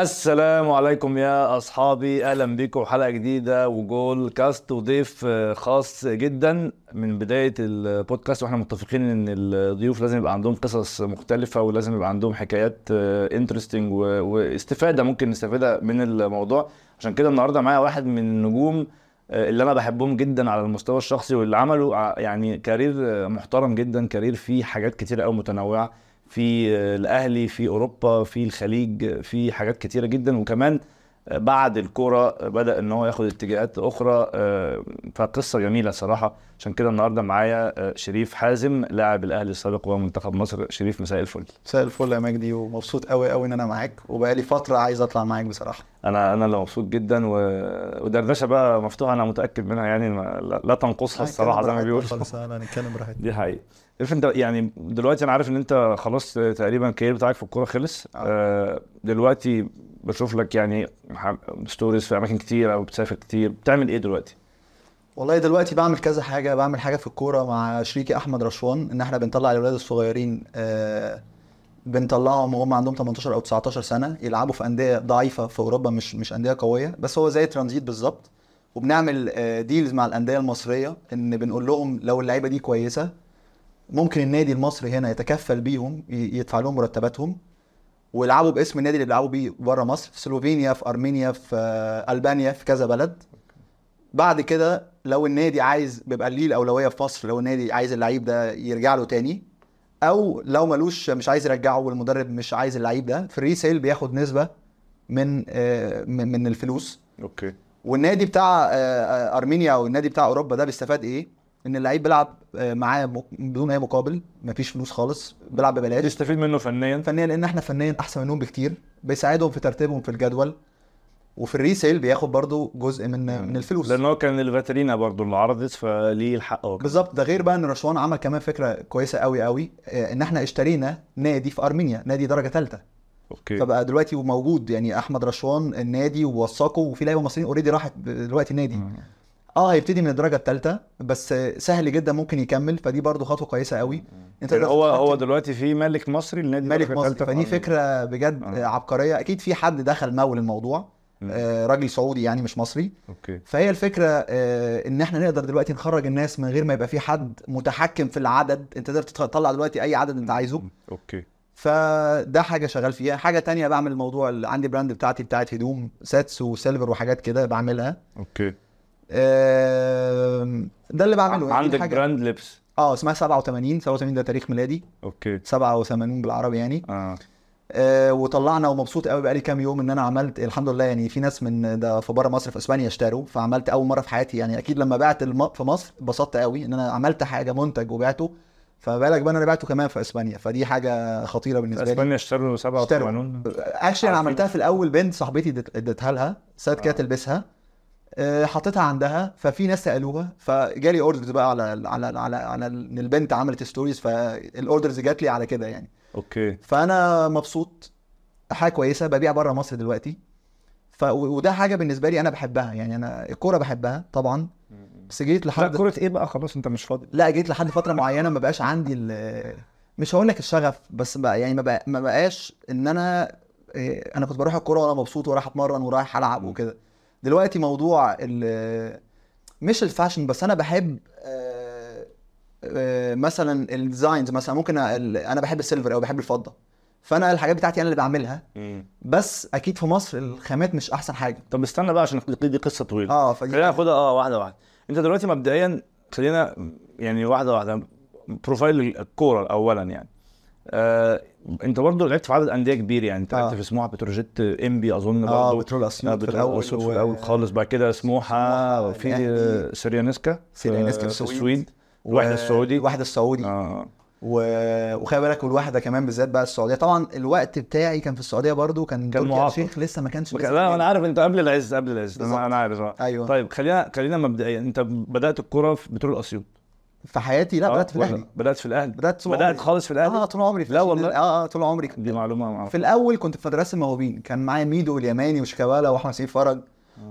السلام عليكم يا أصحابي. أهلا بكم حلقة جديدة و Goal Cast وضيف آه، خاص جدا. من بداية البودكاست وإحنا متفقين إن الضيوف لازم يبقى عندهم قصص مختلفة ولازم يبقى عندهم حكايات interesting واستفادة ممكن نستفيدها من الموضوع. عشان كده النهارده معايا واحد من النجوم آه، اللي أنا بحبهم جدا على المستوى الشخصي واللي عملوا ع- يعني career آه، محترم جدا career فيه حاجات كتيرة قوي متنوعة. في آه، الأهلي في أوروبا في الخليج في حاجات كتيرة جدا. وكمان آه، بعد الكورة آه، بدأ إن هو ياخد اتجاهات أخرى فقصة جميلة صراحة. عشان كده النهارده معايا شريف حازم لاعب الأهلي السابق ومنتخب مصر. شريف مساء الفل. مساء الفل يا مجدي ومبسوط قوي قوي إن أنا معاك. وبقالي فترة عايز أطلع معاك بصراحة. أنا أنا اللي مبسوط جدا و... ودردشة بقى مفتوحة أنا متأكد منها يعني. لا, تنقصها الصراحة زي ما بيقولوا. خلاص أنا هنتكلم براحتنا. دي حقيقة. عارف أنت يعني دلوقتي أنا عارف إن أنت خلاص تقريبا ال career بتاعك في الكورة خلص. آه. آه دلوقتي بشوف لك يعني stories في أماكن كتير أو بتسافر كتير. بتعمل إيه دلوقتي؟ والله دلوقتي بعمل كذا حاجة. بعمل حاجة في الكورة مع شريكي أحمد رشوان إن إحنا بنطلع الاولاد الصغيرين آه بنطلعهم وهم عندهم 18 أو 19 سنة يلعبوا في أندية ضعيفة في أوروبا مش مش أندية قوية. بس هو زي ترانزيت بالظبط. وبنعمل آه deals مع الأندية المصرية إن بنقول لهم لو اللعيبة دي كويسة ممكن النادي المصري هنا يتكفل بيهم يدفع لهم مرتباتهم ويلعبوا باسم النادي اللي بيلعبوا بيه بره مصر في سلوفينيا في أرمينيا في ألبانيا في كذا بلد. بعد كده لو النادي عايز بيبقى ليه الأولوية في مصر لو النادي عايز اللعيب ده يرجع له تاني أو لو ملوش مش عايز يرجعه والمدرب مش عايز اللعيب ده في ال resale بياخد نسبة من آه، من من الفلوس. okay. والنادي بتاع آه، آه، أرمينيا أو النادي بتاع أوروبا ده بيستفاد إيه؟ إن اللعيب بيلعب آه، معاه بدون أي مقابل مفيش فلوس خالص بيلعب ببلاش. تستفيد منه فنيا؟ فنيا لأن إحنا فنيا أحسن منهم بكتير بيساعدهم في ترتيبهم في الجدول وفي ال resale بياخد برضو جزء من من الفلوس. لأن هو كان الفاترينا برضو اللي عرضت فليه الحق هو. بالظبط ده غير بقى إن رشوان عمل كمان فكرة كويسة قوي قوي آه، إن إحنا اشترينا نادي في أرمينيا نادي درجة ثالثه okay. فبقى دلوقتي موجود يعني أحمد رشوان النادي ووثقه وفي لعيبة مصريين already راحت دلوقتي النادي. مم. آه هيبتدي من الدرجة الثالثه بس سهل جدا ممكن يكمل فدي برضو خطوة كويسة قوي. انت هو هو دلوقتي في مالك مصري لنادي مالك درجة مصري. فدي. فكرة بجد آه. عبقرية. أكيد في حد دخل مول الموضوع. آه راجل سعودي يعني مش مصري. okay. فهي الفكرة آه إن إحنا نقدر دلوقتي نخرج الناس من غير ما يبقى في حد متحكم في العدد. أنت تقدر تطلع دلوقتي أي عدد أنت عايزه. okay. فده حاجة شغال فيها. حاجة تانية بعمل الموضوع اللي عندي brand بتاعتي بتاعت هدوم sets و silver وحاجات كده بعملها. okay. ده اللي بعمله يعني عندك حاجة- brand لبس. آه اسمها 87 87 ده تاريخ ميلادي. okay. 87 بالعربي يعني. آه. آه وطلعنا ومبسوط قوي بقالي كام يوم إن أنا عملت الحمد لله يعني في ناس من ده في بره مصر في إسبانيا اشتروا فعملت أول مرة في حياتي يعني. أكيد لما بعت الم... في مصر اتبسطت قوي إن أنا عملت حاجة منتج وبعته فبالك بقى أنا بعته كمان في إسبانيا. فدي حاجة خطيرة بالنسبة لي. إسبانيا اشتروا 87 actually أنا. عملتها في الأول بنت صاحبتي اديتها لها ساعات كده آه. تلبسها. حطيتها عندها ففي ناس سألوها فجالي orders بقى على على على على إن البنت عملت stories فال orders جات لي على كده يعني. okay. فأنا مبسوط حاجة كويسة ببيع بره مصر دلوقتي. ف وده حاجة بالنسبة لي أنا بحبها يعني أنا الكورة بحبها طبعا. بس جيت لا لحد كرة إيه بقى؟ خلاص أنت مش فاضي. لا جيت لحد فترة معينة ما بقاش عندي ال- مش هقول لك الشغف بس بقى يعني ما بقى ما بقاش إن أنا إيه، أنا كنت بروح الكورة وأنا مبسوط ورايح أتمرن ورايح ألعب وكده. دلوقتي موضوع ال- مش ال fashion بس أنا بحب آه، آه، مثلا ال designs مثلا ممكن أنا بحب ال silver أو بحب الفضة. فأنا الحاجات بتاعتي أنا اللي بعملها. بس أكيد في مصر الخامات مش أحسن حاجة. طب استنى بقى عشان دي قصة طويلة. آه فدي خلينا ناخدها آه واحدة واحدة. أنت دلوقتي مبدئيا خلينا يعني واحدة واحدة profile الكورة اولا يعني. آه انت برضه لعبت في عدد أندية كبير يعني انت لعبت آه. في سموحة بتروجيت انبي أظن آه برضه بترول آه، اسيوط في بتروجيت الأول في الأول خالص بعد كده سموحة سموحة، وفي الأهلي. سيريانسكا سيريانسكا في في السويد. السويد الواحد السعودي الواحد السعودي آه و... وخلي بالك والواحدة كمان بالذات بقى السعودية طبعا الوقت بتاعي كان في السعودية برضو كان كان. الشيخ لسه ما كانش لسه لا أنا نادي. عارف أنت قبل العز قبل العز. أنا عارف آه أيوه طيب خلينا خلينا مبدئيا أنت بدأت الكورة في بترول اسيوط في حياتي؟ لا آه، بدأت في الأهلي. بدأت في الأهلي. بدأت طول بدأت عمري. خالص في الأهلي؟ آه طول عمري في لا. والله. آه طول عمري. دي معلومة ما في الأول كنت في مدرسة الموهوبين كان معايا ميدو اليماني وشيكابالا وأحمد سيف فرج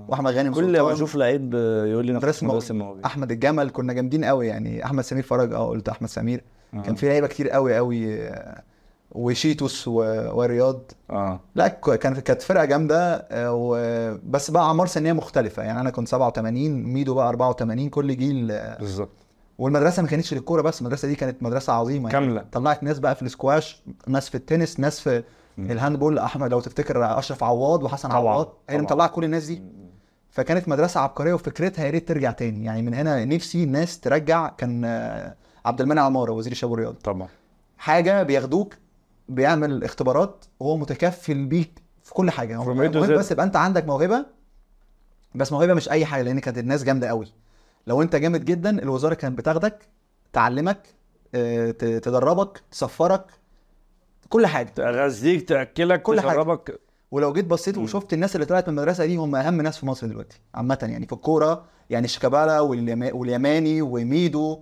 وأحمد غانم كل ما. أشوف لعيب آه، يقول لي مدرسة المواهب أحمد الجمل كنا جامدين قوي يعني. أحمد سمير فرج آه قلت أحمد سمير. آه. كان في لعيبة كتير قوي قوي آه، وشيتوس و... ورياض. آه. لا كانت كانت فرقة جامدة آه، و... بس بقى أعمار سنية مختلفة. يعني أنا كنت 87 ميدو بقى 84 كل جيل آه، بالظبط. والمدرسة ما كانتش للكورة بس المدرسة دي كانت مدرسة عظيمة يعني. كاملة. طلعت ناس بقى في السكواش ناس في التنس ناس في. ال handball. أحمد لو تفتكر أشرف عواد وحسن طبعاً، عواد هي اللي. مطلعة كل الناس دي. فكانت مدرسة عبقرية وفكرتها يا ريت ترجع تاني. يعني من هنا نفسي الناس ترجع. كان آه، عبد المنعم عمارة وزير الشباب والرياضة. طبعا. حاجة بياخدوك بيعمل اختبارات وهو متكفل بيك في كل حاجة. هو. بس يبقى أنت عندك موهبة بس موهبة مش أي حاجة لأن كانت الناس جامدة قوي. لو انت جامد جدا الوزارة كانت بتاخدك تعلمك آه، تدربك تسفرك كل حاجة. تغذيك تأكلك كل حاجة. تشربك. ولو جيت بصيت. وشفت الناس اللي طلعت من المدرسة دي هم أهم ناس في مصر دلوقتي عامة يعني في الكورة يعني شيكابالا واليما- واليماني وميدو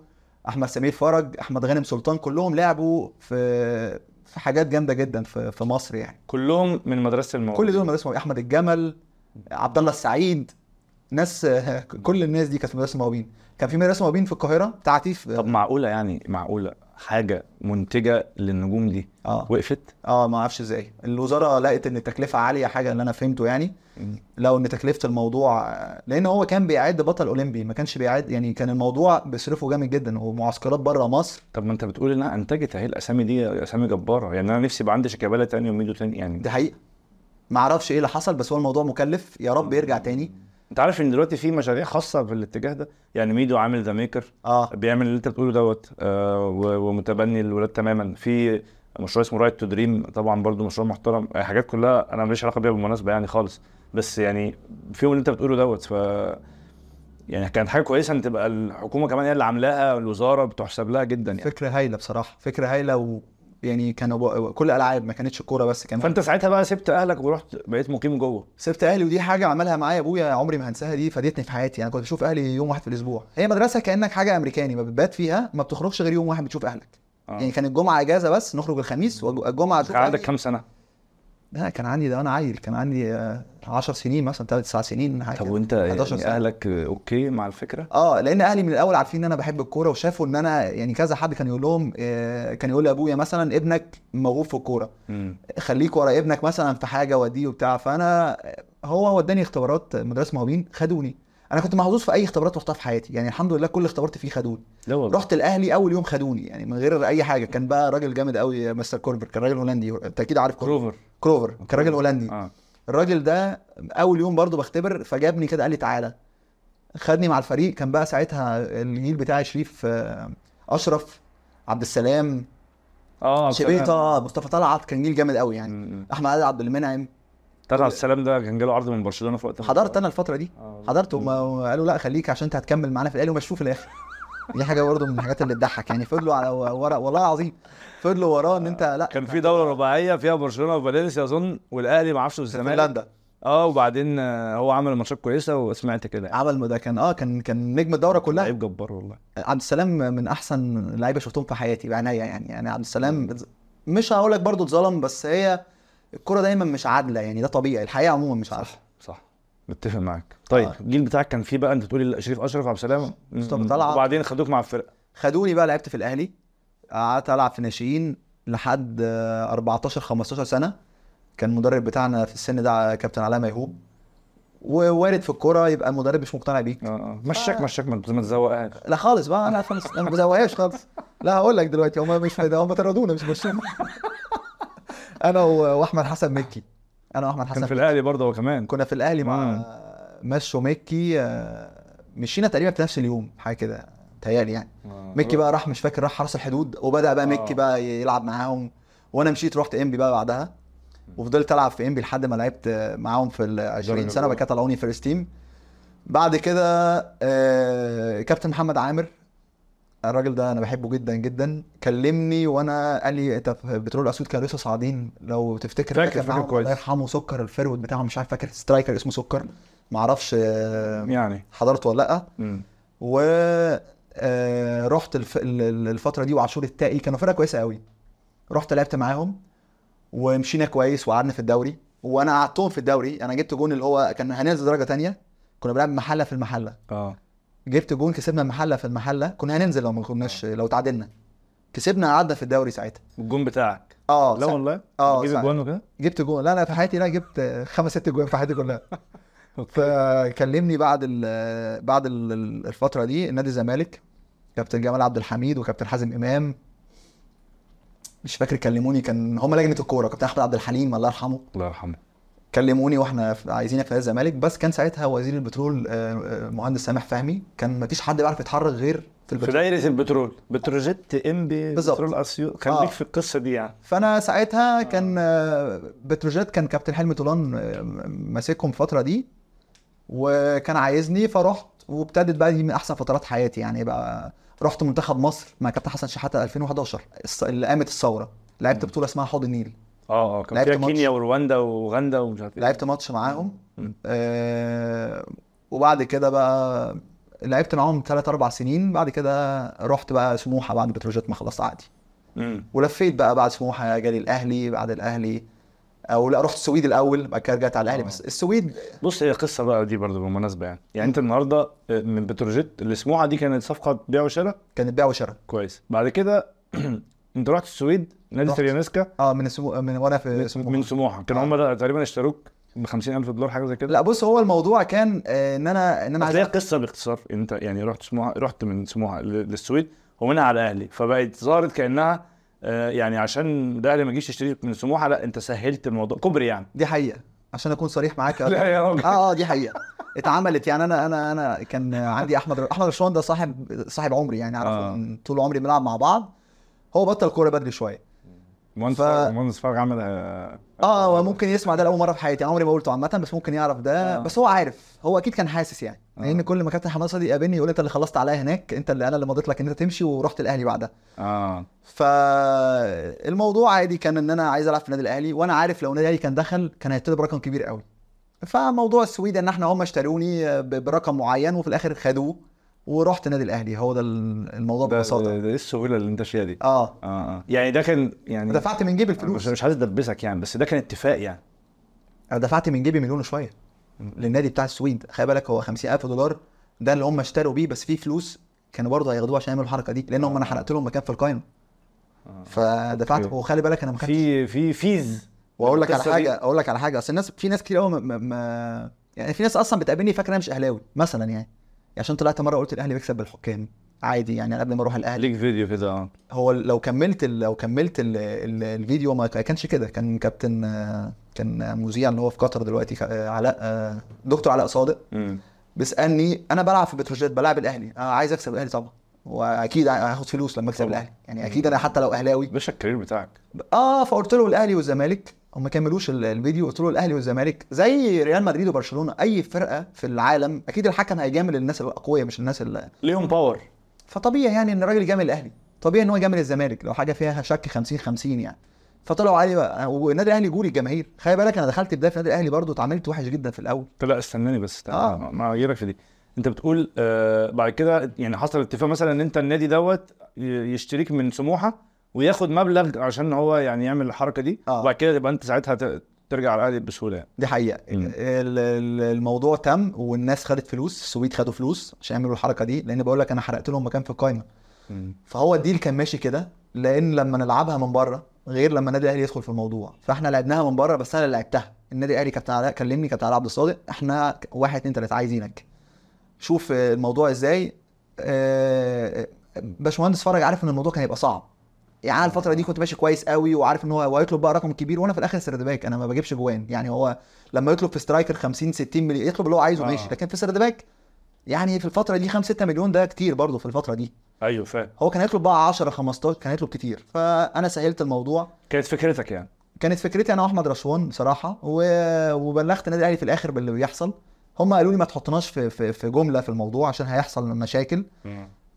أحمد سمير فرج أحمد غانم سلطان كلهم لعبوا في في حاجات جامدة جدا في في مصر يعني. كلهم من مدرسة الموت كل دول مدرسة أحمد الجمل عبد الله السعيد ناس كل الناس دي كانت في مدرسة موابين كان في مدرسة موابين في القاهرة بتاعتي في طب معقولة يعني معقولة حاجة منتجة للنجوم دي؟ آه. وقفت؟ آه ما أعرفش إزاي. الوزارة لقت إن التكلفة عالية حاجة اللي أنا فهمته يعني. لو إن تكلفة الموضوع لأن هو كان بيعد بطل أولمبي ما كانش بيعد يعني كان الموضوع بيصرفه جامد جدا ومعسكرات بره مصر. طب ما أنت بتقول إنها أنتجت أهي الأسامي دي أسامي جبارة. يعني أنا نفسي يبقى عندي شيكابالا تاني وميدو تاني يعني. دي حقيقه ما أعرفش إيه اللي حصل بس هو الموضوع مكلف. يا رب يرجع تاني. انت عارف ان دلوقتي في مشاريع خاصة في الاتجاه ده؟ يعني ميدو عامل The Maker آه. بيعمل اللي انت بتقوله دوت آه ومتبني الولاد تماما. في مشروع اسمه Right to Dream طبعا برضو مشروع محترم. آه، حاجات كلها أنا ماليش علاقة بيها بالمناسبة يعني خالص. بس يعني فيهم اللي انت بتقوله دوت ف يعني كانت حاجة كويسة إن تبقى الحكومة كمان هي اللي عاملاها الوزارة بتحسب لها جدا يعني. فكرة هايلة بصراحة فكرة هايلة و يعني كانوا كل الالعاب ما كانتش كوره بس كان فأنت ساعتها بقى سبت أهلك ورحت بقيت مقيم جوه. سبت أهلي ودي حاجة عملها معايا أبويا عمري ما هنساها دي فادتني في حياتي. يعني كنت بشوف أهلي يوم واحد في الأسبوع. هي مدرسة كأنك حاجة أمريكاني ما بتبات فيها ما بتخرجش غير يوم واحد بتشوف أهلك. آه. يعني كان الجمعه إجازة بس نخرج الخميس والجمعة عندك. كام سنة؟ لا كان عندي ده وأنا عيل كان عندي آه، 10 سنين مثلا 3 9 سنين حاجة طب. وأنت 11 يعني سنة. أهلك okay مع الفكرة آه لأن أهلي من الأول عارفين إن أنا بحب الكورة وشافوا إن أنا يعني كذا حد كان يقول لهم آه، كان يقول لابويا مثلا ابنك موهوب في الكورة. خليك ورا ابنك مثلا في حاجة وديه وبتاع فأنا هو وداني اختبارات مدرسة موهوبين خدوني أنا كنت محظوظ في أي اختبارات رحتها في حياتي. يعني الحمد لله كل اختبارت فيه خدوني. لا والله. رحت الأهلي أول يوم خدوني يعني من غير أي حاجة. كان بقى راجل جامد قوي مستر كروفر كان راجل هولندي. أنت أكيد عارف كروفر. كروفر كان راجل هولندي. آه. الراجل ده أول يوم برضو بختبر فجابني كده قال لي تعالى. خدني مع الفريق. كان بقى ساعتها الجيل بتاعي شريف آه، أشرف عبد السلام آه شبيطه مصطفى طلعت. كان جيل جامد قوي يعني. أحمد عبد المنعم. طلعت السلام ده كان جاله عرض من برشلونة في وقت حضرت أنا الفترة دي؟ آه. حضرت هم قالوا لا خليك عشان أنت هتكمل معانا في الأهلي ومشوه في الآخر. دي حاجة برضه من الحاجات اللي تضحك يعني. فضلوا على ورا والله العظيم. فضلوا وراه إن أنت لا. كان في دوله رباعية فيها برشلونة وفالنسيا أظن والأهلي ما أعرفش والزمالك. فنلندا آه وبعدين آه، هو عمل ماتشات كويسة وسمعت كده. يعني. عمل ده كان آه كان كان نجم الدورة كلها. لعيب جبار والله. عبد السلام من أحسن اللعيبه شفتهم في حياتي بعناية يعني. يعني عبد السلام مش هقول لك برضه اتظلم بس هي الكرة دايما مش عادلة يعني ده طبيعي الحقيقة عموما مش عادلة. صح صح. متفق معاك. طيب آه. الجيل بتاعك كان فيه بقى انت بتقولي شريف أشرف عبد السلام مصطفى م- طلعت. وبعدين خدوك مع الفرقة. خدوني بقى لعبت في الأهلي قعدت ألعب في ناشئين لحد آه، 14 15 سنة. كان المدرب بتاعنا في السن ده كابتن علاء ميهوب. ووارد في الكورة يبقى المدرب مش مقتنع بيك. آه آه. مشاك مشاك ما تزوقهاش. لا خالص بقى أنا ما بزوقهاش خالص. لا هقول لك دلوقتي هم مش هم طردونا مش مشونا أنا وأحمد حسن مكي أنا وأحمد كان حسن في الأهلي برضه هو كمان كنا في الأهلي مع مم. مشوا مكي آه، مشينا تقريبا في نفس اليوم حاجة كده تهيألي يعني. مكي بقى راح مش فاكر راح حرس الحدود وبدأ بقى مكي آه. بقى يلعب معاهم وأنا مشيت رحت إنبي بقى بعدها وفضلت ألعب في إنبي لحد ما لعبت معاهم في ال 20 درجة سنة أولى. بعد كده طلعوني first team بعد كده آه، كابتن محمد عامر الراجل ده أنا بحبه جدا جدا. كلمني وأنا قال لي أنت في بترول اسيوط كانوا لسه صاعدين. لو تفتكر فاكر- فاكر كويس. الله يرحمه سكر الفيرود بتاعهم مش عارف فاكر striker اسمه سكر. معرفش آه، يعني. حضرته ولا لأ. و آه، رحت الف... ال- ال- الفترة دي وعاشور التائي كانوا فرقة كويسة قوي. رحت لعبت معاهم ومشينا كويس وقعدنا في الدوري. وأنا قعدتهم في الدوري. أنا جبت جون اللي هو كان هننزل درجة تانية. كنا بنلعب محلة في المحلة. آه. جبت جون كسبنا المحلة في المحلة. كنا هننزل لو ما كناش لو تعادلنا. كسبنا قعدنا في الدوري ساعتها. الجون بتاعك. آه لا والله؟ آه سا- اجوان وكده جبت جون. لا لا في حياتي لا جبت خمس ست جوان في حياتي كلها. فكلمني بعد ال بعد ال- الفترة دي نادي الزمالك كابتن جمال عبد الحميد وكابتن حازم إمام. مش فاكر كلموني كان هم لجنة الكورة كابتن أحمد عبد الحليم الله يرحمه. الله يرحمه. كلموني وإحنا في- عايزينك في نادي الزمالك. بس كان ساعتها وزير البترول آه، آه، مهندس سامح فهمي كان مفيش حد بيعرف يتحرك غير في في البترول دايرة البترول. بتروجيت إنبي. بترول اسيوط آه. خليك في القصة دي يعني. فأنا ساعتها كان آه، بتروجيت كان كابتن حلمي طولان آه، ماسكهم الفترة دي وكان عايزني فرحت وابتدت بقى دي من أحسن فترات حياتي يعني. بقى رحت منتخب مصر مع كابتن حسن شحاتة 2011 الص- اللي قامت الثورة. لعبت بطولة اسمها حوض النيل. آه آه كان لعبت فيها. كينيا ورواندا وغندا ومش عارف إيه. لعبت ماتش معاهم. آه وبعد كده بقى لعبت معاهم 3 4 سنين. بعد كده رحت بقى سموحة بعد بتروجيت ما خلصت عادي. مم. ولفيت بقى بعد سموحة جالي الأهلي بعد الأهلي. أو لا رحت السويد الأول بعد كده رجعت على الأهلي. آه. بس السويد بص هي قصة بقى دي برضه بالمناسبة يعني. يعني أنت النهارده من بتروجيت لسموحه دي كانت صفقة بيع وشراء؟ كانت بيع وشراء. كويس. بعد كده انت رحت السويد نادي رحت. سيريانسكا آه من السمو... من وأنا في سموحة. من سموحة. كانوا آه. هم تقريبا اشتروك ب 50000 دولار حاجة زي كده؟ لا بص هو الموضوع كان آه إن أنا إن أنا عايز قصة باختصار. أنت يعني رحت سموحة رحت من سموحة للسويد ومنها على الاهلي فبقت ظهرت كأنها آه، يعني عشان الاهلي ما يجيش يشتري من سموحة لا أنت سهلت الموضوع كوبري يعني. دي حقيقة. عشان أكون صريح معاك. لا يا راجل. آه آه دي حقيقة. اتعملت يعني. أنا أنا أنا كان عندي أحمد أحمد رشوان ده صاحب صاحب عمري يعني أعرفه آه. طول عمري بنلعب مع بعض. هو بطل كورة بدري شوية. مهندس ف- مهندس فرج عمل آه، آه هو ممكن يسمع ده لأول مرة في حياتي. عمري ما قلته عامة بس ممكن يعرف ده. آه. بس هو عارف. هو أكيد كان حاسس يعني. آه. لأن كل ما كابتن حماد صديق يقابلني يقول لي أنت اللي خلصت عليا هناك أنت اللي أنا اللي مضيت لك إن أنت تمشي ورحت الأهلي بعدها. آه. فالموضوع عادي كان إن أنا عايز ألعب في النادي الأهلي وأنا عارف لو النادي الأهلي كان دخل كان هيطلب برقم كبير قوي. فموضوع السويد إن إحنا هم اشتروني برقم معين وفي الآخر خدوه. ورحت النادي الأهلي. هو ده ال- الموضوع ببساطة. ده- ده إيه السهولة اللي أنت فيها دي؟ آه. آه آه. يعني ده كان يعني دفعت من جيبي الفلوس. مش عايز أدبسك يعني بس ده كان اتفاق يعني. أنا دفعت من جيبي مليون وشوية للنادي بتاع السويد. خلي بالك هو 50000 دولار ده اللي هم اشتروا بيه بس في فلوس كانوا برضه هياخدوها عشان يعملوا الحركة دي لأن هم أنا حرقت لهم مكان في القايمه آه. فدفعت أوكي. وخلي بالك أنا ما في في فيز. وأقول لك على حاجة أقول لك على حاجة. أصل الناس في ناس كتير قوي ما- ما يعني في ناس أصلا بتقابلني فاكره أنا مش أهلاوي مثلا يعني. عشان طلعت مرة قلت الأهلي بيكسب بالحكام. عادي يعني قبل ما أروح الأهلي. ليك فيديو كده آه. هو لو كملت ال- لو كملت ال ال الفيديو ما كانش كده. كان كابتن آه، كان مذيع اللي هو في قطر دلوقتي آه، علاء آه، دكتور علاء صادق. بيسألني أنا بلعب في بتروجيت بلعب الأهلي. أنا عايز أكسب الأهلي طبعا. وأكيد هاخد فلوس لما أكسب. الأهلي. يعني أكيد أنا حتى لو أهلاوي. باشا ال career بتاعك. آه فقلت له الأهلي والزمالك. هم كملوش ال- الفيديو قلت له الأهلي والزمالك زي ريال مدريد وبرشلونة أي فرقة في العالم أكيد الحكم هيجامل الناس الأقوياء مش الناس اللي ليهم power فطبيعي يعني إن الراجل يجامل الأهلي. طبيعي إن هو يجامل الزمالك لو حاجة فيها شك 50 50 يعني. فطلعوا علي بقى والنادي الأهلي جولي الجماهير. خلي بالك أنا دخلت بداية في النادي الأهلي برضو اتعاملت وحش جدا في الأول. لا استناني بس آه. آه. ما اجيلك في دي. أنت بتقول آه بعد كده يعني حصل اتفاق مثلا إن أنت النادي دوت يشتريك من سموحة وياخد مبلغ عشان هو يعني يعمل الحركة دي آه. وبعد كده يبقى انت ساعتها ت- ترجع على الاهلي بسهولة يعني. دي حقيقة. مم. ال- الموضوع تم والناس خدت فلوس السويد خدوا فلوس عشان يعملوا الحركة دي لأن بقول لك أنا حرقت لهم مكان في القايمة. فهو الديل كان ماشي كده لأن لما نلعبها من بره غير لما النادي الأهلي يدخل في الموضوع. فإحنا لعبناها من بره بس أنا اللي لعبتها. النادي الأهلي كابتن علاء كلمني كابتن علاء عبد الصادق إحنا واحد اتنين تلاتة عايزينك. شوف الموضوع إزاي. آه، باشمهندس فرج عارف إن الموضوع كان هيبقى صعب. يعني أنا الفترة دي كنت ماشي كويس قوي وعارف إن هو هو هيطلب بقى رقم كبير وأنا في الآخر third back. أنا ما بجيبش جوان. يعني هو لما يطلب في striker 50 60 مليون يطلب اللي هو عايزه آه. ماشي. لكن في third back يعني في الفترة دي 5 6 مليون ده كتير برضه في الفترة دي. أيوه فاهم. هو كان هيطلب بقى 10 15 كان هيطلب كتير. فأنا سهلت الموضوع. كانت فكرتك يعني؟ كانت فكرتي أنا وأحمد رشوان بصراحة و... وبلغت النادي الأهلي في الآخر باللي بيحصل. هم قالوا لي ما تحطناش في في في جملة في الموضوع عشان هيحصل مشاكل.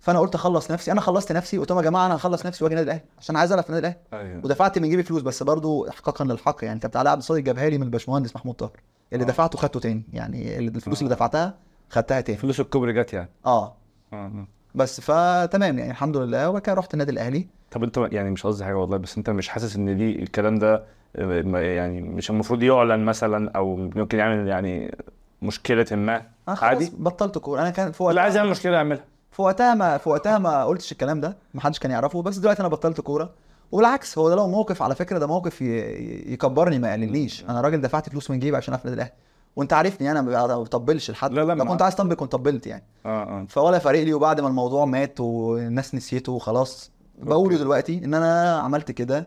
فأنا قلت أخلص نفسي. أنا خلصت نفسي قلت لهم يا جماعة أنا هخلص نفسي وأجي النادي الأهلي عشان عايز ألعب في النادي الأهلي. أيوه. ودفعت من جيبي فلوس بس برضو احقاقا للحق. يعني كابتن علاء عبد الصادق جابها لي من الباشمهندس محمود طاهر. اللي آه. دفعته خدته تاني. يعني اللي- الفلوس اللي آه. دفعتها خدتها تاني. فلوس الكوبري جت يعني. آه. آه، آه. بس فتمام يعني الحمد لله. وبعد كده رحت النادي الأهلي. طب أنت يعني مش قصدي حاجة والله بس أنت مش حاسس إن دي الكلام ده آه، يعني مش المفروض يعلن مثلا أو ممكن يعمل يعني مشكلة ما؟ خلاص عادي؟ بطلت كورة. أنا كان في اللي وقتها عايز يعمل مشكلة يعملها في وقتها ما في وقتها ما قلتش الكلام ده ما حدش كان يعرفه بس دلوقتي أنا بطلت كورة. وبالعكس هو ده لو موقف على فكرة ده موقف يكبرني ما يقللنيش. أنا راجل دفعت فلوس من جيبي عشان افرد الأهلي. وأنت عارفني أنا ما بطبلش لحد. لا، لا، لو ما- كنت عايز طبل كنت طبلت يعني. آه آه. فولا فارق لي وبعد ما الموضوع مات والناس نسيته وخلاص بقوله دلوقتي إن أنا عملت كده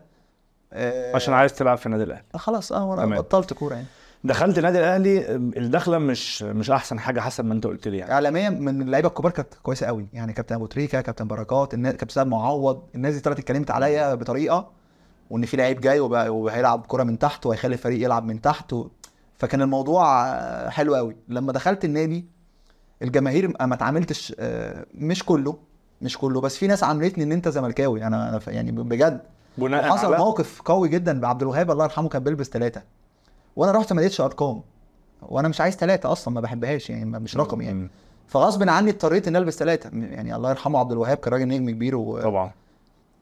آه عشان عايز تلعب في النادي الأهلي. خلاص آه وأنا. بطلت كورة يعني. دخلت النادي الأهلي الدخلة مش مش أحسن حاجة حسب ما أنت قلت لي يعني. اعلاميا من اللعيبة الكبار كانت كويسة قوي. يعني كابتن أبو تريكة كابتن بركات النا- كابتن معوض الناس دي طلعت اتكلمت عليا بطريقة وإن في لعيب جاي وهيلعب كرة من تحت وهيخلي الفريق يلعب من تحت و... فكان الموضوع حلو قوي. لما دخلت النادي الجماهير ما اتعاملتش آه، مش كله مش كله بس في ناس عاملتني إن أنت زملكاوي. أنا أنا ف- يعني بجد بناء حصل على موقف قوي جدا بعبد الوهاب الله يرحمه كان بيلبس ثلاثة وأنا رحت ما لقيتش ارقام. وأنا مش عايز ثلاثة أصلا ما بحبهاش يعني مش رقم يعني. فغصب عني اضطريت إني ألبس ثلاثة يعني الله يرحمه عبد الوهاب كان راجل نجم كبير و... طبعا.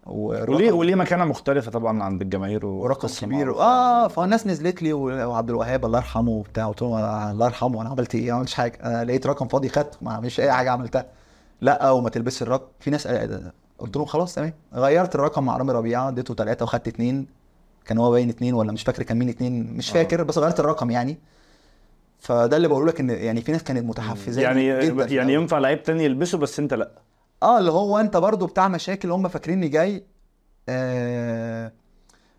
وليه وليه مكانة مختلفة طبعا عند الجماهير ورقم وقصة كبير. معروفة. آه فالناس نزلت لي و- وعبد الوهاب الله يرحمه وبتاع. قلت لهم أنا- الله يرحمه أنا عملت إيه؟ ما عملتش حاجة. أنا لقيت رقم فاضي خدته. ما مش أي حاجة عملتها. لا وما تلبسش الرقم. في ناس قلت لهم خلاص تمام. غيرت الرقم مع رامي ربيعة اديته ثلاثة وخدت اثنين كان هو باين اثنين ولا مش فاكر كان مين اثنين مش آه. فاكر بس غيرت الرقم يعني. فده اللي بقوله لك إن يعني في ناس كانت متحفزه يعني جدا يعني. ينفع لعيب تاني يلبسه بس انت لأ. آه اللي هو أنت برضو بتاع مشاكل هم فاكريني جاي. آه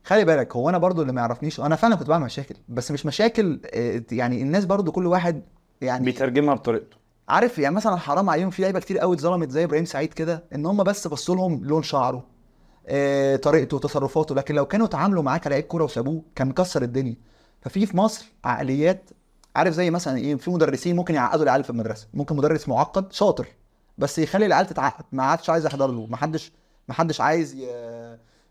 خلي بالك هو أنا برضو اللي ما يعرفنيش. أنا فعلا كنت بعمل مشاكل بس مش مشاكل آه يعني الناس برضو كل واحد يعني بيترجمها بطريقته. عارف يعني مثلا حرام عليهم في لعيبة كتير قوي اتظلمت زي إبراهيم سعيد كده إن هم بس بصوا لهم لون شعره. طريقته تصرفاته لكن لو كانوا اتعاملوا معاه كلاعب كورة وسابوه كان مكسر الدنيا. ففي في مصر عقليات عارف زي مثلا إيه في مدرسين ممكن يعقدوا العيال في المدرسة. ممكن مدرس معقد شاطر بس يخلي العيال تتعقد. ما عادش عايز يحضر له. ما حدش ما حدش عايز ي...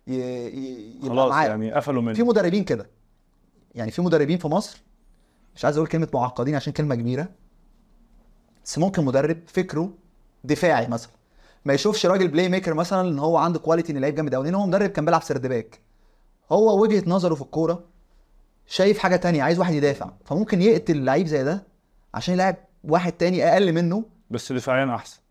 ي... ي... يبقى خلاص معاه. يعني قفلوا منه. في مدربين كده. يعني في مدربين في مصر مش عايز أقول كلمة معقدين عشان كلمة كبيرة بس ممكن مدرب فكره دفاعي مثلا. ما يشوفش راجل playmaker مثلا إن هو عنده quality إن لعيب جامد قوي لأن هو مدرب كان بيلعب third back. هو وجهة نظره في الكورة شايف حاجة تانية عايز واحد يدافع. فممكن يقتل لعيب زي ده عشان يلعب واحد تاني أقل منه. بس دفاعيا أحسن.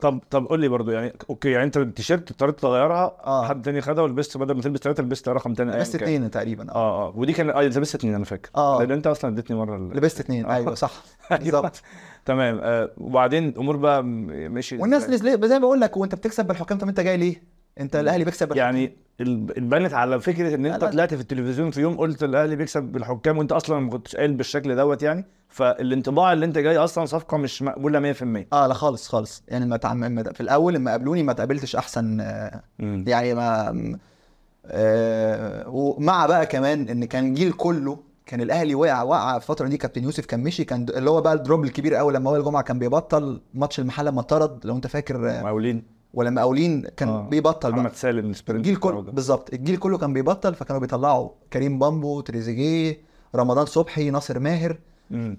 طب طب قول لي برضو يعني أوكي يعني انت التيشيرت اضطريت تغيرها آه. حد تاني خدها ولبست بدل ما تلبس ثلاثة لبست رقم تاني لبست كان. اتنين تقريبا آه آه آه ودي كان آه لبست اتنين أنا فاكر آه. لأن أنت أصلا اديتني مرة ال- لبست اتنين آه. أيوه صح أيوة. بالظبط تمام آه وبعدين الأمور بقى م- مشي والناس زي ما بقول لك وأنت بتكسب بالحكام طب أنت جاي ليه؟ انت الاهلي بيكسب يعني البنت على فكرة ان انت. طلعت في التلفزيون في يوم قلت الاهلي بيكسب بالحكام وانت أصلا ما كنتش قايل بالشكل دوت يعني فالانطباع اللي انت جاي أصلا صفقة مش مقبولة 100% آه لا خالص خالص. يعني ما تعم... في الأول لما قابلوني ما تقابلتش أحسن آه، مم. يعني ما آه ومع بقى كمان إن كان جيل كله كان الأهلي وقع وقع في الفترة دي. كابتن يوسف كان مشي كان اللي هو بقى ال drop الكبير قوي لما وائل جمعه كان بيبطل ماتش المحلة لما اتطرد لو أنت فاكر آه، مقاولين. والمقاولين كان آه. بيبطل بقى محمد سالم السبرنت الجيل كله. بالظبط الجيل كله كان بيبطل فكانوا بيطلعوا كريم بامبو تريزيجيه رمضان صبحي ناصر ماهر مم.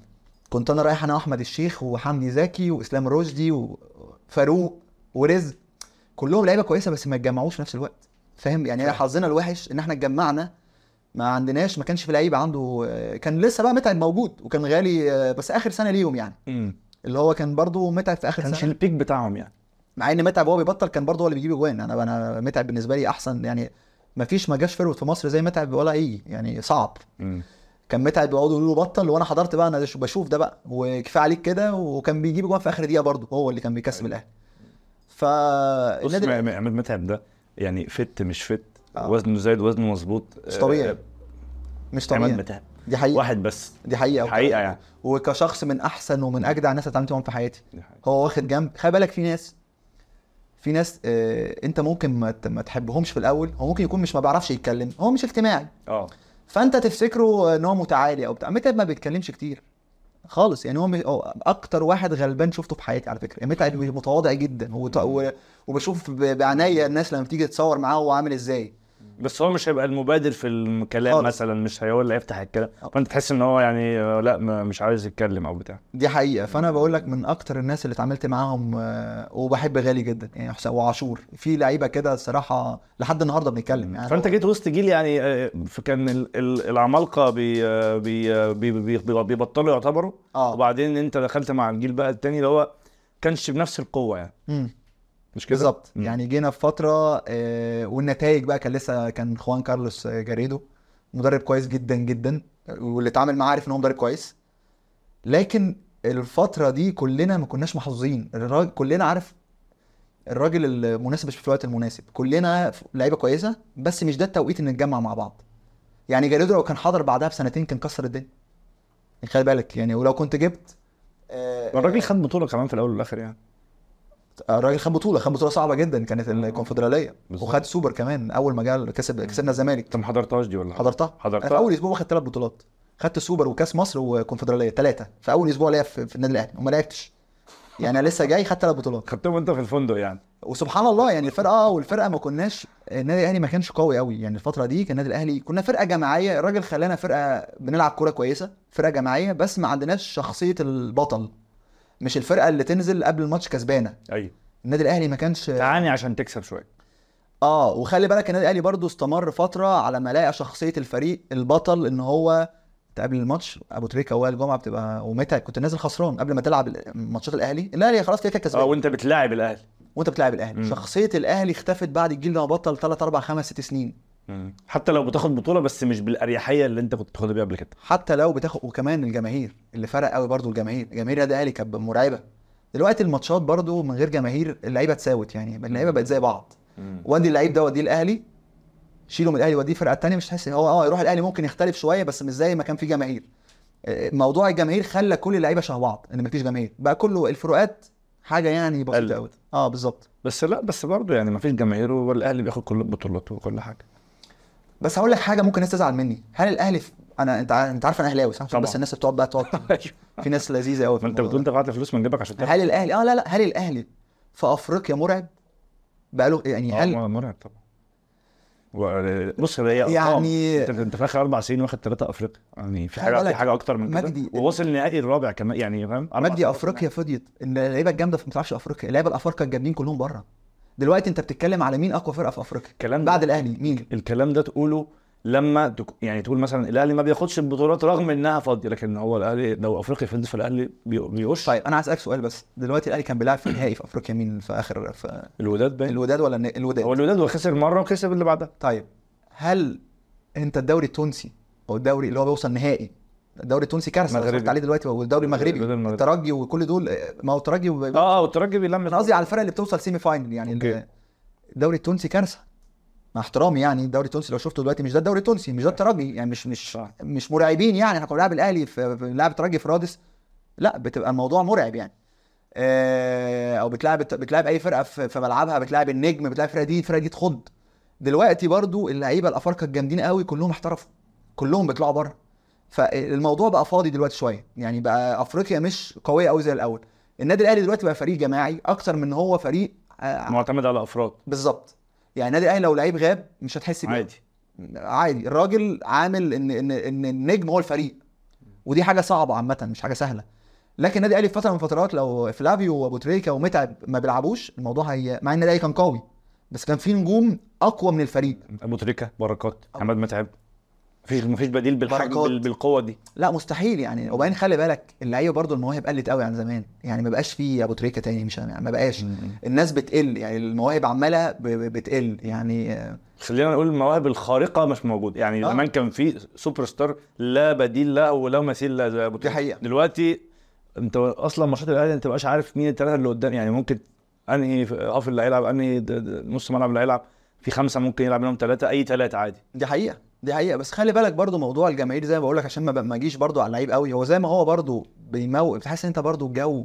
كنت أنا رايح أنا وأحمد الشيخ وحمدي زكي وإسلام رشدي وفاروق ورزق كلهم لعيبة كويسة بس ما اتجمعوش في نفس الوقت فاهم يعني فاهم. حظنا الوحش إن إحنا اتجمعنا ما عندناش ما كانش في لعيب عنده كان لسه بقى متعب موجود وكان غالي بس آخر سنة ليهم يعني مم. اللي هو كان برضو متعب في آخر كانش سنة البيك بتاعهم يعني مع إن متعب وهو بيبطل كان برضو هو اللي بيجيب اجوان أنا أنا متعب بالنسبة لي أحسن يعني ما فيش ما جاش فيرود في مصر زي متعب ولا أي يعني صعب. كان متعب بيقعدوا يقولوا له بطل وأنا حضرت بقى أنا بشوف ده بقى وكفاية عليك كده وكان بيجيب جوان في آخر دقيقة برضه هو اللي كان بيكسب أيوة. الأهلي. م- م- عماد متعب ده يعني فت مش فت آه. وزنه زايد وزنه مظبوط. مش آه، طبيعي مش عماد طبيعي. متعب. دي حقيقة. واحد بس. دي حقيقة. حقيقة يعني. وكشخص من أحسن ومن أجدع الناس اللي اتعاملت معاهم في حياتي. حقيقة. هو واخد جنب. خلي بالك في ناس في ناس آه انت ممكن ما, تحبهمش في الأول هو ممكن يكون مش ما بيعرفش يتكلم هو مش اجتماعي. آه. فأنت تفتكره إن هو متعالي أو بتاع متعب ما بيتكلمش كتير. خالص يعني هو م- أكتر واحد غلبان شفته في حياتي على فكرة. متعب متواضع جدا وبشوف بعناية الناس لما بتيجي تتصور معاه هو عامل إزاي. بس هو مش هيبقى المبادر في الكلام خالص. مثلا مش هو اللي هيفتح الكلام. آه. فأنت تحس إن هو يعني آه، لا مش عايز يتكلم أو بتاع. دي حقيقة. فأنا بقول لك من أكتر الناس اللي اتعاملت معاهم آه، وبحب غالي جدا يعني حسام وعاشور. في لعيبة كده الصراحة لحد النهارده بنتكلم. يعني فأنت جيت وسط جيل يعني آه، ال- العمالقة بي آه، بي آه، بي بي بي بيبطلوا يعتبروا. آه. وبعدين أنت دخلت مع الجيل بقى التاني اللي هو كانش بنفس القوة يعني. مم. مش كده؟ بالظبط. يعني جينا في فترة آه، والنتائج بقى كان لسه كان خوان كارلوس جاريدو مدرب كويس جدا جدا واللي اتعامل معاه عارف إن هو مدرب كويس. لكن الفترة دي كلنا ما كناش محظوظين. الراجل كلنا عارف الراجل المناسب مش في الوقت المناسب. كلنا لعيبة كويسة بس مش ده التوقيت إن نتجمع مع بعض. يعني جاريدو لو كان حضر بعدها بسنتين كان كسر الدنيا. يعني خلي بالك يعني ولو كنت جبت آه، الراجل خد بطولة كمان في الأول والآخر يعني. الراجل خد بطولة خد بطولة صعبة جدا كانت الكونفدرالية. وخد سوبر كمان أول ما جه كسب كسبنا الزمالك. انت ما حضرتهاش دي ولا حضرتها. حضرتها؟ في أول أسبوع واخد ثلاث بطولات. خدت سوبر وكأس مصر وكونفدرالية ثلاثة في أول أسبوع ليا في, في النادي الأهلي. وما لعبتش. يعني أنا لسه جاي خدت ثلاث بطولات. خدتهم انت في الفندق يعني. وسبحان الله يعني الفرقة آه والفرقة ما كناش النادي الأهلي ما كانش قوي قوي يعني الفترة دي كان النادي الاهلي كنا فرقة جماعية. الراجل خلانا فرقة بنلعب كورة كويسة فرقة جماعية بس ما عندناش شخصية البطل. مش الفرقة اللي تنزل قبل الماتش كسبانة. أيوه النادي الأهلي ما كانش تعاني عشان تكسب شوية. آه وخلي بالك النادي الأهلي برضو استمر فترة على ما لقى شخصية الفريق البطل إن هو قبل الماتش أبو تريكة وائل جمعة بتبقى ومتعب كنت نازل خسران قبل ما تلعب ماتشات الأهلي. الأهلي خلاص كده كده آه كسبان وأنت بتلاعب الأهلي. وأنت بتلاعب الأهلي. شخصية الأهلي اختفت بعد الجيل ده بطل 3 4 5 6 سنين. حتى لو بتاخد بطولة بس مش بالأريحية اللي انت كنت بتاخدها بيها قبل كده. حتى لو بتاخد وكمان الجماهير اللي فرق قوي برضو الجماهير جماهير النادي الأهلي كانت مرعبة. دلوقتي الماتشات برضو من غير جماهير اللعيبة اتساوت يعني اللعيبة بقت زي بعض. ودي اللعيب ده وديه الأهلي شيله من الأهلي وديه الفرقه الثانية مش تحس هو آه يروح الأهلي ممكن يختلف شوية بس مش زي ما كان في جماهير. آه، موضوع الجماهير خلى كل اللعيبة شبه بعض إن مفيش جماهير. بقى كله الفروقات حاجة يعني. بسيطة قوي آه بالظبط. بس لا بس برضه يعني ما فيش جماهير والأهلي بياخد كل البطولات وكل حاجة. بس هقول لك حاجة ممكن الناس تزعل مني. هل الأهلي في... أنا أنت أنت عارف أنا أهلاوي صح؟ عشان. بس الناس بتقعد بقى تقعد في ناس لذيذة قوي أنت بتقول دفعت فلوس من جيبك عشان هل الاهلي آه لا لا. هل الأهلي في أفريقيا مرعب؟ بقى له يعني هل هل مرعب طبعا. و- بص هي أرقام. يعني- انت أنت في آخر أربع سنين واخد ثلاثة أفريقيا. يعني في حاجة في حاجة أكتر من كده. مجدي- ووصل نهائي الرابع كمان يعني فاهم؟ مجدي سنوات أفريقيا فضيت. إن اللعيبة الجامدة ما بتلعبش أفريقيا. اللعيبة الأفارقة الجامدين كلهم بره. دلوقتي انت بتتكلم على مين اقوى فرقة في افريقيا؟ الكلام بعد الأهلي مين؟ الكلام ده تقوله لما تك... يعني تقول مثلا الأهلي ما بياخدش البطولات رغم إنها فاضية لكن هو الأهلي لو افريقيا فضل فالأهلي بي- بيوش طيب أنا عايز اسالك سؤال بس. دلوقتي الأهلي كان بيلعب في النهائي في أفريقيا مين في آخر في الوداد باين. الوداد ولا الوداد؟ هو الوداد هو خسر مرة وكسب اللي بعدها. طيب هل أنت الدوري التونسي أو الدوري اللي هو بيوصل نهائي الدوري التونسي كارثة. مغربي. اتفرجت عليه دلوقتي والدوري المغربي. الترجي وكل دول ما هو الترجي وب... آه آه والترجي بيلم أنا قصدي على الفرق اللي بتوصل semi final يعني الدوري التونسي كارثة. مع احترامي يعني الدوري التونسي لو شفته دلوقتي مش ده الدوري التونسي مش ده الترجي. يعني مش مش. مش مرعبين يعني. إحنا كنا بنلعب الأهلي في بنلعب الترجي في رادس. لا بتبقى الموضوع مرعب يعني. آه، أو بتلعب بتلعب أي فرقة في ملعبها بتلعب النجم بتلعب الفرقه دي الفرقه دي تخض. دلوقتي برضو اللعيبة الأفارقة الجامدين قوي كلهم احترفوا. كلهم بيطلعوا بره. فالموضوع بقى فاضي دلوقتي شوية. يعني بقى أفريقيا مش قوية قوي زي الأول. النادي الأهلي دلوقتي بقى فريق جماعي أكتر من هو فريق آه، معتمد على افراد بالظبط. يعني النادي الأهلي لو لعيب غاب مش هتحس بيه. عادي. عادي. الراجل عامل إن إن إن النجم هو الفريق. ودي حاجة صعبة عامة مش حاجة سهلة. لكن النادي الأهلي في فترة من فترات لو فلافيو وابو تريكه ومتعب ما بيلعبوش الموضوع هي مع إن النادي الاهلي كان قوي بس كان في نجوم أقوى من الفريق. ابو تريكه بركات محمد متعب. مفيش مفيش بديل بالحجم بالقوة دي. لا مستحيل يعني. وبعدين خلي بالك اللعيبة برضو المواهب قلت قوي عن زمان. يعني ما بقاش في أبو تريكة تاني مش يعني ما بقاش. الناس بتقل. يعني المواهب عمالة بتقل. يعني خلينا نقول المواهب الخارقة مش موجودة. يعني آه. زمان كان في سوبر ستار لا بديل له ولا مثيل له زي أبو دي تريكة. حقيقة. دلوقتي أنت أصلا ماتشات الأهلي أنت مبقاش عارف مين الثلاثه اللي قدام. يعني ممكن أنهي half اللي هيلعب أنهي نص ملعب اللي هيلعب. في خمسة ممكن يلعب منهم ثلاثة أي ثلاثة عادي. دي حقيقة. دي حقيقة. بس خلي بالك برضو موضوع الجماهير زي ما بقول لك عشان ما ما اجيش برضو على اللعيب قوي. هو زي ما هو برضو بيموت بتحس إن أنت برضو الجو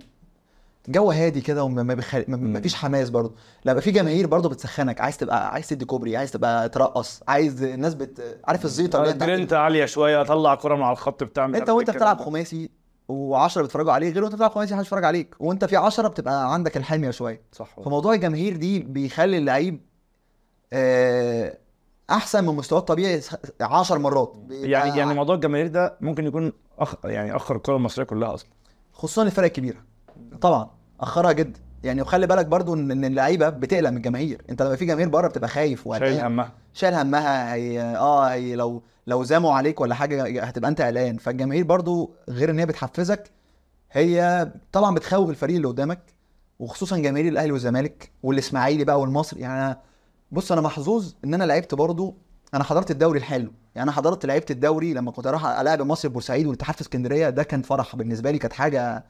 جو هادي كده وما ما بيخل... ما-. فيش حماس برضو. بقى في جماهير برضو بتسخنك. عايز تبقى عايز تدي كوبري عايز تبقى ترقص عايز الناس بت عارف الزيطة اللي عالية شوية اطلع كرة من على الخط بتاع أنت وأنت بتلعب. خماسي و10 بيتفرجوا عليه غير وأنت بتلعب خماسي محدش بيتفرج عليك. وأنت في 10 بتبقى عندك الحميه شوية. صح. فموضوع الجماهير دي بيخلي اللعيب آه، أحسن من مستواه الطبيعي 10 مرات. يعني يعني موضوع الجماهير ده ممكن يكون أخ... يعني أخر الكرة المصرية كلها أصلا. خصوصا الفرق الكبيرة. طبعا أخرها جدا يعني وخلي بالك برضو إن اللعيبة بتقلق من الجماهير. أنت لما في جماهير بره بتبقى خايف شايل همها. شايل همها. هي آه هي لو لو زاموا عليك ولا حاجة هتبقى أنت قلقان. فالجماهير برضو غير إن هي بتحفزك هي طبعا بتخوف الفريق اللي قدامك وخصوصا جماهير الأهلي والزمالك والإسماعيلي بقى والمصري. يعني بص أنا محظوظ إن أنا لعبت برضو أنا حضرت الدوري الحلو. يعني أنا حضرت لعبت الدوري لما كنت أروح العب في بورسعيد والاتحاد في اسكندرية ده كان فرح بالنسبة لي كانت حاجة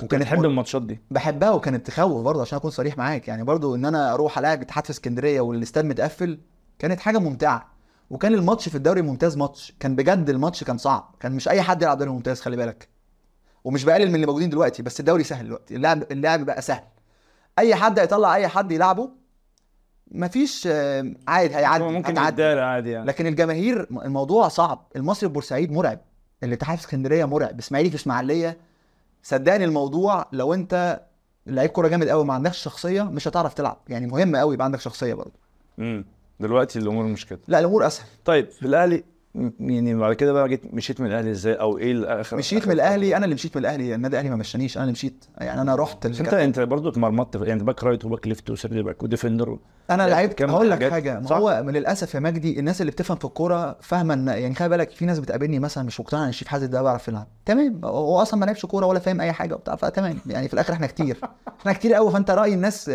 كنت بتحب الماتشات دي. بحبها وكانت تخوف برضه عشان أكون صريح معاك. يعني برضه إن أنا أروح العب الاتحاد في اسكندرية والاستاد متقفل كانت حاجة ممتعة. وكان الماتش في الدوري الممتاز ماتش. كان بجد الماتش كان صعب. كان مش أي حد يلعب دوري ممتاز خلي بالك. ومش بقلل من اللي موجودين دلوقتي بس الدوري سهل دلوقتي. اللعب اللعب بقى سهل. أي حد هيطلع أي حد يلعبه مفيش آه، عادي هيعدي ممكن. يتدارى عادي يعني. لكن الجماهير الموضوع صعب. المصري بورسعيد مرعب. الاتحاد في اسكندرية مرعب. إسماعيلي في إسماعيلية. صدقني الموضوع لو أنت لعيب كورة جامد قوي ما عندكش شخصية مش هتعرف تلعب. يعني مهم قوي يبقى عندك شخصية برضه. امم دلوقتي الأمور مش كده. لا الأمور أسهل. طيب في الأهلي يعني بعد كده بقى جيت مشيت من الأهلي إزاي؟ أو إيه الآخر مشيت من الأهلي أنا اللي مشيت من الأهلي النادي الأهلي ما مشانيش أنا اللي مشيت. يعني أنا رحت بس انت أنت برضه اتمرمطت يعني back right و back left و third back و defender أنا لعبت كام هقول لك حاجة ما؟ هو من للاسف يا مجدي الناس اللي بتفهم في الكورة فاهمة ان يعني خلي بالك في ناس بتقابلني مثلا مش مقتنع إن شريف حازم ده بيعرف يلعب. تمام هو أصلا ما لعبش كورة ولا فاهم أي حاجة وبتاع فتمام. يعني في الآخر إحنا كتير. إحنا كتير قوي فأنت رأي الناس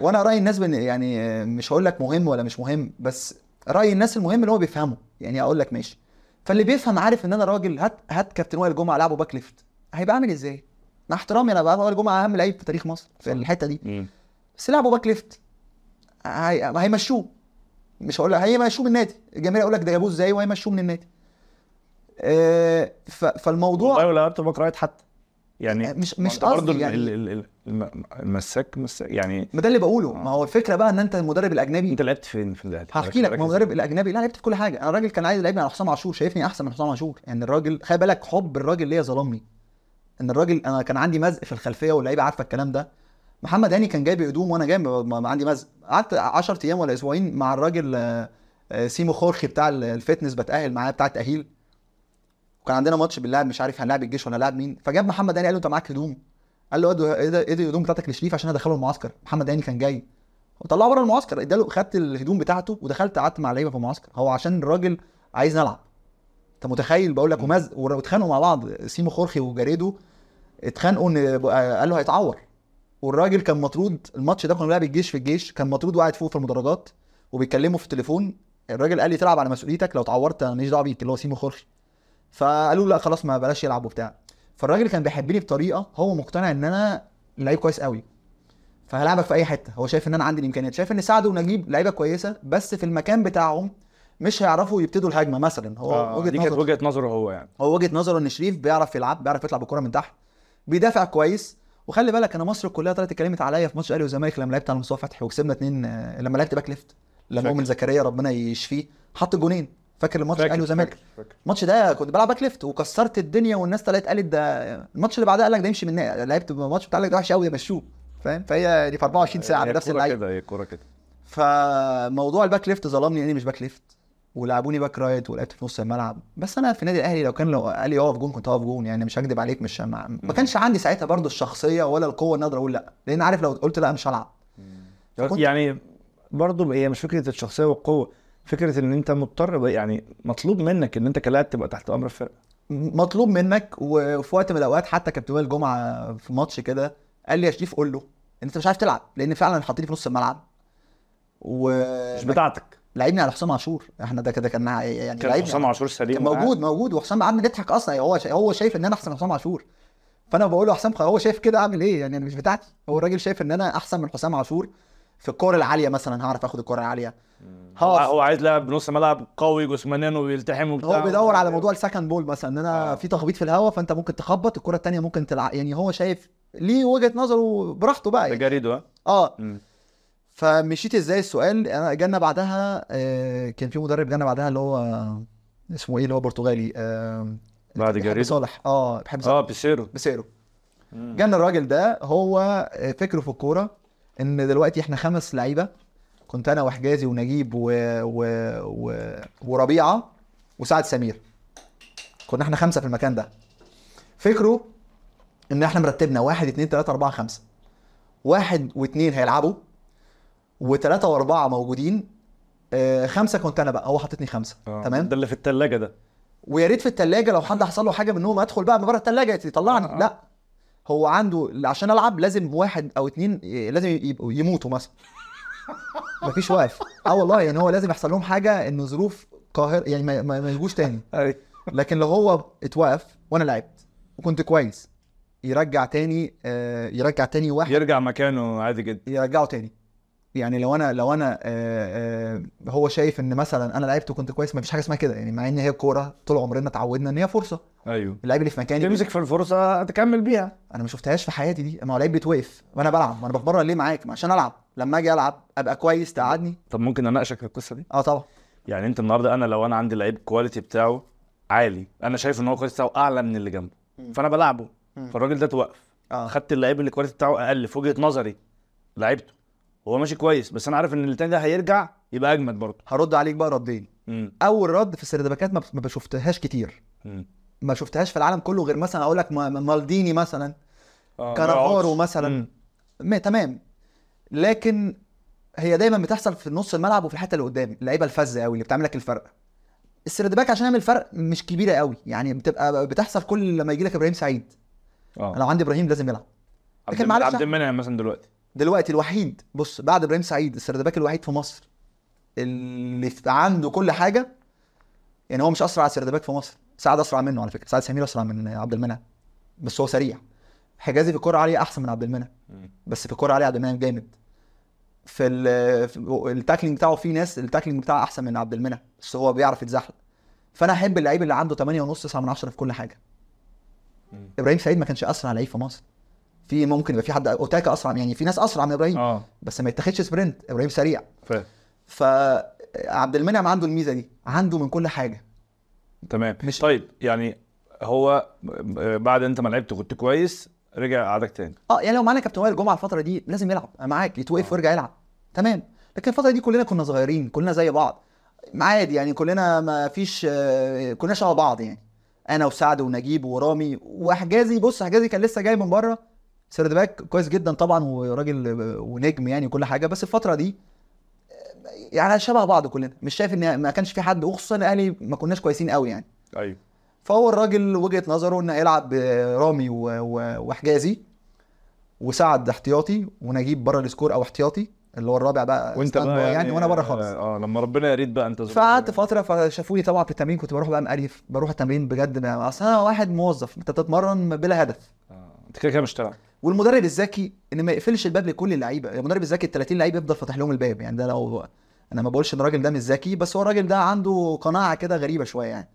وأنا رأي الناس يعني مش هقول لك مهم ولا مش مهم بس رأي الناس المهم اللي هو بيفهمه. يعني أقول لك ماشي. فاللي بيفهم عارف إن أنا راجل هات هات كابتن وائل جمعة لعبه باك ليفت. هيبقى عامل إزاي؟ مع احترامي أنا بقى وائل جمعة أهم لعيب في تاريخ مصر في الحتة دي. مم. بس لعبوا باك ليفت. هي... هيمشوه. مش هقول لك هيمشوه من النادي. الجماهير يقول لك ده جابوه إزاي وهيمشوه من النادي. آه، ف... والله فالموضوع ولا لعبت باك رايت حتى. يعني مش ما مش انت برضه يعني. ال- ال- الم- المساك مساك يعني ما ده اللي بقوله. ما هو الفكرة بقى إن أنت المدرب الأجنبي أنت لعبت فين في الاهلي؟ هحكي لك. ما. المدرب الأجنبي لا لعبت في كل حاجة. أنا الراجل كان عايز يلعبني على حسام عاشور شايفني أحسن من حسام عاشور. يعني الراجل خلي بالك حب الراجل ليا ظلمني. إن الراجل أنا كان عندي مزق في الخلفية واللعيبة عارفة الكلام ده. محمد هاني كان جايب هدوم وأنا ما- ما عندي مزق. قعدت 10 أيام ولا أسبوعين مع الراجل آه، آه، سيمو خورخي بتاع ال- fitness بتأهل معاه بتاع التأهيل. وكان عندنا ماتش بنلاعب مش عارف هنلاعب الجيش ولا هنلاعب مين. فجاب محمد هاني قال له انت معاك هدوم. قال له إيه ده إيه الهدوم بتاعتك لشريف عشان ادخله المعسكر محمد هاني كان جاي. وطلعه بره المعسكر اداله خدت الهدوم بتاعته ودخلت قعدت مع اللعيبة في المعسكر. هو عشان الراجل عايز نلعب. انت متخيل؟ بقول لك ومز واتخانقوا مع بعض. سيمو خورخي وجاريدو اتخانقوا ان قال له هيتعور. والراجل كان مطرود. الماتش ده كنا بنلعب الجيش في الجيش. كان مطرود وقاعد فوق في المدرجات وبيكلمه في التليفون. الراجل قال لي تلعب على مسؤوليتك لو اتعورت أنا ماليش دعوة بيك اللي هو سيمو خورخي. فقالوا لا خلاص ما بلاش يلعب وبتاع. فالراجل كان بيحبني بطريقة هو مقتنع إن أنا لعيب كويس قوي. فهلعبك في أي حتة. هو شايف إن أنا عندي الإمكانيات. شايف إن سعد ونجيب لعيبة كويسة بس في المكان بتاعهم مش هيعرفوا يبتدوا الهجمة مثلا. هو آه وجهة دي كانت نظر وجهة نظره هو يعني. هو وجهة نظره إن شريف بيعرف يلعب بيعرف يطلع بالكره من تحت بيدافع كويس. وخلي بالك أنا مصر كلها طلعت اتكلمت عليا في ماتش الاهلي والزمالك لما لعبت على مصطفى فتحي وكسبنا اتنين آه، لما لعبت باك ليفت لما. مؤمن زكريا ربنا يشفيه حط جونين. فاكر الماتش الاهلي فاكر. الماتش ده كنت بلعب باك ليفت وكسرت الدنيا والناس طلعت قالت ده الماتش اللي بعدها قال لك ده يمشي من لعبت الماتش بتاع ده وحش قوي مشوه. فاهم؟ فهي دي في 24 ساعة هي نفس الكورة اللعيب. كده هي الكوره كده. فموضوع الباك ليفت ظلمني اني مش باك ليفت. ولعبوني باك رايت ولعبت في نص الملعب. بس أنا في النادي الاهلي لو كان لو قال لي أقف جون كنت هقف جون يعني مش هكدب عليك مش ما, ما كانش عندي ساعتها برضو الشخصية ولا القوة إن أقدر أقول لأ. لأن عارف لو قلت لأ مش هلعب. يعني برضه هي مش فكرة الشخصية والقوة. فكرة إن أنت مضطر يعني مطلوب منك إن أنت كلاعب تبقى تحت أمر الفرقه مطلوب منك وفي وقت من الأوقات حتى كابتن وائل جمعه في ماتش كده قال لي يا شريف قول له أنت مش عارف تلعب لأن فعلا حاطيني في نص الملعب. و مش بتاعتك. لعبني على حسام عاشور. إحنا ده كده كان يعني كان حسام عاشور سليم كان موجود موجود وحسام قعدنا نضحك أصلا. هو. هو شايف إن أنا أحسن من حسام عاشور. فأنا بقول له حسام هو شايف كده أعمل إيه؟ يعني أنا مش بتاعتي. هو الراجل شايف إن أنا أحسن من حسام عاشور. في الكور العالية مثلا هعرف آخد الكور العالية. هو هو عايز لاعب بنص ملعب قوي جسمانيا وبيلتحم وبتاع. هو بيدور على موضوع ال second ball مثلا إن أنا آه. في تخبيط في الهواء فأنت ممكن تخبط الكرة التانية ممكن تلعب يعني هو شايف ليه وجهة نظره براحته بقى يعني. جاريدو ها آه. مم. فمشيت إزاي السؤال؟ أنا جانا بعدها آه كان في مدرب جانا بعدها اللي هو آه، اسمه إيه اللي هو برتغالي آه بعد جاريدو صالح. آه بحب آه صالح بيسيرو. بسيرو مم. جانا الراجل ده هو فكره في الكورة. إن دلوقتي إحنا خمس لعيبة كنت أنا وحجازي ونجيب و... و... و... وربيعة وسعد سمير. كنا إحنا خمسة في المكان ده. فكره إن إحنا مرتبنا واحد اتنين تلاتة أربعة خمسة. واحد واتنين هيلعبوا وتلاتة وأربعة موجودين آه خمسة كنت أنا بقى هو حاططني خمسة. آه. تمام؟ ده اللي في الثلاجه ده. ويا ريت في الثلاجه لو حد حصل له حاجة منهم أدخل بقى من بره الثلاجه يطلعني. آه، آه. لا. هو عنده عشان ألعب لازم واحد أو اتنين لازم يبقوا يموتوا مثلا. مفيش واقف. آه والله يعني هو لازم يحصل لهم حاجة انه ظروف قاهر يعني ما, ما, يجوش تاني. اي لكن لو هو اتوقف وأنا لعبت وكنت كويس يرجع تاني آه يرجع تاني واحد. يرجع مكانه عادي جدا. يرجعه تاني. يعني لو أنا لو أنا آه آه هو شايف إن مثلا أنا لعبت وكنت كويس مفيش حاجة اسمها كده يعني مع إن هي الكوره طول عمرنا اتعودنا إن هي فرصة. أيوه. اللعيب اللي في مكاني تمسك في الفرصة تكمل بيها. أنا ما شفتهاش في حياتي دي. ما هو لعيب بيتوقف وأنا بلعب. ما أنا بتمرن ليه معاك؟ ما عشان ألعب. لما أجي ألعب أبقى كويس تقعدني. طب ممكن أناقشك في القصة دي؟ آه طبعا. يعني أنت النهارده أنا لو أنا عندي لعيب quality بتاعه عالي أنا شايف إن هو quality بتاعه أعلى من اللي جنبه. فأنا بلعبه. فالراجل ده توقف. آه. خدت اللعيب اللي quality بتاعه أقل في وجهة نظري لعبته. هو ماشي كويس بس أنا عارف إن التاني ده هيرجع يبقى أجمد برضه. هرد عليك بقى ردين. امم أول رد في السردباكات ما ما بشوفتهاش كتير. امم ما شفتهاش في العالم كله غير مثلا أقول لك ما- ما- مالديني مثلا آه، كانافارو ما مثلا. ما تمام. لكن هي دايما بتحصل في نص الملعب وفي الحتة اللي قدام اللعيبة الفذة قوي اللي بتعمل لك الفرق. السردباك عشان يعمل فرق مش كبيرة قوي يعني بتبقى بتحصل كل لما يجي لك إبراهيم سعيد. آه. أنا لو عندي إبراهيم لازم يلعب. لكن معلش عبد المنعم مثلا دلوقتي. دلوقتي الوحيد بص بعد إبراهيم سعيد السردباك الوحيد في مصر. اللي عنده كل حاجة يعني هو مش أسرع سردباك في مصر. سعد أسرع منه على فكرة. سعد سمير أسرع من عبد المنعم. بس هو سريع. حجازي في الكره عاليه أحسن من عبد المنعم. بس في الكورة عليه عبد المنعم جامد. في, ال- في ال tackling بتاعه في ناس ال tackling بتاعه أحسن من عبد المنعم. بس هو بيعرف يتزحلق. فأنا أحب اللعيب اللي عنده 8 ونص 9 من 10 في كل حاجة. إبراهيم سعيد ما كانش أسرع لعيب في مصر. في ممكن يبقى في حد أوتاكا أسرع يعني في ناس أسرع من إبراهيم آه. بس ما يتاخدش sprint إبراهيم سريع. فاهم فعبد المنعم عنده الميزة دي عنده من كل حاجة. تمام. مش- طيب يعني هو آه، بعد أنت ما لعبت كنت كويس رجع قعدك تاني. آه يعني لو معانا كابتن وائل جمعة الفترة دي لازم يلعب أنا معاك يتوقف ويرجع يلعب. تمام. لكن الفترة دي كلنا كنا صغيرين كلنا زي بعض. عادي يعني كلنا ما فيش آه، كلنا شبه بعض يعني. أنا وسعد ونجيب ورامي وحجازي بص حجازي كان لسه جاي من بره. سنتر باك كويس جدا طبعا وراجل آه، ونجم يعني وكل حاجة. بس الفترة دي آه، يعني شبه بعض كلنا. مش شايف إن ما كانش في حد وخصوصا الاهلي ما كناش كويسين قوي يعني. أيوه. فهو الراجل وجهة نظره إنه يلعب رامي وحجازي وسعد احتياطي ونجيب بره السكور أو احتياطي اللي هو الرابع بقى وأنت بقى يعني وأنا بره خالص. آه لما ربنا يريد بقى أنت فقعدت فترة فشافوني طبعا في التمرين كنت بروح بقى مقريف بروح التمرين بجد. أصل أنا واحد موظف أنت بتتمرن بلا هدف. آه، انت كده كده مش تلعب. والمدرب الذكي ان ما يقفلش الباب لكل اللعيبة. المدرب الذكي ال 30 لعيب يفضل فاتح لهم الباب. يعني ده لو أنا ما بقولش ان الراجل ده مش ذكي بس هو الراجل ده عنده قناعة كده غريبة شوية يعني.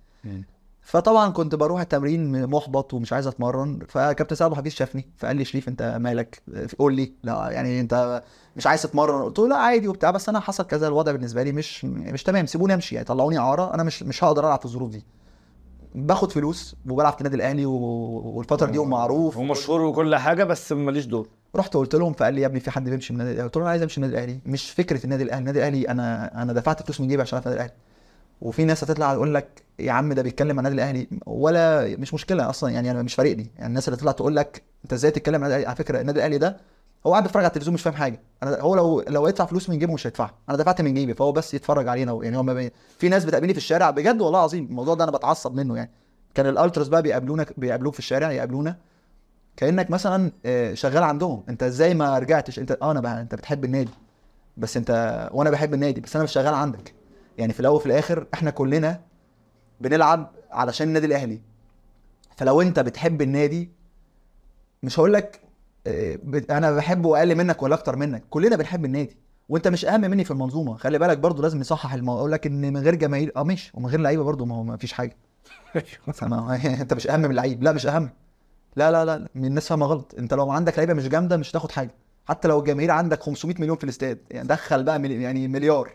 فطبعا كنت بروح التمرين محبط ومش عايز اتمرن. فكابتن سعد حفيظ شافني فقال لي شريف انت مالك؟ قول لي. لا يعني انت مش عايز تتمرن. قلت له لا عادي وبتاع. بس أنا حصل كذا الوضع بالنسبة لي مش مش تمام. سيبوني أمشي. يعني طلعوني إعارة. أنا مش مش هقدر ألعب في الظروف دي. باخد فلوس وبلعب في النادي الأهلي والفترة دي ومعروف. ومشهور وكل حاجة بس ماليش دور. رحت قلت لهم فقال لي يا ابني في حد بيمشي من النادي الأهلي؟ قلت له أنا عايز أمشي من النادي الأهلي. مش فكرة النادي الأهلي. النادي الأهلي أنا أنا دفعت فلوس من جيبي عشان في النادي الأهلي. وفي ناس هتطلع تقول لك يا عم ده بيتكلم عن النادي الأهلي. ولا مش مشكلة أصلا. يعني أنا مش فارقني. يعني الناس اللي تطلع تقول لك أنت إزاي تتكلم عن النادي الأهلي؟ على فكرة النادي الأهلي ده هو قاعد بيتفرج على التلفزيون مش فاهم حاجة. أنا هو لو لو يدفع فلوس من جيبه مش هيدفعها. أنا دفعت من جيبي فهو بس يتفرج علينا يعني هو ما بي... في ناس بتقابلني في الشارع بجد والله العظيم الموضوع ده أنا بتعصب منه يعني. كان الألتراس بقى بيقابلونا بيقابلوك في الشارع يقابلونا. كأنك مثلا آه، شغال عندهم. أنت إزاي ما رجعتش؟ أنت آه أنا بقى أنت بتحب النادي. بس أنت وأنا بحب النادي بس أنا مش شغال عندك. يعني في الأول وفي الآخر إحنا كلنا بنلعب علشان النادي الأهلي. فلو أنت بتحب النادي مش هقول لك أنا بحبه أقل منك ولا أكتر منك. كلنا بنحب النادي. وانت مش اهم مني في المنظومة. خلي بالك برضو لازم نصحح الموضوع أقول لك إن من غير جماهير آه ماشي. ومن غير لعيبة برضو ما هو ما فيش حاجة. هو انت مش اهم من اللعيب. لا مش اهم. لا لا لا من الناس فاهمة غلط. انت لو عندك لعيبة مش جامدة مش هتاخد حاجة. حتى لو الجماهير عندك 500 مليون في الاستاد يعني دخل بقى ملي... يعني مليار.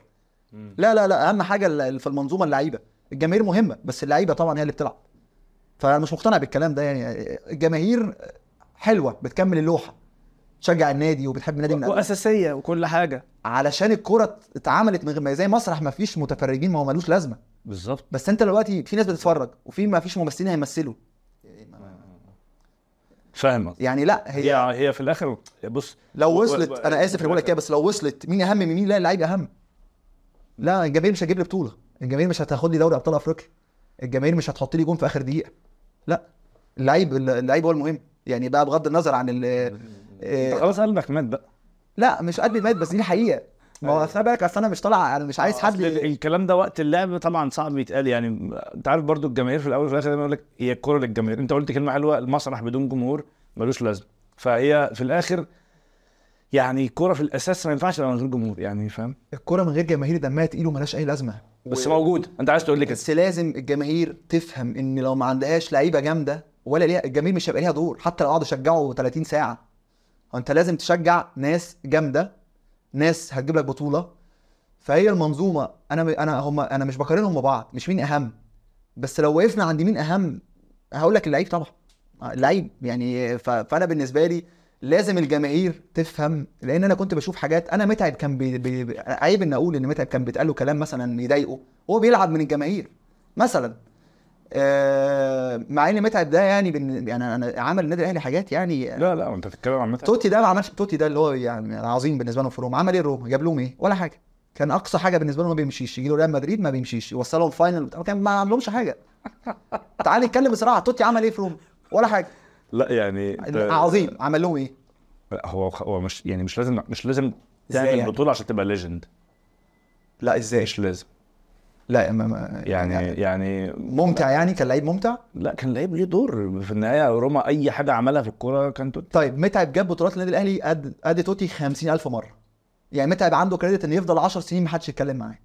لا لا لا. أهم حاجة في المنظومة اللعيبة. الجماهير مهمة بس اللعيبة طبعا هي اللي بتلعب. فأنا مش مقتنع بالكلام ده. يعني الجماهير حلوة بتكمل اللوحة. تشجع النادي وبتحب النادي من وأساسية وكل حاجة. علشان الكورة اتعملت من غير ما زي مسرح ما فيش متفرجين ما هو ملوش لازمة. بالظبط. بس انت دلوقتي في ناس بتتفرج وفي ما فيش ممثلين هيمثلوا. فاهم قصدي. يعني لا هي هي هي في الآخر بص لو وصلت و- أنا آسف اللي بقول لك كده بس لو وصلت مين أهم من مين؟ لا اللعيب أهم. لا الجماهير مش هتجيب لي بطولة. الجماهير مش هتاخد لي دوري أبطال أفريقيا. الجماهير مش هتحط لي جون في آخر دقيقة. لا اللعيب اللعيب هو المهم. يعني بقى بغض النظر عن ال آه، خلاص قلبك مات بقى. لا مش قلبي مات بس دي الحقيقة ما هو خلي بالك أصل أنا مش طالع أنا مش عايز حد أصل الكلام ده وقت اللعب طبعا صعب يتقال. يعني أنت عارف برضو الجماهير في الأول وفي الآخر دايما يقول لك هي الكوره للجماهير. أنت قلت كلمة حلوة المسرح بدون جمهور ملوش لازمة. فهي في الآخر يعني الكوره في الأساس ما ينفعش تبقى من غير جمهور يعني فاهم؟ الكوره من غير جماهير دمها تقيل وملهاش أي لازمة. بس و- موجود أنت عايز تقول لي كده. بس لازم الجماهير تفهم إن لو ما عندهاش لعيبة جامدة ولا ليها الجماهير مش هيبقى ليها دور. حتى لو قعدوا يشجعوا 30 ساعة. انت لازم تشجع ناس جامدة. ناس هتجيب لك بطولة. فهي المنظومة. أنا أنا هم أنا مش بقارنهم ببعض. مش مين أهم. بس لو وقفنا عند مين أهم هقول لك اللعيب طبعا. اللعيب يعني. فأنا بالنسبة لي لازم الجماهير تفهم. لأن أنا كنت بشوف حاجات. أنا متعب كان بي... بي... عيب إن أقول إن متعب. كان بيتقال له كلام مثلا يضايقه. هو بيلعب من الجماهير. مثلا آه مع إن متعب ده يعني بن... يعني أنا عمل النادي الأهلي حاجات يعني لا لا انت بتتكلم عن متعب. توتي ده ما عملش توتي ده اللي هو يعني عظيم بالنسبة لهم في روما. عمل إيه روما؟ جاب لهم إيه؟ ولا حاجة. كان أقصى حاجة بالنسبة له ما بيمشيش. يجي له ريال مدريد ما بيمشيش. يوصلهم final كان ما عملهمش حاجة. تعال نتكلم بصراحة. توتي عمل إيه في روما؟ ولا حاجة. لا يعني ده- عظيم. عمل لهم إيه؟ لا، هو هو مش يعني مش لازم مش لازم تعمل يعني؟ بطولة عشان تبقى legend لا إزاي؟ مش لازم. لا ما ما يعني يعني ممتع يعني؟ كان لعيب ممتع؟ لا كان لعيب ليه دور في النهاية. روما أي حاجة عملها في الكورة كان توتي طيب متعب جاب بطولات النادي الأهلي قد قد توتي 50000 مرة. يعني متعب عنده credit إن يفضل 10 سنين ما حدش يتكلم معاه.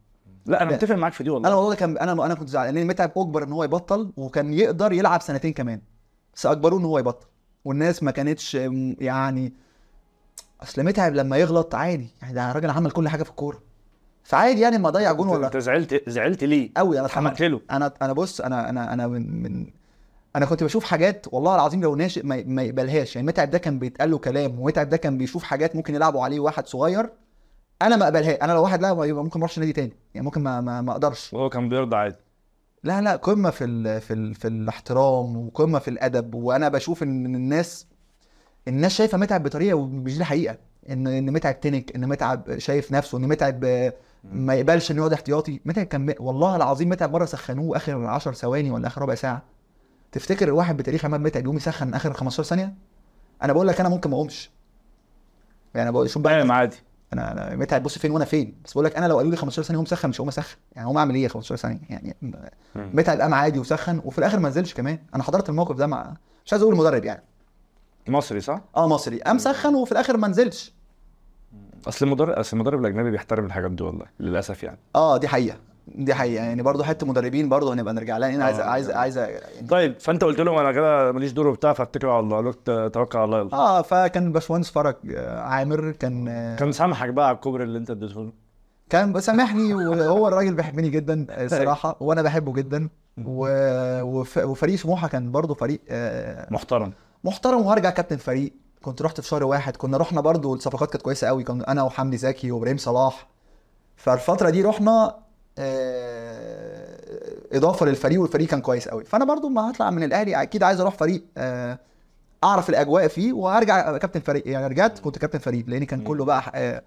لا أنا متفق معاك في دي والله. أنا والله كان أنا أنا كنت زعلان لأن متعب اجبر إن هو يبطل وكان يقدر يلعب سنتين كمان. بس أجبروه إن هو يبطل. والناس ما كانتش يعني أصل متعب لما يغلط عادي. يعني ده راجل عمل كل حاجة في الكورة. فعادي يعني ما اضيع جون ولا انت زعلت زعلت ليه؟ قوي أنا عملت اتحملت له. أنا أنا بص أنا أنا أنا من, من أنا كنت بشوف حاجات والله العظيم لو ناشئ ما, ما يقبلهاش. يعني متعب ده كان بيتقال له كلام ومتعب ده كان بيشوف حاجات ممكن يلعبوا عليه واحد صغير أنا ما اقبلها أنا لو واحد لا يبقى ممكن ما أروحش نادي تاني. يعني ممكن ما ما, ما أقدرش. وهو كان بيرضى عادي. لا لا قمة في ال في ال في الاحترام وقمة في الأدب. وأنا بشوف إن الناس الناس شايفة متعب بطريقة ومش دي الحقيقة. إن إن متعب تنك إن متعب شايف نفسه إن متعب ما يقبلش انه يقعد احتياطي. متعب كان م... والله العظيم متعب مرة سخنوه آخر 10 ثواني ولا آخر ربع ساعة؟ تفتكر الواحد بتاريخ عماد متعب يقوم يسخن آخر 15 ثانية؟ أنا بقول لك أنا ممكن ما أقومش. يعني بقول شوف بقى عادي. أنا أنا متعب بص فين وأنا فين؟ بس بقول لك أنا لو قالوا لي 15 ثانية هقوم سخن مش هقوم أسخن. يعني هقوم أعمل إيه 15 ثانية؟ يعني متعب قام عادي وسخن؟ وفي الآخر ما نزلش كمان. أنا حضرت الموقف ده مع مش عايز أقول المدرب يعني. مصري صح؟ آه مصري. قام سخن وفي الآخر ما نزلش. أصل المدرب أصل المدرب الأجنبي بيحترم الحاجات دي والله للأسف يعني. آه دي حقيقة دي حقيقة. يعني برضه حتة مدربين برضه هنبقى نرجع لها أنا عايز آه. عايز عايز يعني طيب فأنت قلت لهم أنا كده ماليش دور وبتاع فاتكلوا على الله قلت توكل على الله آه فكان باشمهندس فرج آه، عامر كان آه، كان سامحك بقى على الكوبري اللي أنت اديته له. كان بسامحني وهو الراجل بيحبني جدا آه، الصراحه وأنا بحبه جدا. و... وفريق سموحة كان برضه فريق آه، محترم. محترم وهرجع كابتن فريق. كنت رحت في شهر واحد كنا رحنا برضو الصفقات كانت كويسة قوي كنا أنا وحمدي زكي وإبراهيم صلاح. فالفترة دي رحنا آه، إضافة للفريق والفريق كان كويس قوي. فأنا برضو ما هطلع من الأهلي أكيد عايز أروح فريق آه، أعرف الأجواء فيه أبقى كابتن فريق. يعني رجعت كنت كابتن فريق لأن كان كله بقى آه،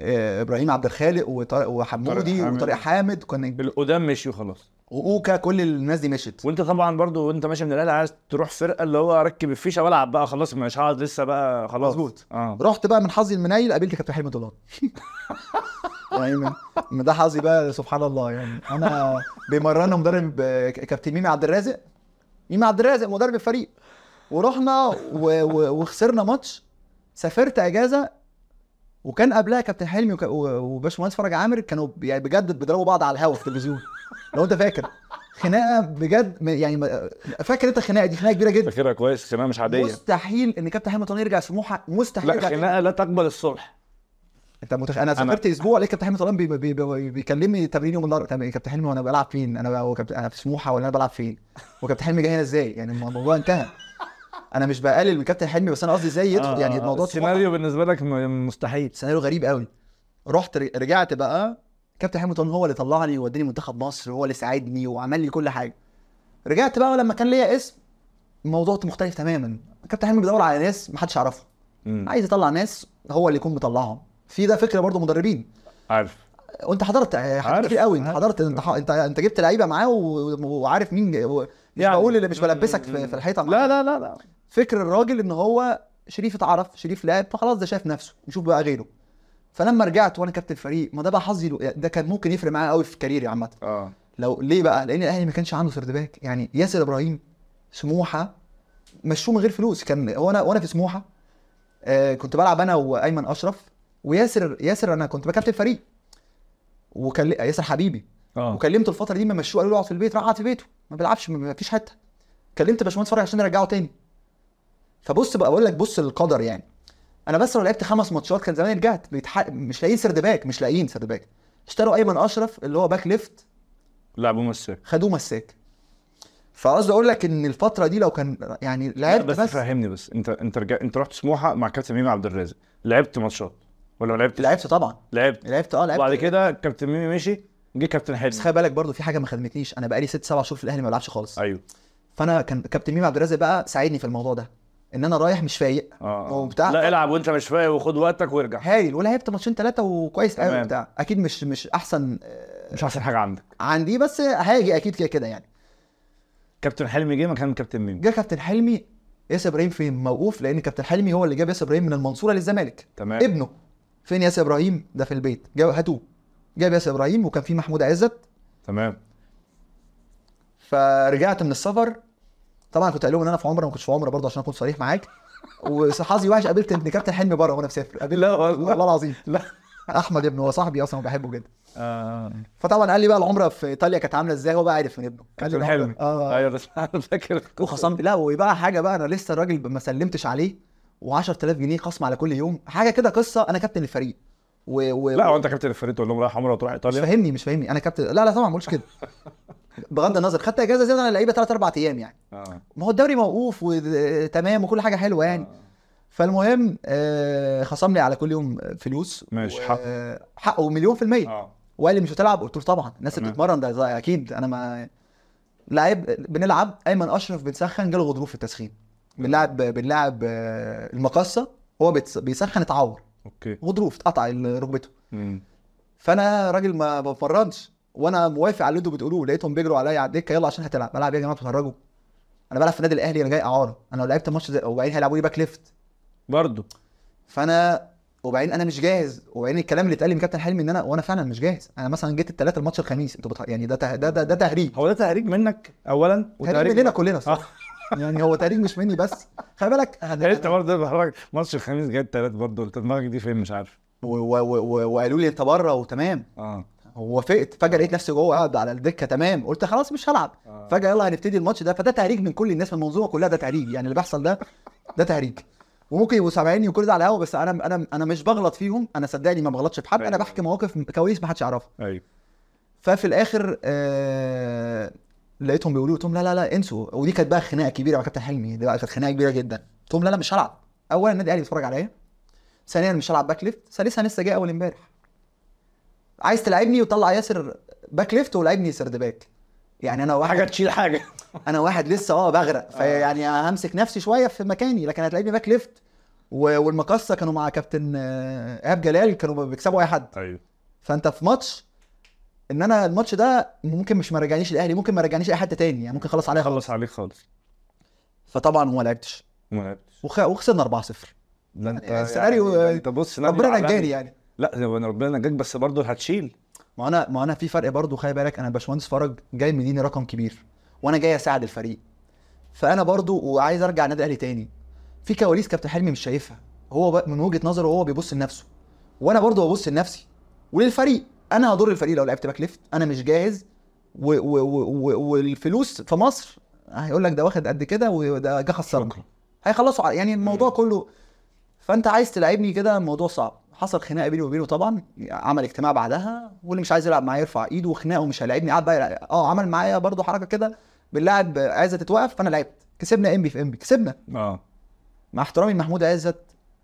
إبراهيم عبد الخالق وطارق- وحمودي حامد. وطارق حامد كان القدام مشيوا خلاص. وأوكا كل الناس دي مشت وأنت طبعا برضو وأنت ماشي من الاهلي عايز تروح فرقة اللي هو أركب الفيشة وألعب بقى خلاص مش هقعد لسه بقى خلاص. مظبوط. آه. رحت بقى من حظي المنيل قابلت كابتن حلمي طولان يعني من- ده حظي بقى سبحان الله. يعني أنا بيمرنا مدرب آه، كابتن ميمي عبد الرازق. ميمي عبد الرازق مدرب الفريق. ورحنا و... و... وخسرنا ماتش. سافرت إجازة وكان قبلها كابتن حلمي وك... وباشمهندس فرج عامر كانوا يعني بجد بيضربوا بعض على الهوا في التلفزيون. لو انت فاكر. خناقة بجد يعني فاكر انت الخناقة دي؟ خناقة كبيرة جدا. فاكرها كويس خناقة مش عادية. مستحيل ان كابتن حلمي طولان يرجع سموحة. مستحيل لا خناقة لا تقبل الصلح. انت متخ... أنا سافرت أسبوع لقيت كابتن حلمي طولان بي... بي... بي... بيكلمني تمرين يوم طب كابتن حلمي وأنا بلعب فين؟ أنا هو كابتن أنا في سموحة ولا أنا بلعب فين؟ وكابتن حلمي جاي هنا إزاي؟ يعني الموضوع انتهى. أنا مش بقلل من كابتن حلمي بس أنا قصدي إزاي يدخل يعني الموضوع سموحة السيناريو بالنسبة لك مستحيل. سيناريو غريب قوي. رحت رجعت بقى كابتن حلمي طولان هو اللي طلعني ووداني منتخب مصر وهو اللي ساعدني وعمل لي كل حاجة. رجعت بقى ولما كان ليا اسم الموضوع مختلف تماما. كابتن حلمي بيدور على ناس محدش يعرفها مم. عايز يطلع ناس هو اللي يكون مطلعهم. في ده فكرة برضو مدربين. عارف. وانت حضرت حاجات عارف، كتير قوي. انت. حضرت انت انت جبت لعيبة معاه وعارف مين مش يعني- بقول اللي مش بلبسك في, في الحيطة. لا لا لا لا. فكر الراجل إن هو شريف اتعرف شريف لعب فخلاص ده شايف نفسه نشوف بقى غيره. فلما رجعت وأنا كابتن فريق ما ده بقى حظي ده كان ممكن يفرق معايا قوي في career ي عامة. آه. لو ليه بقى؟ لأن الأهلي ما كانش عنده third back. يعني ياسر إبراهيم سموحة مشوه من غير فلوس. كان وأنا وأنا في سموحة. آه كنت بلعب أنا وأيمن أشرف. وياسر ياسر أنا كنت بكابتن فريق وكان ياسر حبيبي. آه. وكلمته الفترة دي ما مشوه قالوا له اقعد في البيت راح قعد في بيته ما بيلعبش ما فيش حتة. كلمت باشمهندس فرج عشان يرجعه تاني. فبص بقى أقول لك بص القدر يعني. أنا بس لو لعبت خمس ماتشات كان زمان رجعت بيتح... مش لاقيين third back مش لاقيين third back. اشتروا أيمن أشرف اللي هو back left. لعبوا مساك خدوه مساك فقصدي أقول لك إن الفترة دي لو كان يعني لعبت بس, بس, فهمني بس أنت أنت رجع... أنت رحت سموحة مع كابتن ميمي عبد الرازق. لعبت ماتشات ولا ما لعبتش؟ لعبت طبعا. لعبت. لعبت آه لعبت. وبعد كده كابتن ميمي مشي جه كابتن حلمي. بس خلي بالك برضو في حاجة ما خدمتنيش. أنا بقالي ست سبع شهور في الأهلي ما بلعبش خالص. أيوه. فأنا كان كابتن ميمي عبد الرازق بقى ساعدني في الموضوع ده. إن أنا رايح مش فايق. آه. وبتاع. لا العب وأنت مش فايق وخد وقتك وارجع. هايل. ولعبت ماتشين ثلاثة وكويس قوي تمام. بتاع أكيد مش مش أحسن آه، مش أحسن حاجة عندك. عندي بس هاجي أكيد كده كده يعني. كابتن حلمي جه مكان كابتن ميمي جه كابتن حلمي ياسر إبراهيم فين موقوف لأن كابتن حلمي هو اللي جاب ياسر إبراهيم من المنصورة للزمالك. تمام. ابنه. فين ياسر إبراهيم؟ ده في البيت. جاب هاتوه. جاب ياسر إبراهيم وكان في محمود عزت. تمام. فرجعت من السفر. طبعا كنت قايل لهم إن أنا في عمره ما كنتش في عمره برضه عشان أكون صريح معاك. وحظي وحش قابلت ابن كابتن حلمي بره وأنا مسافر. قابلت لا والله. العظيم. لا. أحمد ابنه هو صاحبي أصلا وبحبه جدا. آه. فطبعا قال لي بقى العمرة في إيطاليا كانت عاملة إزاي؟ هو بقى عارف من ابنه. قال لي حلمي. آه. أيوه بس أنا فاكر. وخصم لا وبقى حاجة بقى أنا لسه الراجل ما سلمتش عليه. و10000 جنيه خصم على كل يوم. حاجة كده قصة أنا كابتن الفريق. و... و... لا هو انت كابتن الفريق تقول لهم رايح عمرة وتروح مش ايطاليا فاهمني مش فاهمني. أنا كابتن لا لا طبعا ما بقولش كده. بغض النظر خدت إجازة زيادة عن اللعيبة ثلاث أربع أيام يعني. آه. ما هو الدوري موقوف وتمام وكل حاجة حلوة يعني. فالمهم آه، خصم لي على كل يوم فلوس ماشي، و- حقه. حقه مليون في المية. وقال لي مش هتلعب؟ قلت له طبعا. الناس اللي. بتتمرن ده أكيد. أنا ما لعب بنلعب أيمن أشرف بنسخن جاله غضروف في التسخين. بنلعب بنلعب آه، المقصة هو بيسخن اتعور. أوكي. غضروف اتقطع ركبته. فأنا راجل ما بتمرنش وأنا موافق على اللي أنتوا بتقولوه. لقيتهم بيجروا عليا على الدكه يلا عشان هتلعب. بلعب يا جماعة بتتفرجوا أنا بلعب في النادي الأهلي أنا جاي إعارة. أنا لو لعبت ماتش وبعدين هيلعبوا لي back left. برضه فأنا وبعدين أنا مش جاهز. وبعدين الكلام اللي اتقال لي من كابتن حلمي إن أنا وأنا فعلا مش جاهز. أنا مثلا جيت الثلاثه الماتش الخميس. أنتوا بتح... يعني ده ته... ده ده, ده تهريج. هو ده تهريج منك اولا؟ تهريج مننا كلنا صح. يعني هو تهريج مش مني بس. خلي بالك انت برضه ماتش الخميس جاي التلات برضه. انت دماغك دي فين؟ مش عارف. وقالوا لي أنت بره وتمام. آه. ووافقت فجأة لقيت نفسي جوه قاعد على الدكة تمام. قلت خلاص مش هلعب. آه. فجأة يلا هنبتدي الماتش ده. فده تهريج من كل الناس من المنظومة كلها ده تهريج. يعني اللي بيحصل ده ده تهريج. وممكن يبقوا سامعيني وكل ده على الهوا بس أنا أنا أنا مش بغلط فيهم. أنا صدقني ما بغلطش في حد. أنا أيوة. بحكي مواقف كواليس ما حدش يعرفها أيوه. ففي الآخر آه لقيتهم بيقولوا قلت لهم لا لا لا انسوا. ودي كانت بقى خناقة كبيرة مع كابتن حلمي. دي بقى كانت خناقة كبيرة جدا. قلت لهم لا لا مش هلعب. اولا النادي الأهلي بيتفرج عليا. ثانيا مش هلعب back left. ثالثا لسه جاي أول إمبارح. عايز تلعبني وطلع ياسر back left ولعبني third back. يعني أنا واحد حاجة تشيل حاجة. أنا واحد لسه آه بغرق. فيعني همسك نفسي شوية في مكاني لكن هتلاقيني back left. والمقصة كانوا مع كابتن آه، إيهاب جلال كانوا بيكسبوا أي حد. أيوه. فأنت في ماتش إن أنا الماتش ده ممكن مش ما رجعنيش الأهلي ممكن ما رجعنيش أي حد تاني يعني ممكن خلص عليا خلاص. خلص عليك خالص. فطبعا وما لعبتش. وما لعبتش. وخ... وخسرنا 4-0 لا أنت يعني السيناريو- يعني أنت بص ربنا. نجاني يعني. لا هو ربنا نجاك بس برضه هتشيل. ما أنا ما أنا في فرق برضو خلي بالك أنا باشمهندس فرج جاي مديني رقم كبير. وأنا جاي أساعد الفريق. فأنا برضو وعايز أرجع النادي الأهلي تاني. في كواليس كابتن حلمي مش شايفها. هو من وجهة نظره هو بيبص لنفسه. وأنا برضو ببص لنفسي. وللفريق. أنا هضر الفريق لو لعبت back left. أنا مش جاهز. و و و و والفلوس في مصر هيقول لك ده واخد قد كده وده جه شكرا. هيخلصوا يعني الموضوع كله. فأنت عايز تلعبني كده الموضوع صعب. حصل خناقة بيني وبينه طبعا. عمل اجتماع بعدها. واللي مش عايز يلعب معايا يرفع إيده وخناقة ومش هيلاعبني قعد بقى. آه عمل معايا برضو حركة كده. باللاعب عايزه تتوقف فانا لعبت. كسبنا إم بي في إم بي. كسبنا. آه. مع احترامي لمحمود عزت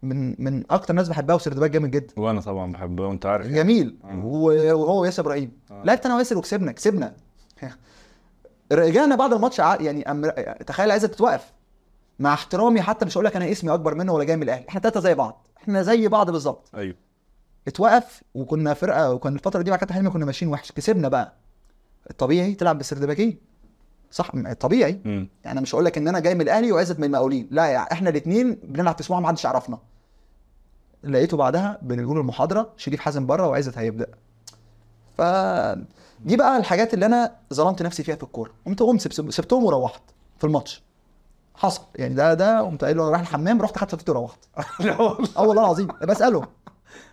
من من أكتر ناس بحبها وسردباك جامد جدا. وأنا طبعا بحبه وانت عارف يعني. جميل. آه. و- وهو وياسر إبراهيم. آه. لعبت أنا وياسر وكسبنا كسبنا. رجعنا بعد الماتش يعني. تخيل عايزة تتوقف. مع احترامي حتى مش هقول لك أنا اسمي أكبر منه ولا جاي من الأهلي. إحنا ثلاثة زي بعض. إحنا زي بعض بالظبط. أيوه. اتوقف وكنا فرقة وكان الفترة دي مع كابتن حلمي كنا ماشيين وحش. كسبنا بقى. الطبيعي تلعب بالسردباكين صح؟ م- طبيعي. مم. يعني أنا مش هقول لك إن أنا جاي من الأهلي وعزت من المقاولين. لا يعني إحنا الاثنين بنلعب في سموحه ما حدش يعرفنا. لقيته بعدها بنقول المحاضرة شريف حازم بره وعزت هيبدأ. ف دي بقى الحاجات اللي أنا ظلمت نفسي فيها في الكورة. قمت قمت سبت- سبتهم وروحت في الماتش. حصل. يعني ده ده قمت قايل له أنا رايح الحمام رحت خدت فتيت وروحت. آه والله العظيم. بساله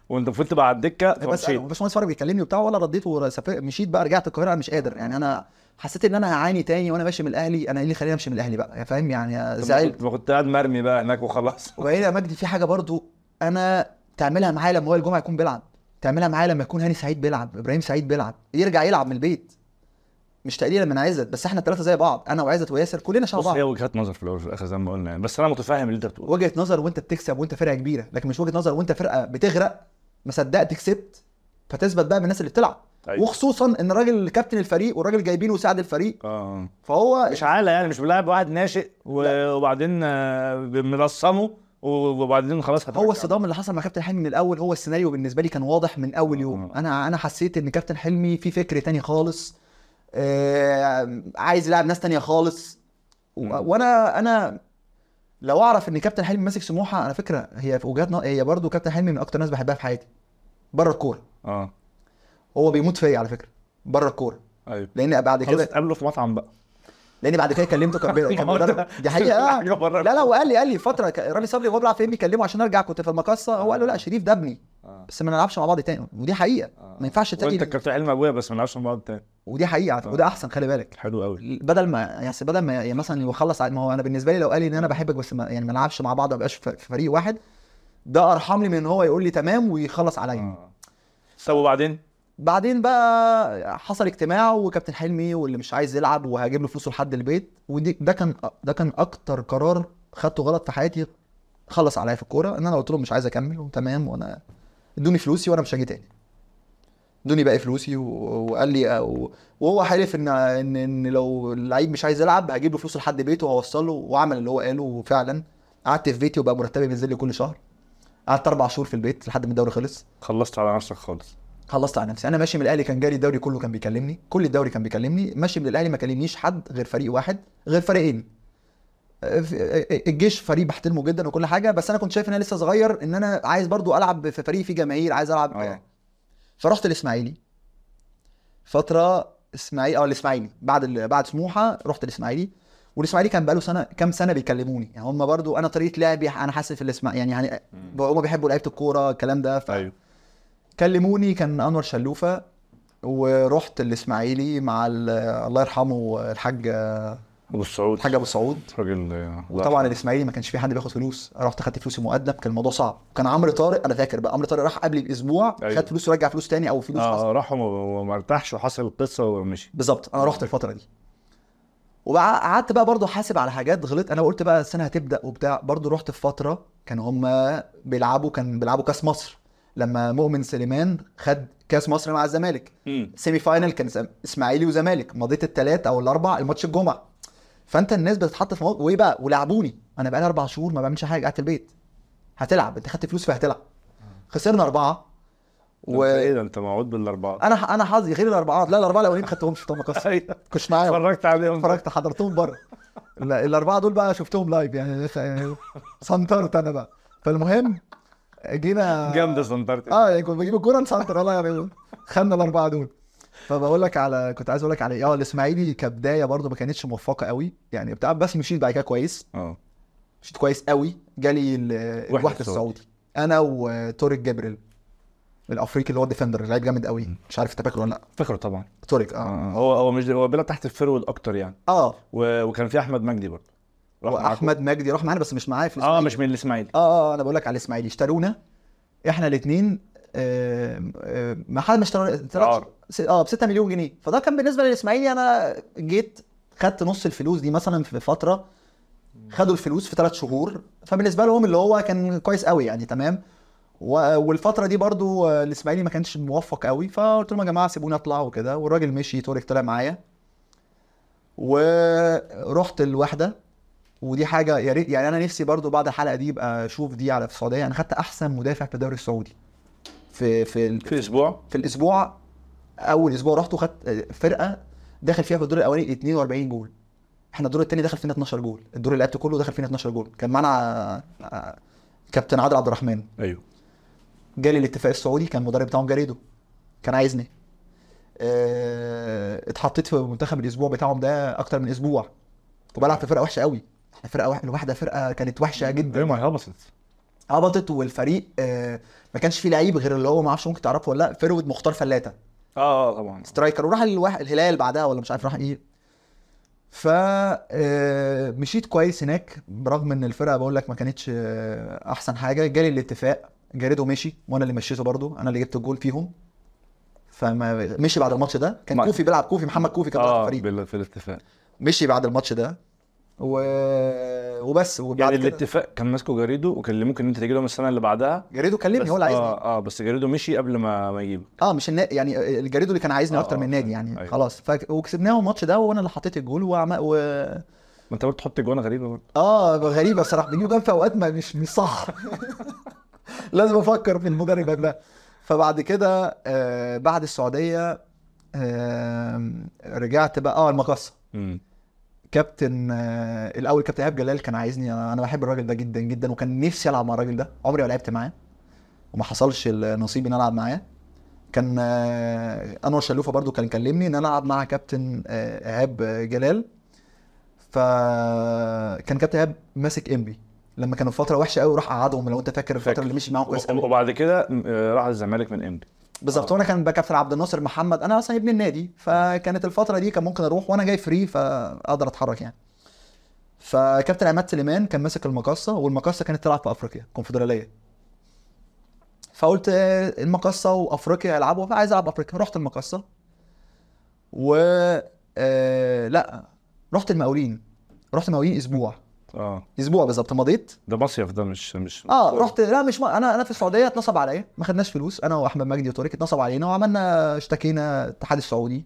وأنت المفروض تبقى على الدكه بساله فمشيت. الباشمهندس فرج بيكلمني وبتاع ولا رديت وسافر مشيت بقى رجعت القاهرة أنا مش قادر. يعني أنا حسيت إن أنا هعاني تاني وأنا ماشي من الأهلي أنا إيه اللي خليني أمشي من الأهلي بقى؟ فاهم؟ يعني زعلت. ما كنت قاعد مرمي بقى هناك وخلاص. وبعدين يا مجدي في حاجة برضو أنا تعملها معايا لما وائل جمعة يكون بيلعب. تعملها معايا لما يكون هاني سعيد بيلعب إبراهيم سعيد بيلعب يرجع يلعب من البيت. مش تقليلا من عزت بس إحنا الثلاثه زي بعض أنا وعزت وياسر كلنا شبه بص بعض. هي وجهات نظر في الأول وفي الآخر زي ما قلنا يعني بس أنا متفاهم اللي أنت بتقوله. وجهة نظر وأنت بتكسب وأنت فرقة كبيرة لكن مش وجهة نظر وأنت فرقة بتغرق ما صدقت كسبت فتثبت بقى من الناس اللي بتلعب. أيوة. وخصوصا إن الراجل كابتن الفريق والراجل جايبينه يساعد الفريق. آه. فهو مش عالة يعني مش بلاعب واحد ناشئ و- وبعدين آه، ملصمه وبعدين خلاص. هو الصدام اللي حصل مع كابتن حلمي من الأول هو السيناريو بالنسبة لي كان واضح من أول يوم. آه. أنا أنا حسيت إن كابتن حلمي في فكر تاني خالص. آه عايز يلعب ناس تانية خالص. و-. وأنا أنا لو أعرف إن كابتن حلمي ماسك سموحة على فكرة هي في وجهات هي برضه كابتن حلمي من أكتر ناس بحبها في حياتي. بره الكورة. آه. هو بيموت فيا على فكرة بره الكورة. أيوه. لأن بعد خلاص كده اتقابلوا في مطعم بقى. لأن بعد كده كلمته كان بي- كان مدرب دي حقيقة. آه. لا لا وقال لي قال لي فترة رامي صبري وهو بيلعب فين بيكلمه عشان أرجع كنت في المقصة. هو قال له لا شريف ده ابني. آه. بس ما نلعبش مع بعض تاني. ودي حقيقة. آه. ما ينفعش وأنت تاني كابتن حلمي أبويا بس ما نلعبش مع بعض تاني. ودي حقيقة آه. وده أحسن خلي بالك. حلو قوي بدل ما يعني بدل ما يعني مثلا يخلص ما هو أنا بالنسبة لي لو قال لي إن أنا بحبك بس ما يعني ما نلعبش مع بعض ما بقاش في في فريق واحد ده ارحم لي من إن هو يقول لي تمام ويخلص عليا. آه. طب وبعدين؟ بعدين بقى حصل اجتماع وكابتن حلمي واللي مش عايز يلعب وهجيب له فلوسه لحد البيت. ودي ده كان ده كان أكتر قرار خدته غلط في حياتي خلص عليا في الكورة. إن أنا قلت له مش عايز أكمل وتمام وأنا إدوني فلوسي وأنا مش هاجي تاني. إدوني باقي فلوسي وقال لي وهو حلف ان ان إن لو اللعيب مش عايز يلعب هجيب له فلوسه لحد بيته وهوصل له واعمل اللي هو قاله. وفعلا قعدت في بيتي وبقى مرتبي بينزل لي كل شهر. قعدت أربع شهور في البيت لحد ما الدوري خلص. خلصت على نفسك خالص. خلصت على نفسي. أنا ماشي من الأهلي كان جالي الدوري كله كان بيكلمني. كل الدوري كان بيكلمني. ماشي من الأهلي ما كلمنيش حد غير فريق واحد غير فريقين. آه، في- آه، الجيش فريق بحترمه جدا وكل حاجة بس أنا كنت شايف إن أنا لسه صغير إن أنا عايز برضو ألعب في فريق فيه جماهير عايز ألعب. آه. فرحت الإسماعيلي. فترة إسماعيلي آه الإسماعيلي. بعد ال... بعد سموحة رحت الإسماعيلي. والإسماعيلي كان بقاله سنة كام سنة بيكلموني. يعني هم برضو أنا طريقة لعبي أنا حاسس في الإسماعيلي يعني يعني هم بيحبوا لعيبة الكورة الكلام ده. ف... أيوه. كلموني كان أنور شلوفة ورحت الإسماعيلي مع ال- الله يرحمه الحاج أبو السعود. الحاج أبو سعود راجل وطبعا. الإسماعيلي ما كانش في حد بياخد فلوس. رحت خدت فلوسي مقدم كان الموضوع صعب. كان عمرو طارق أنا فاكر بقى عمرو طارق راح قبلي باسبوع أيوة. خد فلوس ورجع فلوس تاني أو فلوس حصل. آه راح وما- ارتاحش وحصل القصة ومشي. بالظبط. أنا رحت الفترة دي. وقعدت بقى برضو حاسب على حاجات غلط أنا قلت بقى السنة هتبدأ وبتاع. برضو رحت في فترة كانوا هم بيلعبوا كان بيلعبوا كأس مصر. لما مؤمن سليمان خد كاس مصر مع الزمالك. semi final كان إسماعيلي وزمالك. مضيت الثلاث أو الأربع الماتش الجمعة. فأنت الناس بتتحط في موقف وإيه بقى؟ ولعبوني. أنا بقى لي أربع شهور ما بعملش حاجة قاعد في البيت. هتلعب. أنت خدت فلوس فهتلعب. خسرنا أربعة. و... إيه ده؟ أنت موعود بالأربعة. وأنا أنا حظي غير الاربعات لا الأربعة الاولين ما خدتهمش في أيوه. كنتش معايا اتفرجت عليهم. اتفرجت حضرتهم بره. لا الأربعة دول بقى شفتهم live يعني يعني سنترت أنا بقى. فالمهم جينا جامدة سنترت آه يعني كنت بجيب الكورة نسنتر والله يعني خدنا الأربعة دول. فبقول لك على كنت عايز أقول لك على آه الإسماعيلي كبداية برضو ما كانتش موفقة قوي. يعني بتاع بس مشيت بعد كده كويس. آه. مشيت كويس قوي. جالي ال- الوحده السعودي أنا وتوريك جبريل الأفريقي اللي هو ال defender. لعيب جامد قوي. مش عارف أنت فاكره ولا لأ. فاكره طبعا. توريك آه. آه هو هو مش هو بيلعب تحت ال forward أكتر يعني. آه. و... وكان في أحمد مجدي برضه؟ وأحمد مجدي راح معانا بس مش معايا في آه الإسماعيلي. مش من الإسماعيلي. آه آه أنا بقول لك على الإسماعيلي. اشترونا. إحنا الاثنين ما حد ما اشترى. آه ب 6 مليون جنيه. فده كان بالنسبة للإسماعيلي. أنا جيت خدت نص الفلوس دي مثلا في فترة. خدوا الفلوس في ثلاث شهور. فبالنسبة لهم اللي هو كان كويس قوي يعني تمام. والفترة دي برضو آه، الإسماعيلي ما كانش موفق قوي. فقلت لهم يا جماعة سيبوني أطلع وكده. والراجل مشي تورك طلع معايا. ورحت الوحده ودي حاجة يا ريت يعني أنا نفسي برضو بعد الحلقة دي يبقى أشوف دي على السعودية. أنا خدت أحسن مدافع في الدوري السعودي. في في ال- في أسبوع؟ في الأسبوع أول أسبوع رحت وخدت فرقة داخل فيها في الدور الأولاني 42 جول. إحنا الدور التاني دخل فينا 12 جول. الدور اللي لعبته كله دخل فينا 12 جول. كان معانا آه، كابتن عادل عبد الرحمن. أيوه. جالي الاتفاق السعودي كان المدرب بتاعهم جاريدو كان عايزني. آه اتحطيت في منتخب الأسبوع بتاعهم ده أكتر من أسبوع. وبلعب في فرقة وحشة قوي إحنا فرقة الوحدة الوحدة فرقة كانت وحشة جدا. أيوه ما هي هبطت. هبطت والفريق آه ما كانش فيه لعيب غير اللي هو ما أعرفش ممكن تعرفه ولا لأ forward مختار فلاته. آه آه طبعا. striker. وراح الوحدة الهلال بعدها ولا مش عارف راح إيه. ف آه، مشيت كويس هناك برغم إن الفرقة بقول لك ما كانتش آه، أحسن حاجة. جالي الاتفاق جاريدو مشي وأنا اللي مشيته برضو. أنا اللي جبت الجول فيهم. فما مشي بعد الماتش ده. كان ما- كوفي بيلعب كوفي محمد كوفي كان آه في الفريق في الاتفاق. مشي بعد الماتش ده. و... وبس. وبعد يعني كده الاتفاق كان ماسكه جاريدو وكلموك ان انت تيجي لهم السنة اللي بعدها. جاريدو كلمني هو اللي عايزني. آه آه بس جاريدو مشي قبل ما ما يجيبك آه مش النا... يعني الجاريدو اللي كان عايزني آه، أكتر آه، من نادي أيوة، يعني أيوة. خلاص. ف... وكسبناهم الماتش ده وأنا اللي حطيت الجول وعم... و... ما انت برضه تحط جوانا غريبة برضه. آه غريبة الصراحة. بيجيبوا جول في أوقات ما مش مش صح. لازم أفكر في المدرب قبلها. فبعد كده آه بعد السعودية آه رجعت بقى. آه المقصه كابتن آه الأول كابتن إيهاب جلال كان عايزني أنا بحب الراجل ده جدا جدا وكان نفسي ألعب مع الراجل ده. عمري ما لعبت معاه وما حصلش النصيب إن ألعب معاه. كان آه أنور شلوفه برضو كان كلمني إن أنا ألعب مع كابتن آه إيهاب جلال. فكان كابتن إيهاب ماسك إنبي. لما كانوا في فترة وحشة قوي راح قعدهم لو أنت فاكر الفترة. اللي مشي معاهم كويس قوي وبعد كده راح الزمالك من إمتى بالظبط. وأنا كان كابتن عبد الناصر محمد أنا أصلا ابن النادي فكانت الفترة دي كان ممكن أروح وأنا جاي فري فاقدر اتحرك يعني. فكابتن عماد سليمان كان ماسك المقصه والمقصه كانت تلعب في أفريقيا كونفدرالية. فقلت آه، المقصه وأفريقيا يلعبوا فعايز ألعب أفريقيا. رحت المقصه و آه لا رحت المقاولين. رحت المقاولين أسبوع. آه. أسبوع بالظبط مضيت؟ ده مصيف ده مش مش آه رحت. لا مش ما أنا أنا في السعودية اتنصب عليا. ما خدناش فلوس. أنا وأحمد مجدي وطارق اتنصب علينا وعملنا اشتكينا الاتحاد السعودي.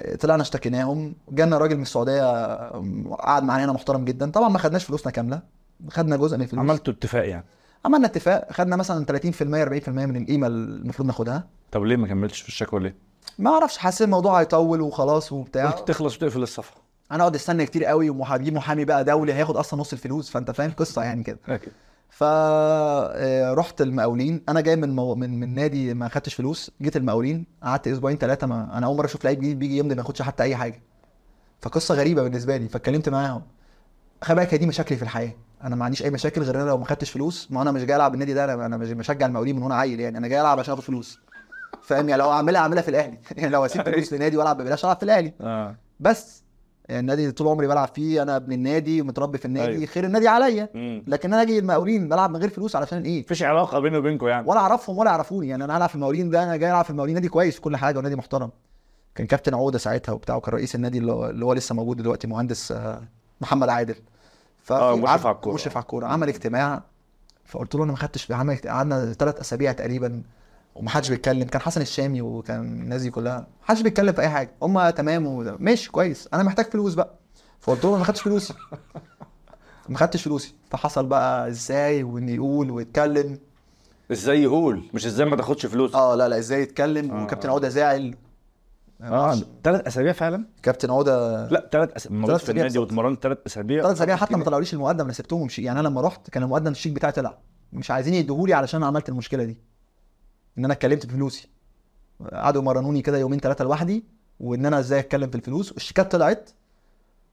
آه، طلعنا اشتكيناهم. جالنا راجل من السعودية آه، قعد معانا هنا محترم جدا. طبعا ما خدناش فلوسنا كاملة. خدنا جزء من الفلوس. عملتوا اتفاق يعني؟ عملنا اتفاق. خدنا مثلا 30% 40% من القيمة اللي المفروض ناخدها. طب ليه ما كملتش في الشكوى ليه؟ ما أعرفش حسيت الموضوع هيطول وخلاص وبتاع. قلت تخلص وتقفل الصفحه أنا اقعد استنى كتير قوي وهجيب محامي بقى دولي هياخد أصلا نص الفلوس فانت فاهم قصة يعني كده. أكيد. فرحت المقاولين. أنا جاي من مو... من من نادي ما خدتش فلوس جيت المقاولين قعدت أسبوعين ثلاثة ما أنا اول مرة أشوف لعيب جديد بيجي يمضي ما ياخدش حتى اي حاجة. فقصة غريبة بالنسبة لي فاتكلمت معاهم. خلي بالك دي مشاكلي في الحياة. أنا ما عنديش أي مشاكل غير أنا لو ما خدتش فلوس ما أنا مش جاي ألعب النادي ده أنا أنا مش بشجع المقاولين من وأنا عيل يعني أنا جاي ألعب عشان آخد فلوس. فاهم؟ يعني لو أعملها أعملها في الأهلي. يعني لو أسيب فلوس لنادي وألعب ببلاش ألعب في الأهلي. آه. بس النادي اللي طول عمري بلعب فيه أنا ابن النادي ومتربي في النادي أيوة. خير النادي عليا. لكن أنا أجي المقاولين بلعب من غير فلوس علشان إيه؟ مفيش علاقة بيني وبينكم يعني. ولا أعرفهم ولا يعرفوني. يعني أنا هلعب في المقاولين ده أنا جاي ألعب في المقاولين نادي كويس كل حاجة ونادي محترم. كان كابتن عوده ساعتها وبتاع وكان رئيس النادي اللي هو, لسه موجود دلوقتي مهندس آه، محمد عادل. ف آه، مشرف على الكورة. مشرف على الكورة عمل اجتماع. فقلت له أنا ما خدتش عمل قعدنا ثلاث أسابيع تقريبا. ومحدش بيتكلم. كان حسن الشامي وكان الناس دي كلها. محدش بيتكلم في أي حاجة. هم تمام وده. ماشي كويس. أنا محتاج فلوس بقى. فقلت له ما خدتش فلوسي. ما خدتش فلوسي. فحصل بقى إزاي وإن يقول ويتكلم. إزاي يقول؟ مش إزاي ما تاخدش فلوس؟ آه لا لا إزاي يتكلم؟ آه. وكابتن عوده زعل. آه ثلاث أسابيع فعلا؟ كابتن عوده لا ثلاث اسابيع موجود ثلاث في أسابيع. النادي. واتمرنت ثلاث أسابيع. ثلاث أسابيع حتى ما طلعوليش المقدم أنا سبتهم يعني أنا لما رحت كان المقدم الشيك بتاعي طلع. مش عايزين يديهولي علشان عملت المشكلة دي. إن أنا اتكلمت في فلوسي. قعدوا يمرنوني كده يومين ثلاثة لوحدي وإن أنا إزاي أتكلم في الفلوس. الشيكات طلعت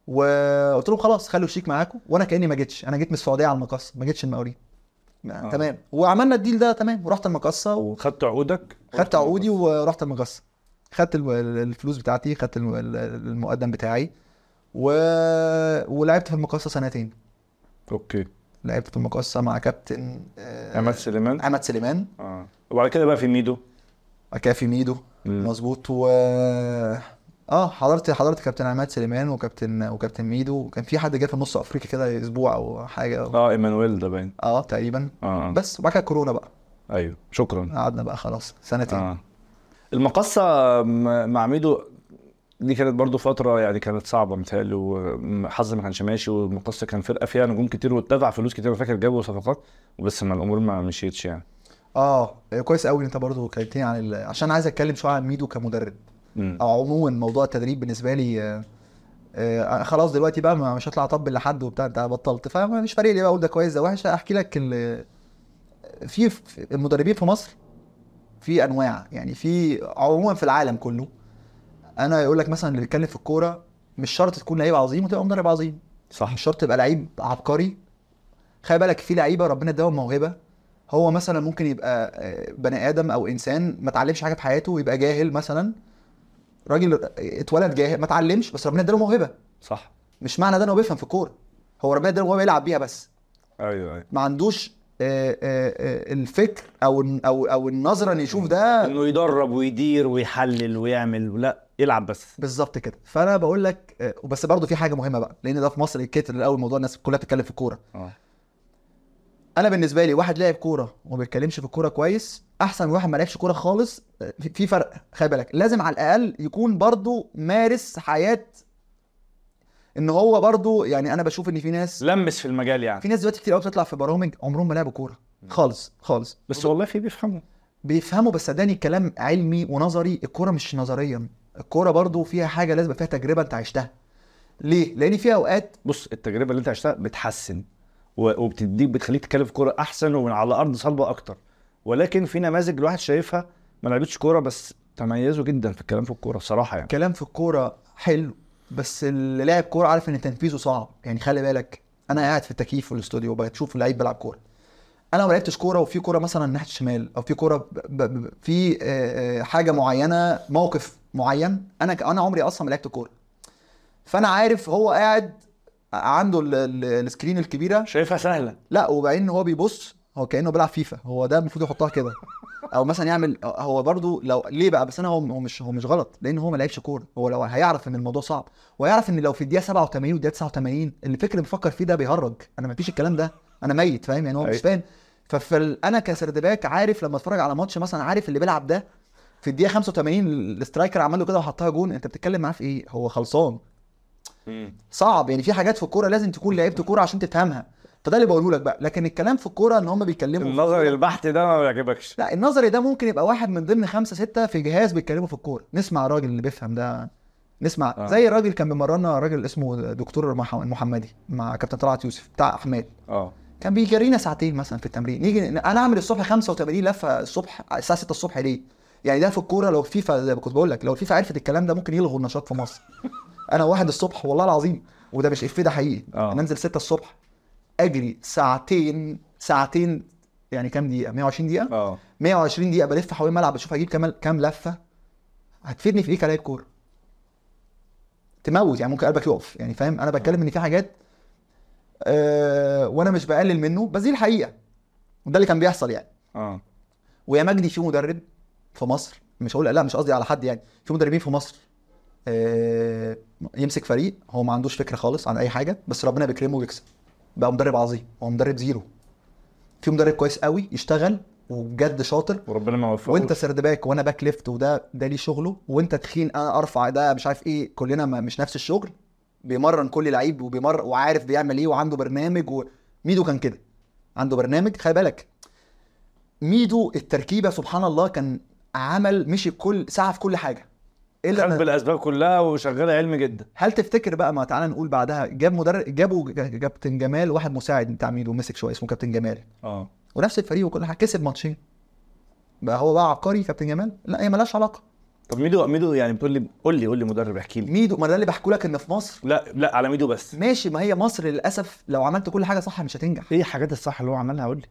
وقلت لهم خلاص خلوا الشيك معاكم. وأنا كأني ما جيتش. أنا جيت من السعودية على المقص ما جيتش المقاولين. آه. تمام. وعملنا الديل ده تمام. ورحت المقصة و... خدت عقودك؟ خدت عقودي ورحت المقصة. خدت الفلوس بتاعتي خدت الم- المقدم بتاعي. و... ولعبت في المقصة سنتين. أوكي. لعبت في المقصة مع كابتن آه، عماد سليمان؟ أحمد سليمان. آه. وبعد كده بقى في ميدو. كافي ميدو. مم. مظبوط. و آه حضرت حضرت كابتن عماد سليمان وكابتن وكابتن ميدو. وكان في حد جه في النص أفريقيا كده أسبوع أو حاجة. آه إيمانويل ده باين. آه تقريبا. آه آه. بس وبعد كده كورونا بقى. أيوه. شكرا. قعدنا بقى خلاص سنتين. المقصة م- مع ميدو دي كانت برضو فترة يعني كانت صعبة متهيألي وحظي ما كانش ماشي والمقصة كان فرقة فيها نجوم كتير واتدفع فلوس كتير. وفاكر جابوا صفقات وبس ما الأمور ما مشيتش يعني. آه كويس قوي أنت برضو كلمتني عن ال... عشان عايز أتكلم شوية عن ميدو كمدرب. مم. أو عموما موضوع التدريب بالنسبة لي آه، آه خلاص دلوقتي بقى مش هطلع أطبل لحد وبتاع أنت بطلت فمش فارق لي بقى أقول ده كويس ده وحش احكي لك ال- في في المدربين في مصر في أنواع يعني في عموما في العالم كله. أنا يقول لك مثلا اللي بيتكلم في الكورة مش شرط تكون لعيب عظيم وتبقى مدرب عظيم. صح. مش شرط تبقى لعيب عبقري. خلي بالك في لعيبة ربنا اداهم موهبة. هو مثلا ممكن يبقى آه، بني آدم أو إنسان ما اتعلمش حاجة في حياته ويبقى جاهل مثلا. راجل اتولد جاهل ما اتعلمش بس ربنا اداله موهبة. صح. مش معنى ده انه بيفهم في الكورة. هو ربنا اداله موهبة يلعب بيها بس. أيوه أيوه. ما عندوش آه، آه، آه، الفكر أو أو أو النظرة ان يشوف ده. إنه يدرب ويدير ويحلل ويعمل لا يلعب بس. بالظبط كده. فأنا بقول لك آه، بس برضه في حاجة مهمة بقى لأن ده في مصر كتر الأول موضوع الناس كلها بتتكلم في الكورة. آه. أنا بالنسبة لي واحد لاعب كورة وما بيتكلمش في الكورة كويس أحسن من واحد ما لعبش كورة خالص في- في فرق خلي بالك لازم على الأقل يكون برضه مارس حياة إن هو برضه يعني أنا بشوف إن في ناس لمس في المجال يعني. في ناس دلوقتي كتير قوي بتطلع في برامج عمرهم ما لعبوا كورة خالص خالص. بس والله في بيفهموا. بيفهموا بس صدقني كلام علمي ونظري الكورة مش نظريا. الكورة برضو فيها حاجة لازم يبقى فيها تجربة أنت عشتها. ليه؟ لأن في أوقات بص التجربة اللي أنت عشتها بتحسن. وبتديك بتخليك تتكلم في كورة أحسن ومن على أرض صلبة أكتر. ولكن في نماذج الواحد شايفها ما لعبتش كورة بس تميزوا جدا في الكلام في الكورة بصراحة يعني. كلام في الكورة حلو بس اللي لاعب كورة عارف إن تنفيذه صعب. يعني خلي بالك أنا قاعد في التكييف في الاستوديو بشوف لعيب بيلعب كورة. أنا ما لعبتش كورة وفي كورة مثلا ناحية الشمال أو في كورة في آه، آه، حاجة معينة موقف معين أنا أنا عمري أصلا ما لعبت كورة. فأنا عارف هو قاعد عنده ال- ال- ال screen الكبيرة. شايفها سهلة. لا وبعدين هو بيبص هو كأنه بيلعب فيفا. هو ده المفروض يحطها كده. أو مثلا يعمل هو برضو لو ليه بقى؟ بس أنا هو مش هو مش غلط. لأن هو ما لعبش كورة. هو لو هيعرف إن الموضوع صعب ويعرف إن لو في الدقيقة 87 والدقيقة 89 الفكر اللي بيفكر فيه ده بيهرج. أنا ما فيش الكلام ده. أنا ميت فاهم؟ يعني هو مش أيوة. فاهم. فانا ك third back عارف لما أتفرج على ماتش مثلا عارف اللي بيلعب ده. في الدقيقة 85 ال striker عمل له كده وحطها جون. أنت بتتكلم معاه في إيه؟ هو خلصان. صعب. يعني في حاجات في الكورة لازم تكون لعبت كوره عشان تفهمها. فده اللي بقوله لك بقى. لكن الكلام في الكورة إن هم بيتكلموا النظري البحت ده ما بيعجبكش. لا النظري ده ممكن يبقى واحد من ضمن خمسة ستة في جهاز بيتكلموا في الكورة. نسمع الراجل اللي بيفهم ده. نسمع. آه. زي الراجل كان بيمرنا راجل اسمه دكتور مح- محمدي مع كابتن طلعت يوسف بتاع احمد آه. كان بيجرينا ساعتين مثلا في التمرين. نيجي أنا أعمل الصبح 85 لفة الصبح الساعة 6 الصبح ليه؟ يعني ده في الكورة لو فيفا زي ما كنت بقول لك لو الفيفا عرفت الكلام ده ممكن يلغوا النشاط في مصر. أنا واحد الصبح والله العظيم وده مش إفيه ده حقيقي. آه. أنا أنزل 6 الصبح أجري ساعتين ساعتين يعني كام دقيقة؟ 120 دقيقة؟ آه. 120 دقيقة بلف حوالين الملعب أشوف هجيب كام كام لفة. هتفيدني في إيه كلاعب كورة؟ تموت يعني ممكن قلبك يقف يعني فاهم؟ أنا بتكلم إن في حاجات أه وأنا مش بقلل منه بس دي الحقيقة وده اللي كان بيحصل يعني. آه. ويا مجدي في مدرب في مصر مش هقول لا مش قصدي على حد يعني في مدربين في مصر يمسك فريق هو ما عندوش فكره خالص عن أي حاجة بس ربنا بيكرمه ويكسب. بقى مدرب عظيم هو مدرب زيرو. في مدرب كويس قوي يشتغل وبجد شاطر وربنا ما وفقه وانت third back وأنا back left وده ده ليه شغله وانت تخين أنا ارفع ده مش عارف إيه كلنا ما مش نفس الشغل. بيمرن كل لعيب وبيمر وعارف بيعمل إيه وعنده برنامج وميدو كان كده. عنده برنامج خلي بالك. ميدو التركيبة سبحان الله كان عمل مشي كل ساعة في كل حاجة. إلا خد بالاسباب كلها وشغال علمي جدا. هل تفتكر بقى ما تعالى نقول بعدها جاب مدرب جابوا كابتن جمال واحد مساعد بتاع ميدو مسك شوية اسمه كابتن جمال. آه. ونفس الفريق وكل حاجة كسب ماتشين. بقى هو بقى عبقري كابتن جمال؟ لا هي ملهاش علاقة. طب ميدو ميدو يعني بتقول لي قول لي قول لي مدرب احكي لي. ميدو ما ده اللي بحكوا لك إن في مصر؟ لا لا على ميدو بس. ماشي ما هي مصر للأسف لو عملت كل حاجة صح مش هتنجح. إيه الحاجات الصح اللي هو عملها؟ قول لي.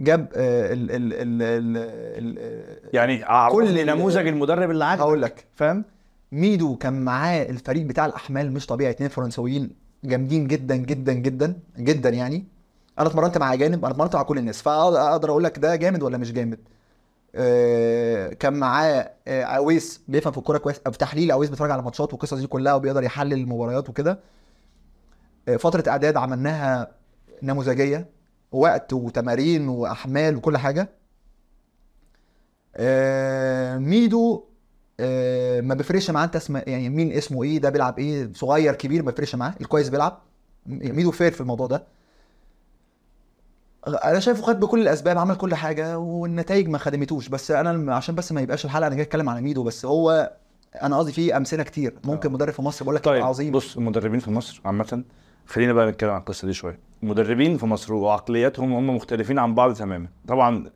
جاب آه، ال ال ال ال ال يعني كل نموذج المدرب اللي عاجبك هقول لك فاهم؟ ميدو كان معاه الفريق بتاع الأحمال مش طبيعي اتنين فرنسويين جامدين جدا جدا جدا جدا يعني. أنا اتمرنت مع أجانب أنا اتمرنت مع كل الناس فأقدر أقول لك ده جامد ولا مش جامد. آه، كان معاه آه، عويس بيفهم في الكورة كويس في تحليل عويس بيتفرج على ماتشات والقصص دي كلها وبيقدر يحلل المباريات وكده. آه، فترة إعداد عملناها نموذجية. وقت وتمارين وأحمال وكل حاجة. آه، ميدو آه، ما بيفرقش معاه انت اسم يعني مين اسمه إيه ده بيلعب إيه صغير كبير ما بيفرقش معاه الكويس بيلعب. ميدو فير في الموضوع ده. أنا شايفه خد بكل الأسباب عمل كل حاجة والنتائج ما خدمتوش. بس أنا عشان بس ما يبقاش الحلقة أنا جاي أتكلم على ميدو بس. هو أنا قصدي في أمثلة كتير. ممكن مدرب في مصر بقول لك طيب عظيم. بص المدربين في مصر عامة خلينا بقى نتكلم عن القصة دي شوية المدربين في مصر وعقلياتهم هم مختلفين عن بعض تماما طبعا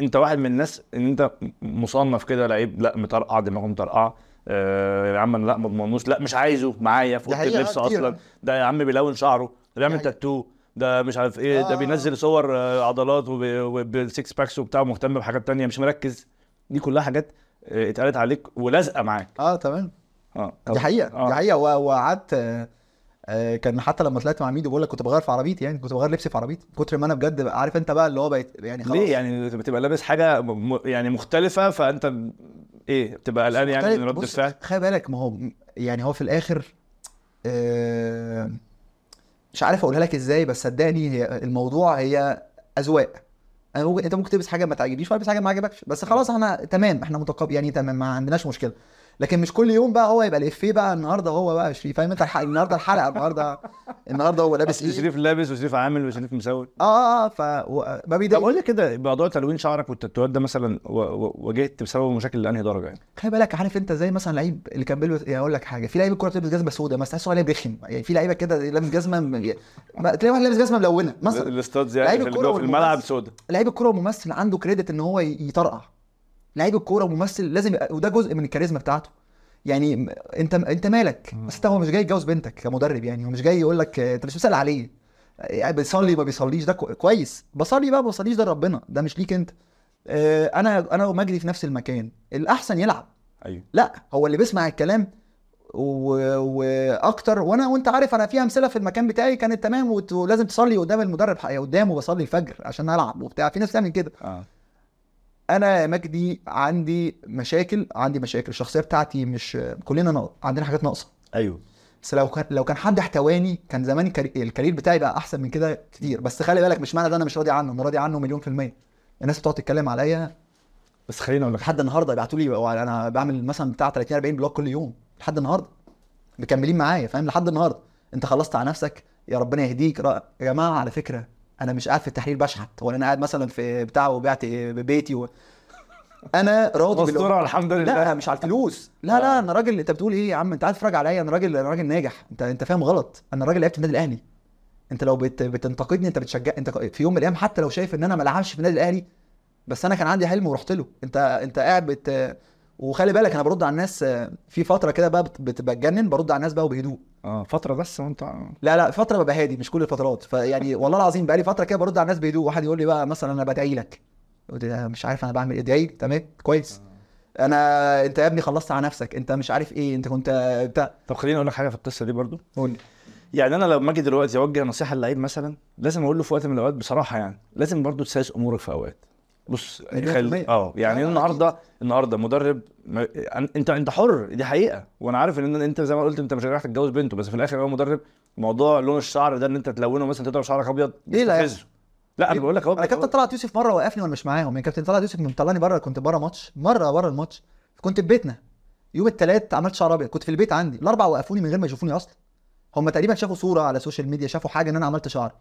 أنت واحد من الناس إن أنت مصنف كده لعيب لا مطرقع دماغه مطرقعة آه يا عم لا ما اضمنوش لا مش عايزه معايا في أوضة اللبس. أصلا ده يا عم بيلون شعره ده بيعمل. تاتو ده مش عارف إيه ده آه. بينزل صور آه، عضلات وبال six packs وبتاع مهتم بحاجات تانية مش مركز دي كلها حاجات اتقالت عليك ولازقة معاك آه تمام آه دي حقيقة آه. دي حقيقة وقعدت كان حتى لما طلعت مع ميدو بقول لك كنت بغير في عربيتي يعني كنت بغير لبسي في عربيتي كتر ما أنا بجد عارف أنت بقى اللي هو بقيت يعني خلاص. ليه يعني؟ بتبقى لابس حاجة م... يعني مختلفة فأنت إيه؟ بتبقى قلقان يعني. من رد الفعل؟ خلي بالك ما هو يعني هو في الآخر آه، مش عارف أقولها لك إزاي بس صدقني هي الموضوع هي أذواق. أنا ممكن أنت ممكن تلبس حاجة ما تعجبنيش وألبس حاجة ما عجبكش بس خلاص إحنا تمام إحنا متقابل يعني تمام ما عندناش مشكلة. لكن مش كل يوم بقى هو يبقى الافيه بقى النهارده هو بقى شريف فاهم؟ انت النهارده الحلقة النهارده النهارده هو لابس إيه شريف لابس وشريف عامل وشريف مسوي. آه آه آه ف ما طب بيضايق قول لي كده موضوع تلوين شعرك والتاتوات ده مثلا. واجهت بسببه مشاكل لأنهي درجة يعني؟ خلي بالك عارف انت زي مثلا لعيب اللي كان بيلبس يعني أقول لك حاجة في لعيب الكورة بتلبس جزمة سوداء بس تحسه لعيب رخم يعني في لعيبة كده لابس جزمة م- ما- تلاقي واحد لابس جزمة ملونة مثلا. الاستادز لعيب يعني في, الملعب والممثل. سودا لعيب الكورة وممثل عنده كريدت إن هو يطرقع. لعيب الكورة وممثل لازم وده جزء من الكاريزما بتاعته. يعني انت انت مالك؟ بس انت هو مش جاي يتجوز بنتك كمدرب يعني. هو مش جاي يقول لك آه، انت مش بتسأل عليه. يعني بيصلي ما بيصليش ده كو- كويس. بصلي بقى ما بصليش ده ربنا ده مش ليك انت. آه، أنا أنا ومجدي في نفس المكان الأحسن يلعب. أيوه. لا هو اللي بيسمع الكلام و- وأكتر. وأنا وأنت عارف أنا في أمثلة في المكان بتاعي كانت تمام ولازم تصلي قدام المدرب قدامه بصلي الفجر عشان ألعب وبتاع. في ناس بتعمل كده. آه. أنا يا مجدي عندي مشاكل عندي مشاكل. الشخصية بتاعتي مش كلنا عندنا حاجات ناقصة. أيوه. بس لو كان لو كان حد احتواني كان زمان ال career- ال career بتاعي بقى أحسن من كده كتير. بس خلي بالك مش معنى ده أنا مش راضي عنه. أنا راضي عنه مليون في المية. الناس بتقعد تتكلم عليا. بس خليني أقول لك لحد النهارده يبعتوا لي أنا بعمل مثلا بتاع 30 40 block كل يوم. لحد النهارده. مكملين معايا فاهم؟ لحد النهارده. أنت خلصت على نفسك. يا ربنا يهديك. يا جماعة على فكرة أنا مش قاعد في التحرير بشحت ولا أنا قاعد مثلا في بتاع وبعت بيتي و... أنا راضي مستوره الحمد لله. لا مش على الفلوس. لا لا أنا راجل أنت بتقول إيه يا عم؟ أنت قاعد تتفرج عليا أنا راجل أنا راجل ناجح. أنت أنت فاهم غلط. أنا راجل لعبت في النادي الأهلي. أنت لو بت... بتنتقدني أنت بتشجع أنت في يوم من الأيام حتى لو شايف إن أنا ما لعبش في النادي الأهلي بس أنا كان عندي حلم ورحت له. أنت أنت قاعد بت وخلي بالك أنا برد على الناس آه، في فترة كده بقى بت- بت- بتجنن برد على الناس بقى وبهدوء. آه فترة بس وانت لا لا فترة ببقى هادي مش كل الفترات. فيعني والله العظيم بقى لي فترة كده برد على الناس بهدوء. واحد يقول لي بقى مثلا أنا بدعي لك. مش عارف أنا بعمل إيه. ادعي تمام كويس. أنا أنت يا ابني خلصت على نفسك. أنت مش عارف إيه أنت كنت بتاع. طب خليني أقول لك حاجة في القصة دي برضو. قول يعني أنا لما أجي دلوقتي أوجه نصيحة للعيب مثلا لازم أقول له في وقت من الأوقات بصراحة يعني لازم برضو تسايس أمورك في أوقات. بص خل... آه يعني النهارده النهارده مدرب ما... انت أنت حر دي حقيقة. وأنا عارف إن أنت زي ما قلت أنت مش رايح تتجوز بنته بس في الآخر هو مدرب موضوع لون الشعر ده إن أنت تلونه مثلا تضرب شعرك أبيض ليه لا. لا أنا ليه؟ بقول لك أهو. أنا كابتن طلعت يوسف مرة وقفني وأنا مش معاهم. يعني كابتن طلعت يوسف من طلعني بره كنت بره ماتش مرة بره الماتش. كنت في بيتنا. يوم الثلاث عملت شعر أبيض. كنت في البيت عندي. الاربع وقفوني من غير ما يشوفوني أصلا. هم تقريبا شافوا صورة على ال social media شافوا حاجة إن أنا عملت شعر.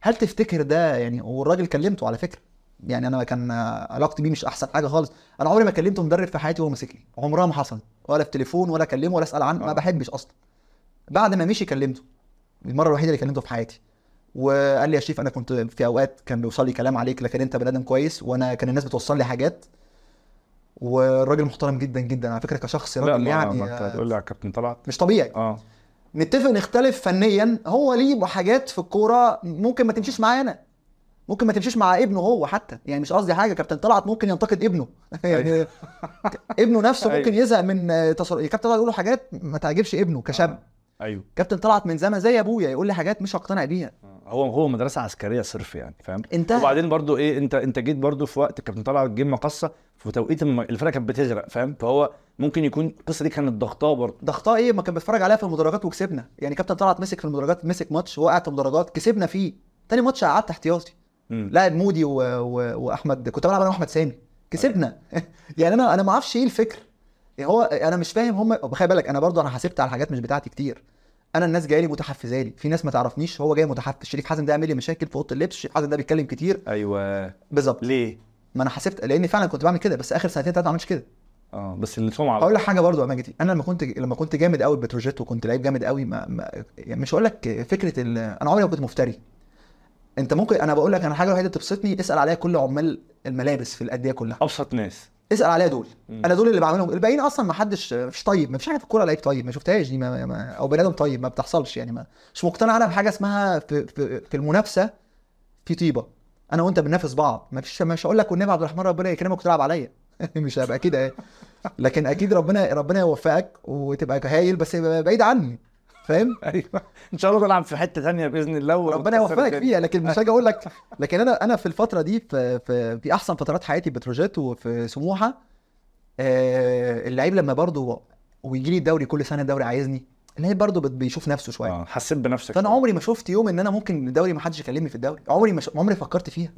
هل تفتكر ده يعني؟ والراجل كلمته على فكرة. يعني أنا كان علاقتي بيه مش أحسن حاجة خالص. أنا عمري ما كلمت مدرب في حياتي وهو ماسكني عمرها ما حصل ولا في تليفون ولا أكلمه ولا أسأل عنه. ما آه. بحبش أصلا. بعد ما مشي كلمته. المرة الوحيدة اللي كلمته في حياتي. وقال لي يا شريف أنا كنت في أوقات كان بيوصل لي كلام عليك لكن أنت بني آدم كويس. وأنا كان الناس بتوصل لي حاجات. والراجل محترم جدا جدا. على فكرة كشخص لا راجل يعني هتقول لي على الكابتن طلعت. مش طبيعي. آه. نتفق نختلف فنيا. هو ليه حاجات في الكورة ممكن ما تمشيش معايا أنا. ممكن ما تمشيش مع ابنه هو حتى. يعني مش قصدي حاجة كابتن طلعت ممكن ينتقد ابنه. يعني ابنه نفسه ممكن يزهق من آه، تصرف كابتن طلعت يقول له حاجات ما تعجبش ابنه كشاب. أيوه. كابتن طلعت من زمان زي أبويا يقول لي حاجات مش هقتنع بيها. هو هو مدرسة عسكرية صرف يعني فاهم؟ انتهى. وبعدين برضو إيه أنت أنت جيت برضو في وقت الكابتن طلعت جه مقصة في توقيت الفرقة كانت بتغرق فاهم؟ فهو ممكن يكون القصة دي كانت ضغطاه برضو. ضغطها إيه؟ ما كان بيتفرج عليها في المدرجات وكسبنا. يعني كابتن طلعت مسك في المدرجات مسك ماتش وقع في المدرجات كسبنا فيه. تاني ماتش قعدت احتياطي. لاعب مودي و... و... وأحمد كنت بلعب أنا وأحمد سامي. كسبنا. يعني أنا أنا ما أعرفش إيه الفكر. يعني هو أنا مش فاهم هم خلي بالك أنا برضو أنا حاسبت على حاجات مش بتاعتي كتير. أنا الناس جاية لي متحفزه لي في ناس ما تعرفنيش هو جاي متحفز. شريف حازم ده عامل لي مشاكل في أوضة اللبس شريف حازم ده بيتكلم كتير. أيوه. بالظبط. ليه؟ ما أنا حسبت لأن فعلا كنت بعمل كده بس آخر سنتين ثلاثة ما عملتش كده. آه بس السمعه هقول لك حاجة برضو يا ماجد. أنا لما كنت لما كنت جامد قوي بتروجيت وكنت لعيب جامد قوي ما... ما... يعني مش هقول لك فكرة ال... أنا عمري ما كنت مفتري. انت ممكن أنا بقول لك أنا حاجة الوحيدة اللي بتبسطني اسأل عليا كل عمال الملابس في الانديه كلها. أبسط ناس. اسأل عليا دول. مم. أنا دول اللي بعملهم. الباقيين أصلا ما حدش مش طيب ما فيش حاجة في الكورة لعيب طيب ما شفتهاش دي ما... ما... أو بني آدم طيب ما بتحصلش يعني ما... مش مقتنع أنا بحاجة اسمها في, في... في المنافسة في طيبة. أنا وأنت بننافس بعض. ما فيش مش هقول لك والنبي عبد الرحمن ربنا يكرمك وتلعب عليا. مش هبقى كده يعني. لكن أكيد ربنا ربنا يوفقك وتبقى هايل بس بعيد عني. فاهم؟ أيوه. إن شاء الله تلعب في حتة ثانية بإذن الله ربنا يوفقك فيها لكن مش هاجي أقول لك لكن أنا أنا في الفترة دي في في, في أحسن فترات حياتي بتروجيت وفي سموحة آه اللعيب لما برضه ويجي لي الدوري كل سنة الدوري عايزني اللعيب برضه بيشوف نفسه شوية. آه حسيت بنفسك فأنا عمري ما شفت يوم إن أنا ممكن الدوري ما حدش يكلمني في الدوري. عمري ما ش... عمري فكرت فيها.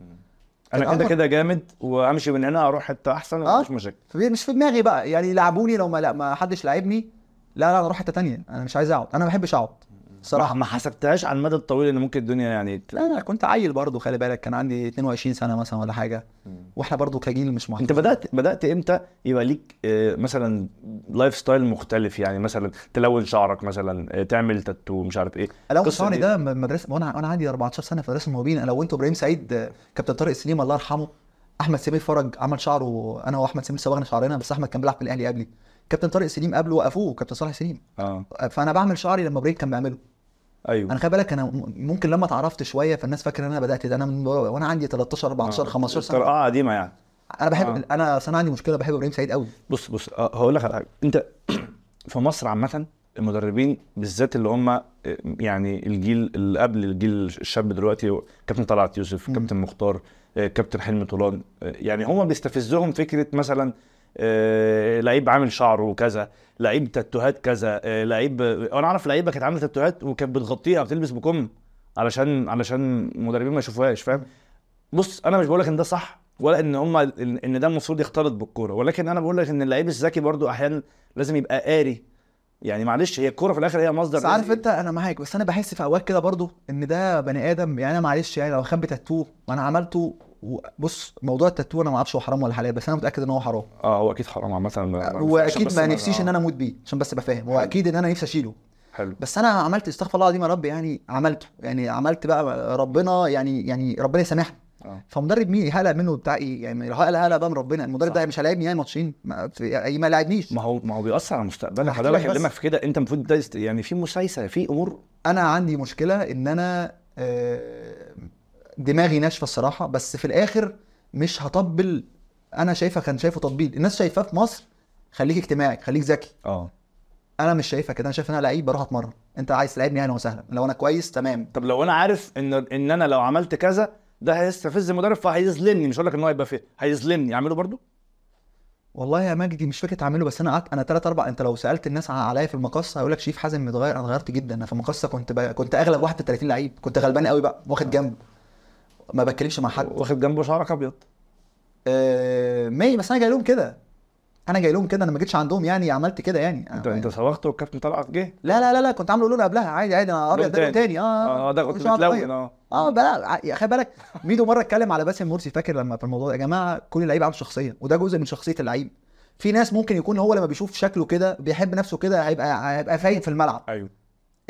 أنا كده كده جامد وأمشي من هنا أروح حتة أحسن آه. مفيش مشاكل. مش في دماغي بقى يعني يلعبوني لو ما لا ما حدش لعبني. لا لا أنا أروح حتة تانية. أنا مش عايز اقعد. أنا ما بحبش اقعد. صراحة. ما حسبتهاش على المدى الطويل ان ممكن الدنيا يعني لا أنا كنت عيل برضه خلي بالك. كان عندي 22 سنة مثلا ولا حاجة. وإحنا برضه كجيل مش محترم. انت بدأت بدأت إمتى يبقى ليك آه، مثلا life style مختلف؟ يعني مثلا تلون شعرك مثلا آه، تعمل تاتو مش عارف إيه. لو القصة شعري ده مدرسة وأنا وأنا عندي 14 سنة في مدرسة الموبين أنا لو أنتوا إبراهيم سعيد آه، كابتن طارق سليم الله يرحمه أحمد سمير فرج عمل شعره أنا وأحمد سمير صبغنا شعرنا بس أحمد كان بيلعب في الأهلي قبلي. كابتن طارق سليم قبله وقفوه كابتن صالح سليم. آه. فأنا بعمل شعري لما إبراهيم كان بيعمله. أيوه. أنا خلي بالك أنا ممكن لما اتعرفت شوية فالناس فاكرة إن أنا بدأت ده أنا من وأنا عندي 13 14 15 سنة. آه قديمة يعني. أنا بحب آه. أنا أنا عندي مشكلة بحب إبراهيم سعيد قوي. بص بص آه، هقول لك على حاجة. أنت في مصر عامة المدربين بالذات اللي هم آه، يعني الجيل اللي قبل الجيل الشاب دلوقتي كابتن طلعت يوسف. كابتن مختار آه، كابتن حلمي طولان آه، يعني هم بيستفزهم فكرة مثلا آه، لعيب عامل شعره وكذا لعيب تاتوهات كذا آه، لعيب آه، أنا اعرف لعيبة كانت عاملة تاتوهات وكانت بتغطيها بتلبس بكم علشان علشان المدربين ما يشوفوهاش فاهم بص أنا مش بقول لك ان ده صح ولا ان هم ان ده المفروض يختلط بالكورة ولكن أنا بقول لك ان اللعيب الذكي برضو أحيانا لازم يبقى قاري يعني معلش هي الكورة في الآخر هي مصدر بس عارف. انت أنا معاك بس أنا بحس في اوقات كده برضو ان ده بني آدم يعني أنا معلش يعني لو خبي تاتو وأنا عملته بص موضوع التاتو أنا ما أعرفش هو حرام ولا حلال بس أنا متأكد إن هو حرام. آه هو أكيد حرام ما- عشان وأكيد بس ما نفسيش إن أنا أموت بيه عشان بس أبقى فاهم. هو. أكيد إن أنا نفسي أشيله. حلو. بس أنا عملت استغفر الله العظيم يا رب يعني عملته. يعني عملت بقى ربنا يعني يعني ربنا يسامحني. آه. فمدرب مين؟ هقلق منه بتاع إيه؟ يعني هقلق هقلق بقى من ربنا. المدرب. ده مش هيلاعبني يعني ماتشين ما, في- أي ما لاعبنيش ما هو ما هو بيأثر على مستقبلك. فده. بكلمك في كده. أنت المفروض يعني في مسايسة في أمور. أنا عندي مشكلة إن أنا آه، دماغي ناشفة الصراحة بس في الآخر مش هطبل. أنا شايفها كان شايفه تطبيل. الناس شايفاه في مصر خليك اجتماعي خليك ذكي. آه. أنا مش شايفها كده. أنا شايف إن أنا لعيب بروح أتمرن. أنت عايز تلعبني أهلا وسهلا لو أنا كويس تمام. طب لو أنا عارف إن إن أنا لو عملت كذا ده هيستفز المدرب فهيظلمني. مش هقول لك إن هو هيبقى فيه. هيظلمني. أعمله برضو والله يا مجدي مش فكرة أعمله بس أنا قعدت أنا ثلاث أربع أنت لو سألت الناس عليا في المقصة هيقول لك شريف حازم متغير أنا اتغيرت جدا. أنا في المقصة كنت ب... كنت أغلب واحد في 30 لعيب. كنت غلبان قوي بقى واخد جنب. ما بتكلمش مع حد. واخد جنبه شعرك أبيض. آه... مي بس أنا جاي لهم كده. أنا جاي لهم كده أنا ما جيتش عندهم يعني عملت كده يعني. انت أنت صوغت والكابتن طلعت جه. لا لا لا لا كنت عامله لون قبلها. عادي عادي أنا أبيض ده تاني. تاني. آه آه ده كنت. بتلون آه. آه بلا يا خلي بالك ميدو مرة اتكلم على باسم مرسي فاكر لما في الموضوع ده؟ يا جماعة كل لعيب عنده شخصية وده جزء من شخصية اللعيب. في ناس ممكن يكون هو لما بيشوف شكله كده بيحب نفسه كده هيبقى هيبقى فايق في الملعب. أيوه.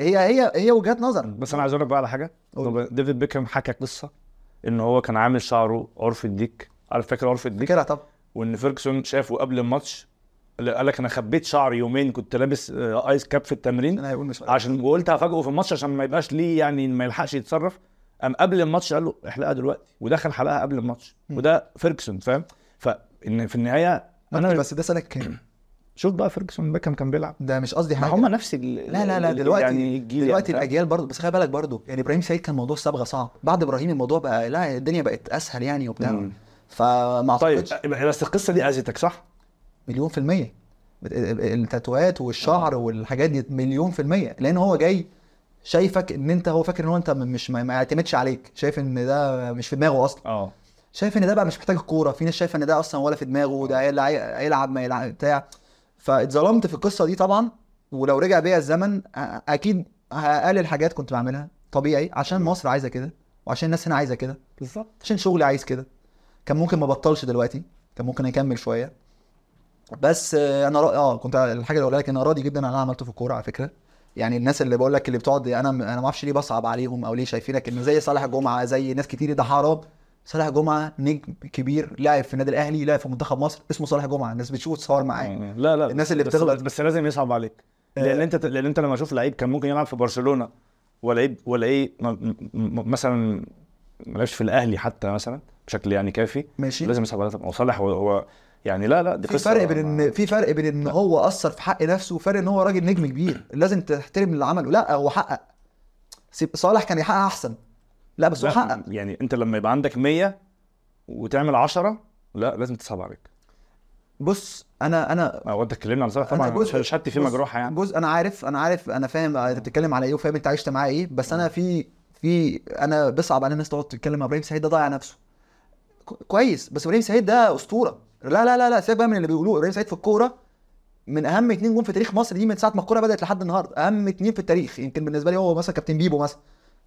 هي هي هي وجهات نظر. بس أنا عايز أقول لك بقى على حاجة. ديفيد بيكهام حكى قصة. إن هو كان عامل شعره عرف الديك. عارف فاكر عرف الديك؟ فاكرها طب وإن فيرجسون شافه قبل الماتش قال لك أنا خبيت شعري يومين كنت لابس آه، ice cap في التمرين. أنا هيقول مش عشان وقلت هفاجئه في الماتش عشان ما يبقاش ليه يعني ما يلحقش يتصرف. قام قبل الماتش قال له احلقها دلوقتي ودخل حلقها قبل الماتش. وده فيرجسون فاهم؟ فان في النهاية أنا بس ده سنة كام؟ شوف بقى فيرجسون بيكهام كان بيلعب ده مش قصدي حاجة هم نفس ال لا لا لا دلوقتي يعني الجيل دلوقتي يعني الاجيال برضه بس خلي بالك برضه يعني إبراهيم سعيد كان موضوع الصبغه صعب بعد إبراهيم الموضوع بقى لا الدنيا بقت اسهل يعني وبتاع. فما طيب اعتقدش بس القصة دي اذتك صح؟ مليون في المية بت- التاتوات والشعر والحاجات دي مليون في المية لأن هو جاي شايفك ان انت هو فاكر ان هو انت مش ما يعتمدش عليك شايف ان ده مش في دماغه أصلا آه شايف ان ده بقى مش محتاج الكوره في ناس شايفه ان ده أصلا ولا في دماغه ده هيلعب ما يلعب بتاع فاتظلمت في القصة دي طبعا ولو رجع بيا الزمن أكيد هقلل حاجات كنت بعملها طبيعي عشان مصر عايزة كده وعشان الناس هنا عايزة كده بالظبط. عشان شغلي عايز كده. كان ممكن ما بطلش دلوقتي كان ممكن أكمل شوية. بس أنا را... آه كنت الحاجة اللي اقولها لك أنا راضي جدا عن اللي أنا عملته في الكورة على فكرة. يعني الناس اللي بقول لك اللي بتقعد أنا أنا ما أعرفش ليه بصعب عليهم أو ليه شايفينك انه زي صالح جمعة زي ناس كتير ده حرام. صالح جمعة نجم كبير لاعب في النادي الأهلي لاعب في منتخب مصر اسمه صالح جمعة. الناس بتشوف تصور معاه. لا لا. الناس اللي بس- بتغلط. بس لازم يصعب عليك. لأن آه. انت لأن أنت لما أشوف لعيب كان ممكن يلعب في برشلونة ولعيب ولاقيه مثلا ما لعبش في الأهلي حتى مثلا بشكل يعني كافي ماشي. لازم يصعب عليك هو صالح هو, يعني لا لا دي في فرق بين إن في فرق بين إن هو أثر في حق نفسه وفرق إن هو راجل نجم كبير. لازم تحترم اللي عمله. لا هو حقق. صالح كان يحقق أحسن. لا بس هو حقق يعني انت لما يبقى عندك 100 وتعمل 10 لا لازم تصعب عليك. بص أنا أنا هو أنت اتكلمنا عن أنا طبعا جزء- شهادتي فيه مجروحه يعني. جزء أنا عارف أنا عارف أنا فاهم أنت بتتكلم على إيه وفاهم أنت عشت معاه إيه بس أنا في في أنا بصعب على الناس تقعد تتكلم إبراهيم سعيد ده ضيع نفسه. كو- كويس بس إبراهيم سعيد ده أسطورة. لا لا لا لا سيبك بقى من اللي بيقولوه إبراهيم سعيد في الكورة من أهم اتنين جم في تاريخ مصر دي من ساعة ما الكورة بدأت لحد النهارده أهم اتنين في التاريخ يمكن بالنسبة لي هو مثلا كابتن بيبو مثلا.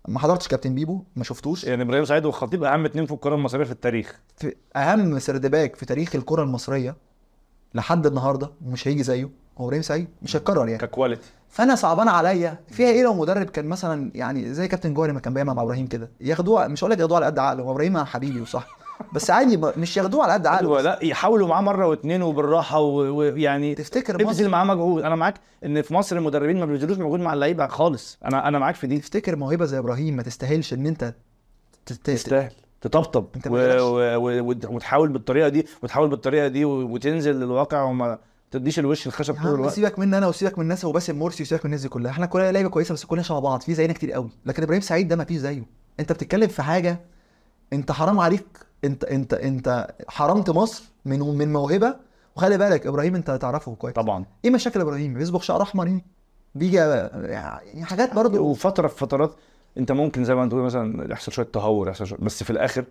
ما حضرتش كابتن بيبو؟ ما شفتوش؟ يعني إبراهيم سعيد والخطيب أهم اتنين في الكرة المصرية في التاريخ. في أهم third back في تاريخ الكرة المصرية لحد النهارده ومش هيجي زيه. هو إبراهيم سعيد؟ مش هيتكرر يعني. ك quality فأنا صعبان عليا. فيها إيه لو مدرب كان مثلا يعني زي كابتن جوهري ما كان بيعمل مع إبراهيم كده؟ ياخدوه مش هقول لك ياخدوه على قد عقله هو إبراهيم حبيبي وصح. بس عادي مش ياخدوه على قد عقله لا يحاولوا معاه مرة واثنين وبالراحة ويعني تفتكر ابذل معاه مجهود. أنا معاك إن في مصر المدربين ما بيبذلوش مجهود مع اللعيبة خالص. أنا أنا معاك في دي. تفتكر موهبة زي إبراهيم ما تستاهلش إن أنت تستاهل. تطبطب. و... و... و... وت- وتحاول بالطريقة دي وتحاول بالطريقة دي. وتنزل للواقع وما تديش الوش الخشب طول الوقت. سيبك من أنا وسيبك من الناس وباسم مرسي وسيبك من الناس دي كلها. إحنا كلنا لعيبة كويسة بس كلنا شبه بعض. في زينا كتير قوي. لكن إبراهيم سعيد ده ما فيش زيه. أنت بتتكلم في حاجة أنت حرام عليك انت انت انت حرمت مصر من من موهبة. وخلي بالك إبراهيم انت تعرفه كويس. طبعا. إيه مشاكل إبراهيم؟ بيصبغ شعر أحمر يعني بيجي يعني حاجات برضو. وفترة في فترات انت ممكن زي ما انت مثلا يحصل شوية تهور يحصل شوية بس في الآخر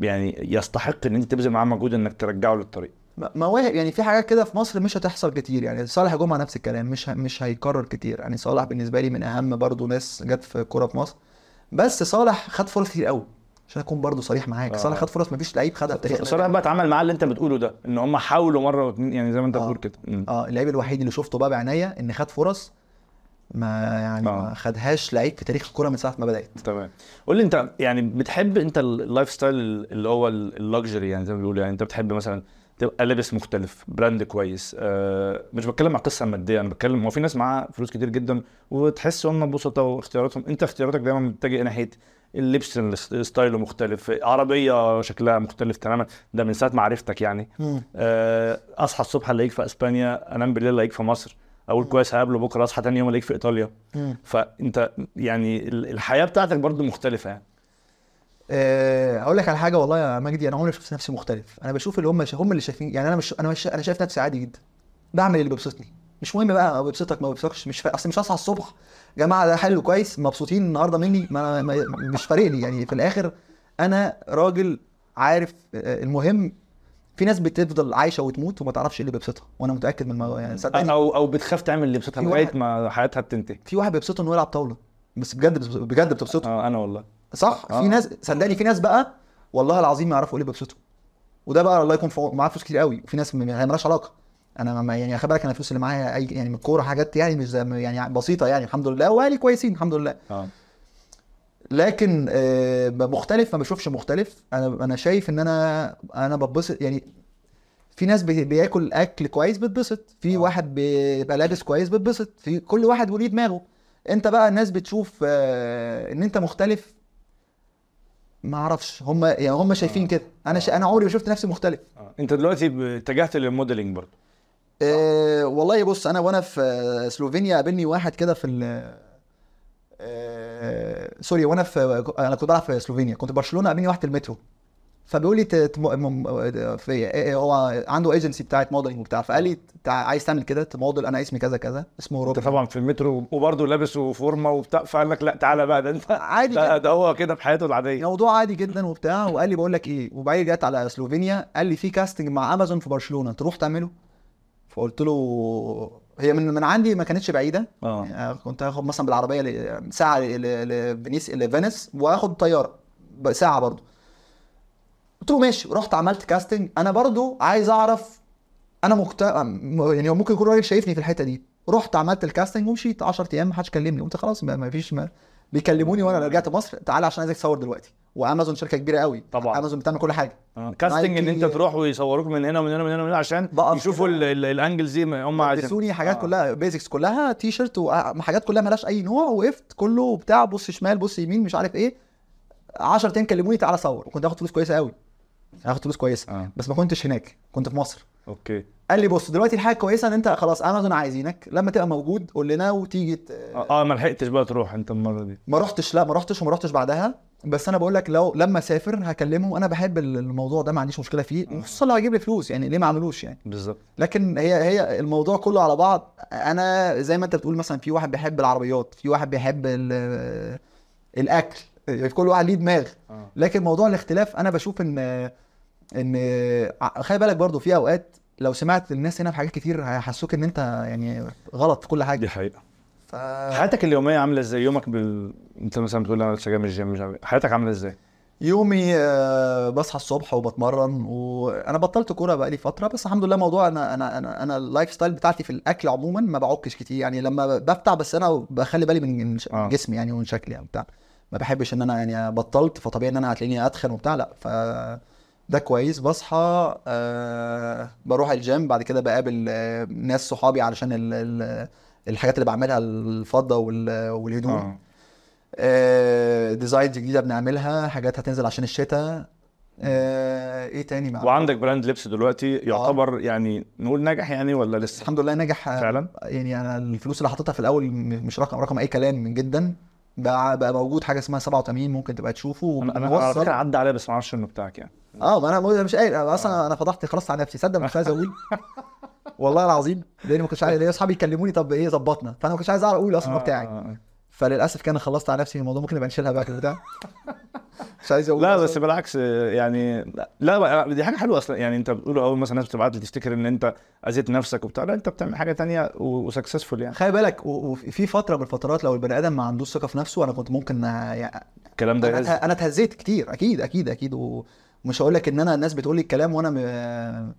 يعني يستحق إن انت تبذل معاه مجهود إنك ترجعه للطريق. مواهب يعني في حاجات كده في مصر مش هتحصل كتير. يعني صالح جمعة نفس الكلام مش مش هيكرر كتير. يعني صالح بالنسبة لي من أهم برضو ناس جت في الكوره في مصر. بس صالح خد فرص كتير قوي. عشان أكون برضو صريح معاك آه. صالح خد فرص مفيش لعيب خدها في تاريخ صراحة بقى اتعامل معاه اللي انت بتقوله ده إن هم حاولوا مرة واثنين يعني زي ما انت آه. بتقول كده مم. آه اللعيب الوحيد اللي شفته بقى بعناية إن خد فرص ما يعني آه. ما خدهاش لعيب في تاريخ الكورة من ساعة ما بدأت تمام قول لي انت يعني بتحب انت ال life style اللي هو ال luxury يعني زي ما بيقولوا يعني انت بتحب مثلا تبقى لابس مختلف brand كويس آه مش بتكلم على القصة المادية أنا بتكلم هو في ناس معاها فلوس كتير جدا وتحس هم بسطاء واختياراتهم انت اختياراتك دايما متجهة ناحية اللبس ستايله مختلف عربية شكلها مختلف تماما. ده من ساعة ما عرفتك يعني. آه، أصحى الصبح الاقيك في إسبانيا أنام بالليل الاقيك في مصر. أقول كويس هقابله بكرة أصحى تاني يوم الاقيك في إيطاليا. فأنت يعني ال- الحياة بتاعتك برضو مختلفة يعني. أه هقول لك على حاجة والله يا مجدي أنا عمري ما شفت نفسي مختلف. أنا بشوف اللي هم هم اللي شايفين يعني أنا مش أنا مش أنا شايف نفسي عادي جدا. بعمل اللي بيبسطني. مش مهم بقى بيبسطك ما بيبسطكش. مش فا... أصل مش هصحى الصبح جماعة ده حلو كويس مبسوطين النهارده مني ما... ما... مش فارق لي. يعني في الآخر أنا راجل عارف آه، المهم في ناس بتفضل عايشة وتموت وما تعرفش إيه اللي بيبسطها وأنا متأكد من الموضوع. يعني صدقني أو أو بتخاف تعمل اللي بيبسطها لغاية ما حياتها بتنتهي. في واحد بيبسطه إنه يلعب طاولة بس بجد بجد بتبسطه. آه أنا والله. صح؟ آه. في ناس صدقني في ناس بقى والله العظيم ما يعرفوا إيه اللي بيبسطهم وده بقى الله يكون معاه فلوس كتير قوي وفي ناس م- يعني مالهاش علاقة. أنا ما يعني خلي بالك أنا الفلوس اللي معايا اي يعني من الكورة حاجات يعني مش يعني بسيطة يعني الحمد لله وأهلي كويسين الحمد لله. آه. لكن آه، مختلف ما بشوفش مختلف. أنا أنا شايف إن أنا أنا بتبسط يعني في ناس بي- بياكل أكل كويس بتبسط في آه. واحد بيبقى لابس كويس بتبسط في كل واحد وليه دماغه. أنت بقى الناس بتشوف آه، إن أنت مختلف؟ ما أعرفش. هم يعني هم شايفين آه. كده. أنا ش... أنا عمري ما شفت نفسي مختلف. آه. أنت دلوقتي اتجهت لل modeling برضو أه والله بص أنا وأنا في آه، سلوفينيا قابلني واحد كده في ال أه سوري وأنا في أنا كنت بلعب في سلوفينيا كنت برشلونة قابلني واحد في المترو. فبيقول لي في إيه- هو عنده ايجنسي بتاعت modeling وبتاع فقال لي تع- عايز تعمل كده تموديل أنا اسمي كذا كذا اسمه روبن طبعا في المترو وبرضه لابس وفورمه وبتاع فقال لك لا تعالى بقى ده أنت عادي ده, ده هو كده في حياته العادية. موضوع عادي جدا وبتاع وقال لي بقول لك إيه وبعدين جت على سلوفينيا قال لي في casting مع امازون في برشلونة تروح تعمله؟ فقلت له هي من من عندي ما كانتش بعيدة. آه. يعني كنت هاخد مثلا بالعربية ل- ساعة لفينيس لفينيس واخد طيارة ساعة برضو قلت له ماشي. رحت عملت casting أنا برضو عايز أعرف أنا مقت... يعني ممكن يكون راجل شايفني في الحتة دي. رحت عملت ال casting ومشيت 10 أيام ما حدش كلمني. قلت خلاص ما ما فيش ما بيكلموني وأنا رجعت مصر تعالى عشان عايزك تصور دلوقتي. وأمازون شركة كبيرة قوي. طبعا. أمازون بتعمل كل حاجة. آه. casting إن نايكي- أنت تروح ويصوروك من هنا ومن هنا ومن هنا ومن هنا عشان يشوفوا ال angles دي هم عايزين لبسوني حاجات آه. كلها basics كلها تي شيرت وحاجات كلها مالهاش أي نوع وقفت كله بتاع بص شمال بص يمين مش عارف إيه. 10 أيام كلموني تعالى صور. وكنت هاخد فلوس كويسة قوي. هاخد فلوس كويسة. آه. بس ما كنتش هناك كنت في مصر. okay. قال لي بص دلوقتي الحاجة كويسه إن أنت خلاص امازون عايزينك لما تبقى موجود قول لنا وتيجي ت... آه آه، ما لحقتش بقى تروح أنت المرة دي. ما رحتش لا ما رحتش وما رحتش بعدها. بس أنا بقول لك لو لما أسافر هكلمه أنا بحب الموضوع ده ما عنديش مشكلة فيه. خصوصا لو هيجيب لي فلوس يعني ليه ما عملوش يعني؟ بالظبط. لكن هي هي الموضوع كله على بعض. أنا زي ما أنت بتقول مثلا في واحد بيحب العربيات في واحد بيحب ال- الأكل كل واحد ليه دماغ. آه. لكن موضوع الاختلاف أنا بشوف إن إن خلي بالك برضو في أوقات لو سمعت الناس هنا في حاجات كتير هيحسوك إن أنت يعني غلط في كل حاجة. دي حقيقة. ف... حياتك اليومية عاملة إزاي؟ يومك بال... أنت مثلا بتقول أنا لسه جاي من الجيم مش عارف إيه. حياتك عاملة إزاي؟ يومي آه، بصحى الصبح وبتمرن وأنا بطلت كورة بقالي فترة بس الحمد لله موضوع أنا أنا أنا أنا ال lifestyle بتاعتي في الأكل عموما ما بعكش كتير. يعني لما بفتح بس أنا بخلي بالي من آه. جسمي يعني ومن شكلي يعني بتاع ما بحبش إن أنا يعني بطلت فطبيعي إن أنا هتلاقيني أتخن وبتاع لأ. ف ده كويس. بصحى أه بروح الجيم بعد كده بقابل آه، ناس صحابي علشان ال ال الحاجات اللي بعملها الفضة وال- والهدوم. آه، designs جديدة بنعملها حاجات هتنزل عشان الشتاء آه، إيه تاني مع وعندك brand لبس دلوقتي يعتبر يعني نقول ناجح يعني ولا لسه؟ الحمد لله نجح آه، فعلا؟ يعني أنا الفلوس اللي حطيتها في الأول مش رقم رقم أي كلام جدا. بقى, بقى موجود حاجة اسمها 87 ممكن تبقى تشوفه أنا على فكرة عدى عليا بس ما أعرفش إنه بتاعك يعني. آه ما أنا مش قايل. أنا أصلا أنا فضحت خلاص على نفسي. صدق مش عايز أقول. والله العظيم. لأني ما كنتش عايز ليا أصحابي يكلموني طب إيه ظبطنا. فأنا ما كنتش عايز أقول أصلا هو بتاعي. آه، آه. فللأسف كان خلصت على نفسي الموضوع. ممكن نبقى نشيلها بقى كده. بتاع مش عايز أقول لا أصلاً. بس بالعكس يعني لا, دي حاجة حلوة أصلا. يعني أنت بتقول أول مثلا الناس بتبعت لي تفتكر إن أنت أذيت نفسك وبتاع. لا أنت بتعمل حاجة تانية وسكسسفول يعني. خلي بالك و- وفي فترة من الفترات لو البني آدم ما عندوش ثقة في نفسه أنا كنت ممكن آه، يعني الكلام ده أنا. أنا اتهزيت كتير. أكيد أكيد أكيد. ومش هقول لك إن أنا الناس بتقول لي الكلام وأنا م...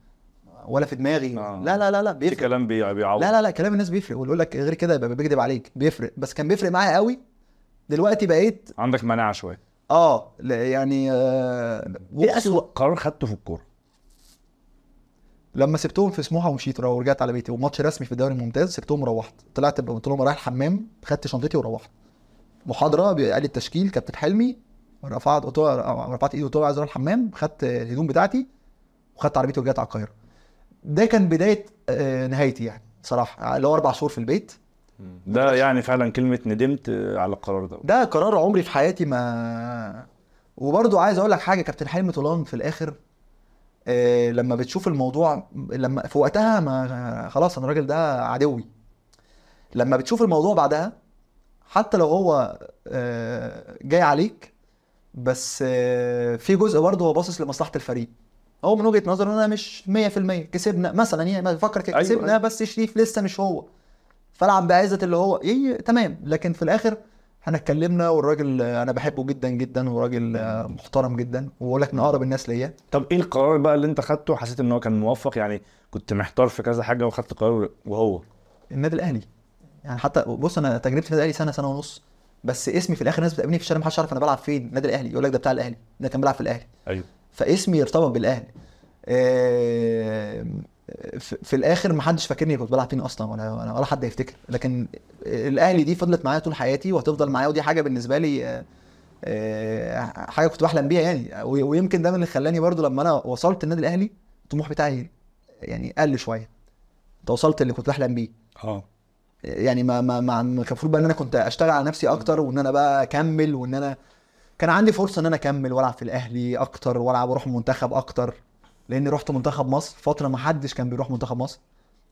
ولا في دماغي. آه. لا لا لا لا في بيفرق. كلام بي- بيعوض. لا لا لا كلام الناس بيفرق. واللي يقول لك غير كده يبقى بيكذب عليك. بيفرق. بس كان بيفرق معايا قوي. دلوقتي بقيت عندك مناعة شوية. آه لا يعني آه إيه اسوء قرار خدته في الكورة؟ لما سبتهم في سموحة ومشيت ورجعت على بيتي. وماتش رسمي في الدوري الممتاز سبتهم وروحت. طلعت قلت لهم رايح الحمام خدت شنطتي وروحت. محاضرة قال التشكيل كابتن حلمي رفعت قلت له رفعت إيدي قلت له عايز أروح الحمام خدت الهدوم بتاعتي وخدت عربيتي ورجعت على القاهرة. ده كان بداية آه، نهايتي يعني صراحة اللي هو أربع شهور في البيت. ده يعني فعلا كلمة ندمت على القرار ده. ده قرار عمري في حياتي ما وبرضو عايز أقول لك حاجة كابتن حلمي طولان في الآخر آه لما بتشوف الموضوع لما في وقتها ما خلاص أنا الراجل ده عدوي. لما بتشوف الموضوع بعدها حتى لو هو آه جاي عليك بس آه في جزء برضه هو باصص لمصلحة الفريق. هو من وجهة نظره إن أنا مش 100% كسبنا مثلا يعني ما بفكر أيوة، كسبنا أيوة. بس شريف لسه مش هو. فألعب بعزه اللي هو إيه تمام. لكن في الآخر إحنا اتكلمنا والراجل أنا بحبه جدا جدا وراجل آه، محترم جدا وبقول لك من أقرب الناس ليا. طب إيه القرار بقى اللي أنت خدته؟ حسيت إن هو كان موفق يعني كنت محتار في كذا حاجة وخدت قرار وهو؟ النادي الأهلي. يعني حتى بص أنا تجربتي في النادي الأهلي سنة سنة ونص. بس اسمي في الآخر الناس بتقابلني في الشارع ما حدش عارف أنا بلعب فين. النادي الأهلي يقول لك ده بتاع الأهلي ده كان بيلعب في الأهلي. أيوه. فاسمي يرتبط بالأهلي. آه، في الآخر ما حدش فاكرني كنت بلعب فين أصلا ولا ولا حد يفتكر. لكن الأهلي دي فضلت معايا طول حياتي وهتفضل معايا ودي حاجة بالنسبة لي آه، آه، حاجة كنت بحلم بيها يعني. ويمكن ده من اللي خلاني برضو لما أنا وصلت النادي الأهلي الطموح بتاعي يعني قل شوية. انت وصلت اللي كنت بحلم بيه. آه. يعني ما ما ما المفروض بقى إن أنا كنت أشتغل على نفسي أكتر وإن أنا بقى أكمل وإن أنا كان عندي فرصة إن أنا أكمل وألعب في الأهلي أكتر وألعب وأروح منتخب أكتر لإني رحت منتخب مصر فترة ما حدش كان بيروح منتخب مصر.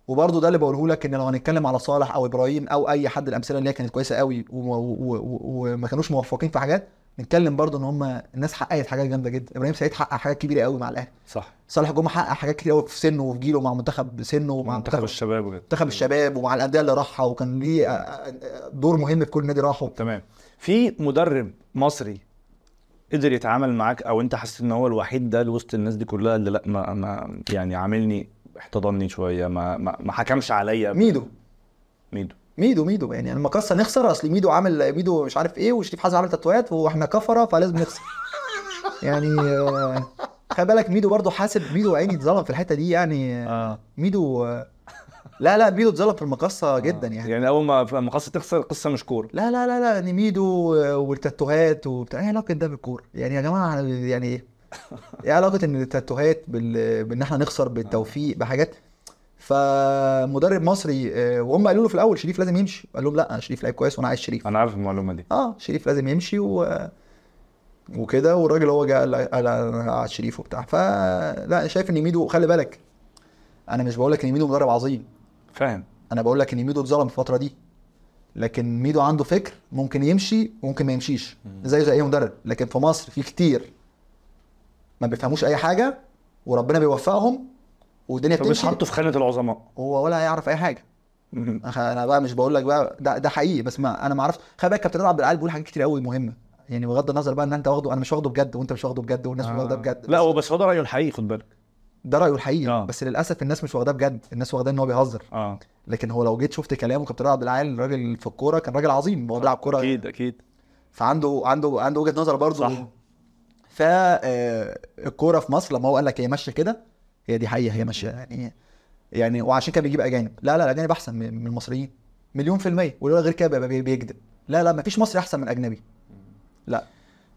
وبرضه ده اللي بقوله لك إن لو هنتكلم على صالح أو إبراهيم أو أي حد الأمثلة اللي هي كانت كويسة قوي وما كانوش موفقين في حاجات نتكلم برضه إن هم الناس حققت حاجات جامدة جدا. إبراهيم سعيد حقق حاجات كبيرة قوي مع الأهلي. صح. صالح جمعه حقق حاجات كتير قوي في سنه وفي جيله مع منتخب سنه ومع منتخب الشباب وكده. منتخب الشباب ومع الأندية اللي راحها وكان ليه آه، آه، دور مهم في كل نادي راحه. تمام. في مدرب مصري قدر يتعامل معاك أو أنت حسيت إن هو الوحيد ده وسط الناس دي كلها اللي لأ ما, ما يعني عاملني احتضني شوية ما ما, ما حكمش عليا. ميدو. ميدو. ميدو ميدو. يعني لما قصة نخسر أصل ميدو عامل ميدو مش عارف إيه وشريف حازم عامل تاتوات وإحنا كفرة فلازم نخسر. يعني آه، خلي بالك ميدو برضه حاسب ميدو عيني اتظلم في الحتة دي يعني. آه. ميدو آه، لا لا ميدو اتظلم في المقصه جدا يعني. يعني أول ما لما قصه تخسر القصة مش كورة. لا لا لا لا يعني ميدو آه، والتاتوهات وبتاع. إيه علاقة ده بالكورة؟ يعني يا جماعة يعني إيه إيه علاقة إن التاتوهات بال... بإن إحنا نخسر بالتوفيق بحاجات؟ فمدرب مصري آه، وهم قالوا له في الأول شريف لازم يمشي. قال لهم لا شريف لعيب كويس وأنا عايز شريف. أنا عارف المعلومة دي. آه شريف لازم يمشي و... وكده والراجل هو جه قال قال أنا قاعد شريف وبتاع. فلا شايف إن ميدو خلي بالك أنا مش بقول لك إن ميدو مدرب عظيم. فاهم. أنا بقول لك إن ميدو اتظلم الفترة دي. لكن ميدو عنده فكر ممكن يمشي وممكن ما يمشيش. زي زي أي مدرب. لكن في مصر في كتير ما بيفهموش أي حاجة وربنا بيوفقهم والدنيا بتمشي. حاطه في خانة العظماء. هو ولا هيعرف أي حاجة. أنا بقى مش بقول لك بقى ده, ده حقيقي. بس ما أنا ما أعرفش. خلي بالك كابتن عبد العال بيقول حاجات كتير قوي مهمة. يعني بغض النظر بقى ان انت واخده أنا مش واخده بجد وانت مش واخده بجد والناس مش واخده بجد لا هو بس هو ده رأيه الحقيقي خد بالك. ده رأيه الحقيقي آه. بس للأسف الناس مش واخداه بجد الناس واخداه إن هو بيهزر. آه. لكن هو لو جيت شفت كلامه كابتن عبد العال راجل في الكورة كان راجل عظيم هو بيلعب كورة. أكيد أكيد. فعنده عنده عنده وجهة نظر برضه. صح. فالكوره في مصر لما هو قال لك هي ماشية كده هي دي حقيقة هي ماشية يعني يعني وعشان كده بيجيب أجانب. لا لا الأجانب أحسن من المصريين مليون في المية ولولا غير كده بيبقى بيكذب. لا لا مفيش مصري أحسن من اجنبي لا.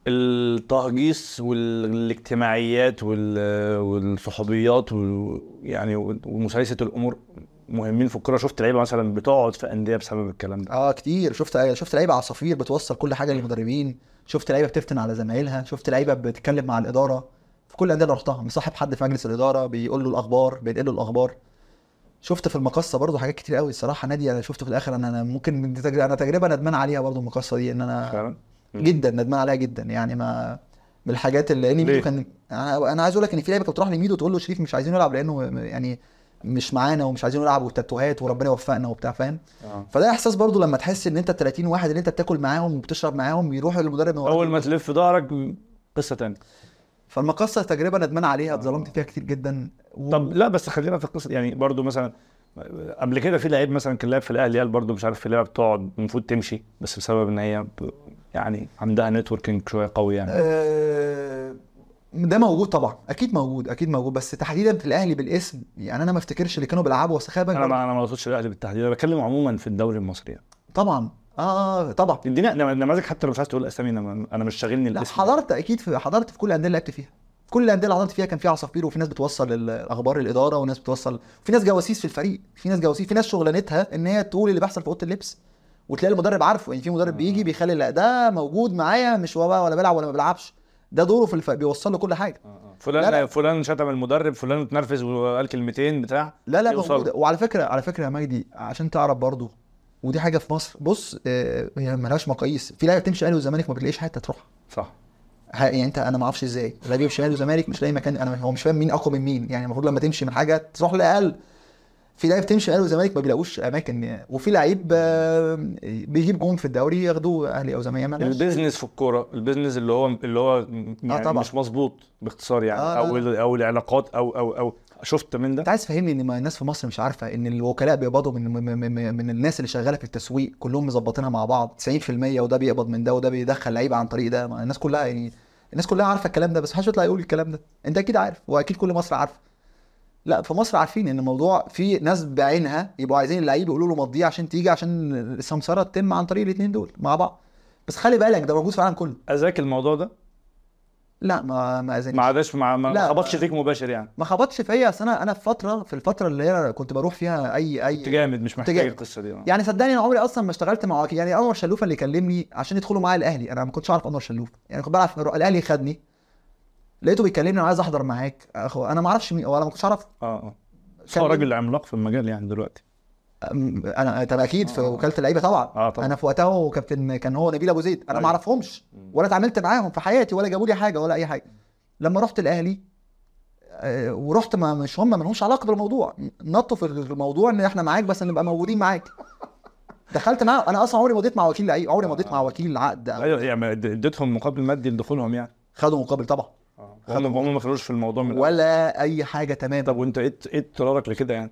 التهجيس والاجتماعيات وال- والصحوبيات ويعني ومسايسة الأمور مهمين في الكوره شفت لعيبة مثلا بتقعد في أندية بسبب الكلام ده. آه كتير. شفت شفت لعيبة عصافير بتوصل كل حاجة للمدربين. شفت لعيبة بتفتن على زمايلها. شفت لعيبة بتتكلم مع الإدارة. في كل الانديه اللي رحتها مصاحب حد في مجلس الإدارة بيقول له الأخبار بينقل له الأخبار. شفت في المقصه برضو حاجات كتير قوي. الصراحة نادي أنا شفته في الآخر. أنا أنا ممكن أنا تجربة ندمان عليها برضو المقصه دي إن أنا فعلا. جدا ندمان عليها جدا. يعني ما من الحاجات اللي لأن؟ ميدو كان أنا عايز أقول لك إن في لعيبة كانت بتروح لميدو تقول له شريف مش عايزين نلعب لأنه يعني مش معانا ومش عايزين نلعب والتاتوهات وربنا يوفقنا وبتاع فاهم؟ آه. فده إحساس برضو لما تحس إن أنت ال 30 واحد اللي أنت بتاكل معاهم وبتشرب معاهم يروحوا للمدرب. أول ما تلف ظهرك قصة تانية. فالمقصة تجربه ندمان عليها اتظلمت فيها كتير جدا. و... طب لا بس خلينا في القصة. يعني برضو مثلا قبل كده في لعيب مثلا كان لاعب في الأهلي قال برضو مش عارف في لعبه بتقعد المفروض تمشي بس بسبب إن هي ب... يعني عندها نتوركينج شوية قوي يعني. آه، ده موجود طبعا. أكيد موجود أكيد موجود. بس تحديدا في الأهلي بالاسم يعني أنا ما افتكرش اللي كانوا بيلعبوا بالك أنا ما أنا ما اقصدش الاهلي بالتحديد أنا بتكلم عموما في الدوري المصري يعني. طبعا. آه طبعا. اديني نماذج حتى لو مش عايز تقول أسامي أنا مش شاغلني لا الاسم. حضرت أكيد في حضرت في كل الأندية اللي لعبت فيها. كل الأندية اللي حضرت فيها كان في عصافير وفي ناس بتوصل ال- الأخبار الإدارة وناس بتوصل. في ناس جواسيس في الفريق في ناس جواسيس في ناس شغلانتها إن هي تقول اللي بيحصل في أوضة اللبس. وتلاقي المدرب عارفه يعني في مدرب بيجي بيخلي لا ده موجود معايا مش هو بقى ولا بيلعب ولا ما بيلعبش. ده دوره في الف... بيوصل له كل حاجة. فلان لا، لا. فلان شتم المدرب فلان اتنرفز وقال كلمتين بتاع لا لا يوصل. موجودة. وعلى فكرة على فكرة يا مجدي عشان تعرف برضو ودي حاجة في مصر بص آه، هي ملهاش مقاييس. في لعيبة بتمشي أهلي والزمالك ما بتلاقيش حتة تروح. صح. يعني أنت أنا ما أعرفش إزاي. لا بيمشي شمال وزمالك مش لاقي مكان أنا هو مش فاهم مين أقوى من مين. يعني المفروض لما تمشي من حاجة تروح لأقل. في لعيب تمشي أهلي وزمالك ما بيلاقوش أماكن. وفي لعيب آه، بيجيب جون في الدوري ياخدوه أهلي أو زمالك. ما لهاش. ال business في الكورة ال business اللي هو اللي هو يعني طبعا. مش مظبوط باختصار يعني. آه، أو لا. ال- أو العلاقات أو أو أو. شفت من أنت ده عايز تفهمني إن ما الناس في مصر مش عارفة إن الوكلاء بيقبضوا من من, من, الناس اللي شغالة في التسويق كلهم مظبطينها مع بعض. 90% وده بيقبض من ده وده بيدخل لعيبة عن طريق ده. الناس كلها يعني الناس كلها عارفة الكلام ده بس محدش يطلع يقول الكلام ده. أنت أكيد عارف وأكيد كل مصر عارفة. لا في مصر عارفين إن الموضوع في ناس بعينها يبقوا عايزين اللعيب يقولوا له مضيه عشان تيجي عشان السمسرة تتم عن طريق الاثنين دول مع بعض. بس خلي بالك ده موجود في العالم كله. أذاك الموضوع ده؟ لا ما ما أذانيش. ما عادش ما ما. خبطش فيك مباشر يعني. ما خبطش فيا. أصل أنا أنا في فترة في الفترة اللي هي كنت بروح فيها أي أي كنت جامد مش محتاج. القصة دي. آه. يعني صدقني أنا عمري أصلا ما اشتغلت مع يعني أنور شلوفه اللي كلمني عشان يدخلوا معايا الأهلي. أنا ما كنتش أعرف أنور شلوفه يعني كنت بلعب الأهلي خدني. لقيته بيكلمني أنا عايز أحضر معاك. أخو أنا ما أعرفش مين ولا ما كنتش أعرف. آه آه. هو راجل عملاق في المجال يعني دلوقتي. أنا طب أكيد في آه. وكالة اللعيبة طبعا. آه طبعا. أنا في وقتها وكابتن كان هو نبيل أبو زيد. أنا ما أيوة. أعرفهمش. ولا اتعاملت معاهم في حياتي ولا جابوا لي حاجة ولا أي حاجة. لما رحت الأهلي آه، ورحت ما مش هم ما لهمش علاقة بالموضوع. نطوا في الموضوع إن إحنا معاك بس نبقى موجودين معاك. دخلت معاه أنا أصلا عمري ما مع وكيل لعيب عمري ما مضيت مع وكيل عقد. أيوه يعني اديتهم مقابل مادي لدخولهم يعني. خدوا مقابل طبعا. هم هم ما كانوش في الموضوع من. ولا أي حاجة تمام طب وأنت إيه إيه اضطرارك لكده يعني؟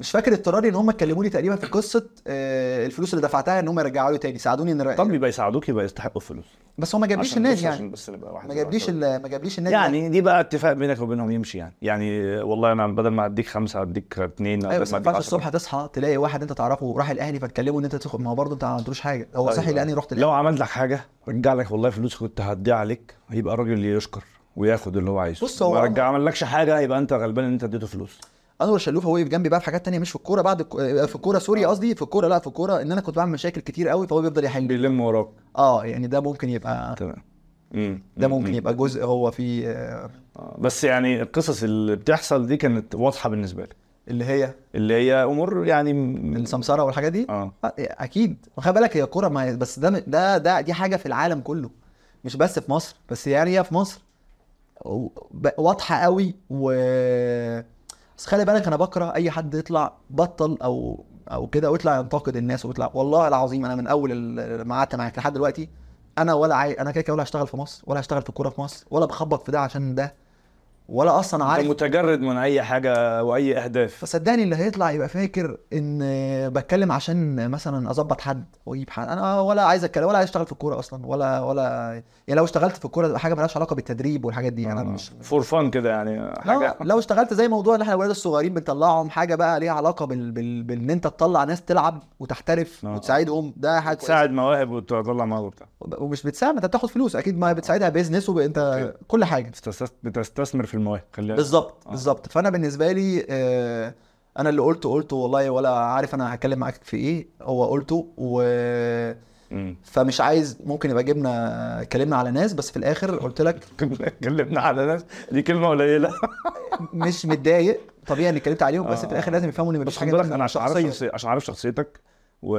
مش فاكر اضطراري إن هم اتكلموا لي تقريبا في قصة آه، الفلوس اللي دفعتها إن هم يرجعوا لي تاني. ساعدوني إن طب يبقى يساعدوك يبقى يستحقوا الفلوس. بس هو ما جابليش النادي يعني. بس نبقى ما جابليش ما جابليش النادي يعني دي بقى اتفاق بينك وبينهم يمشي يعني. يعني والله أنا بدل ما أديك خمسة أديك اثنين أيوه بس ما ينفعش. الصبح تصحى تلاقي واحد أنت تعرفه راح الأهلي فتكلمه إن أنت تاخد ما هو برضه أنت ما عملتلوش حاجة. هو أيوة. صحي لأني رحت لو عمل لك حاجة رجع لك والله فلوس كنت هديها عليك هيبقى الراجل اللي يشكر. وياخد اللي هو عايزه. بص هو- ما رجع عمل لكش حاجة يبقى انت غلبان ان انت اديته فلوس. أنور شلوف هو وقف جنبي بقى في حاجات تانية مش في الكورة بعد آه، في الكورة سوري قصدي في الكورة لا في الكورة إن أنا كنت بعمل مشاكل كتير قوي فهو بيفضل يحل. بيلم وراك. آه يعني ده ممكن يبقى تمام. ده مم. ممكن مم. يبقى جزء هو فيه آه، آه، بس يعني القصص اللي بتحصل دي كانت واضحة بالنسبة لي. اللي هي؟ اللي هي أمور يعني م- السمسره والحاجات دي؟ آه. آه، أكيد. خلي بالك هي كورة ما هي- بس ده ده ده دي حاجة في العالم كله. مش بس في مصر بس يعني هي في مصر. واضحة قوي و بس خلي بالك أنا بكره أي حد يطلع بطل أو أو كده ويطلع ينتقد الناس ويطلع والله العظيم أنا من أول ما قعدت معاك لحد دلوقتي أنا ولا عاي... أنا كده كده ولا هشتغل في مصر ولا هشتغل في الكوره في مصر ولا بخبط في ده عشان ده. ولا أصلا أنت عارف. متجرد من أي حاجة وأي أهداف. فصدقني اللي هيطلع يبقى فاكر إن بتكلم عشان مثلا أظبط حد واجيب حد. أنا ولا عايز أتكلم ولا عايز أشتغل في الكورة أصلا ولا ولا يعني لو اشتغلت في الكورة حاجة مالهاش علاقة بالتدريب والحاجات دي أنا مش for fun كده يعني حاجة. لا لو اشتغلت زي موضوع اللي إحنا الولاد الصغيرين بنطلعهم حاجة بقى ليها علاقة بال... بال... بان أنت تطلع ناس تلعب وتحترف آه. وتساعدهم ده حاجة. تساعد مواهب وتطلع مواهب وبتاع. ومش بتساعد أنت بتاخد فلوس أكيد ما بتساعدها business وانت كل حاجة. بتستثمر في المواهب خليها بالظبط آه. بالظبط فأنا بالنسبة لي آه، أنا اللي قلته قلته والله ولا عارف أنا هتكلم معاك في إيه هو قلته و مم. فمش عايز ممكن يبقى جبنا اتكلمنا على ناس بس في الآخر قلت لك اتكلمنا على ناس دي كلمة قليلة مش متضايق طبيعي إني اتكلمت عليهم بس آه. في الآخر لازم يفهموا ان مفيش خد حاجة بالك أنا. عشان عارف شخصيتك و...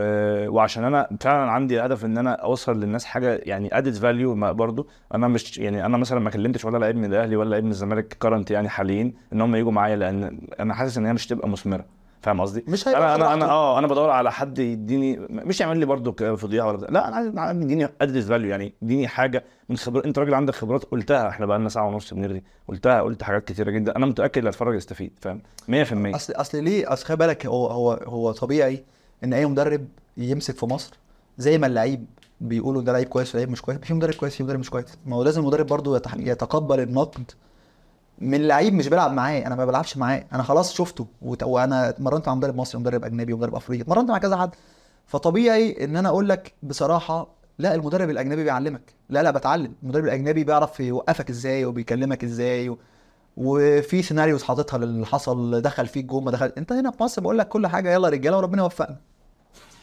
وعشان أنا فعلا عندي هدف إن أنا أوصل للناس حاجة يعني added value برضو أنا مش يعني أنا مثلا ما كلمتش ولا لعيب من الاهلي ولا لعيب من الزمالك current يعني حاليين إن هم يجوا معايا لأن أنا حاسس إن هي مش تبقى مثمرة فاهم قصدي؟ مش أنا أنا أنا. آه أنا بدور على حد يديني مش يعمل لي برضو فضيحة ولا. لا أنا عايز يديني ادد فاليو يعني يديني حاجة من خبرات أنت راجل عندك خبرات قلتها إحنا بقى لنا ساعة ونص بنرغي قلتها قلت حاجات كتيرة جدا أنا متأكد اللي هيتفرج يستفيد فاهم 100% أصل أصل ليه أصل خلي بالك هو هو هو طبيعي إن أي مدرب يمسك في مصر زي ما اللعيب بيقولوا ده لعيب كويس ولعيب مش كويس في مدرب كويس في مدرب مش كويس. ما هو لازم المدرب برضه يتقبل النقد من لعيب مش بيلعب معاه. أنا ما بلعبش معاه. أنا خلاص شفته وت- وأنا اتمرنت مع مدرب مصري ومدرب أجنبي ومدرب أفريقي اتمرنت مع كذا حد. فطبيعي إن أنا أقول لك بصراحة لا المدرب الأجنبي بيعلمك. لا لا بتعلم. المدرب الأجنبي بيعرف يوقفك إزاي وبيكلمك إزاي و... وفي سيناريوز حاططها للي حصل دخل فيك جول ما دخل أنت هنا في مصر بقول لك كل حاجة يلا رجالة وربنا يوفقنا.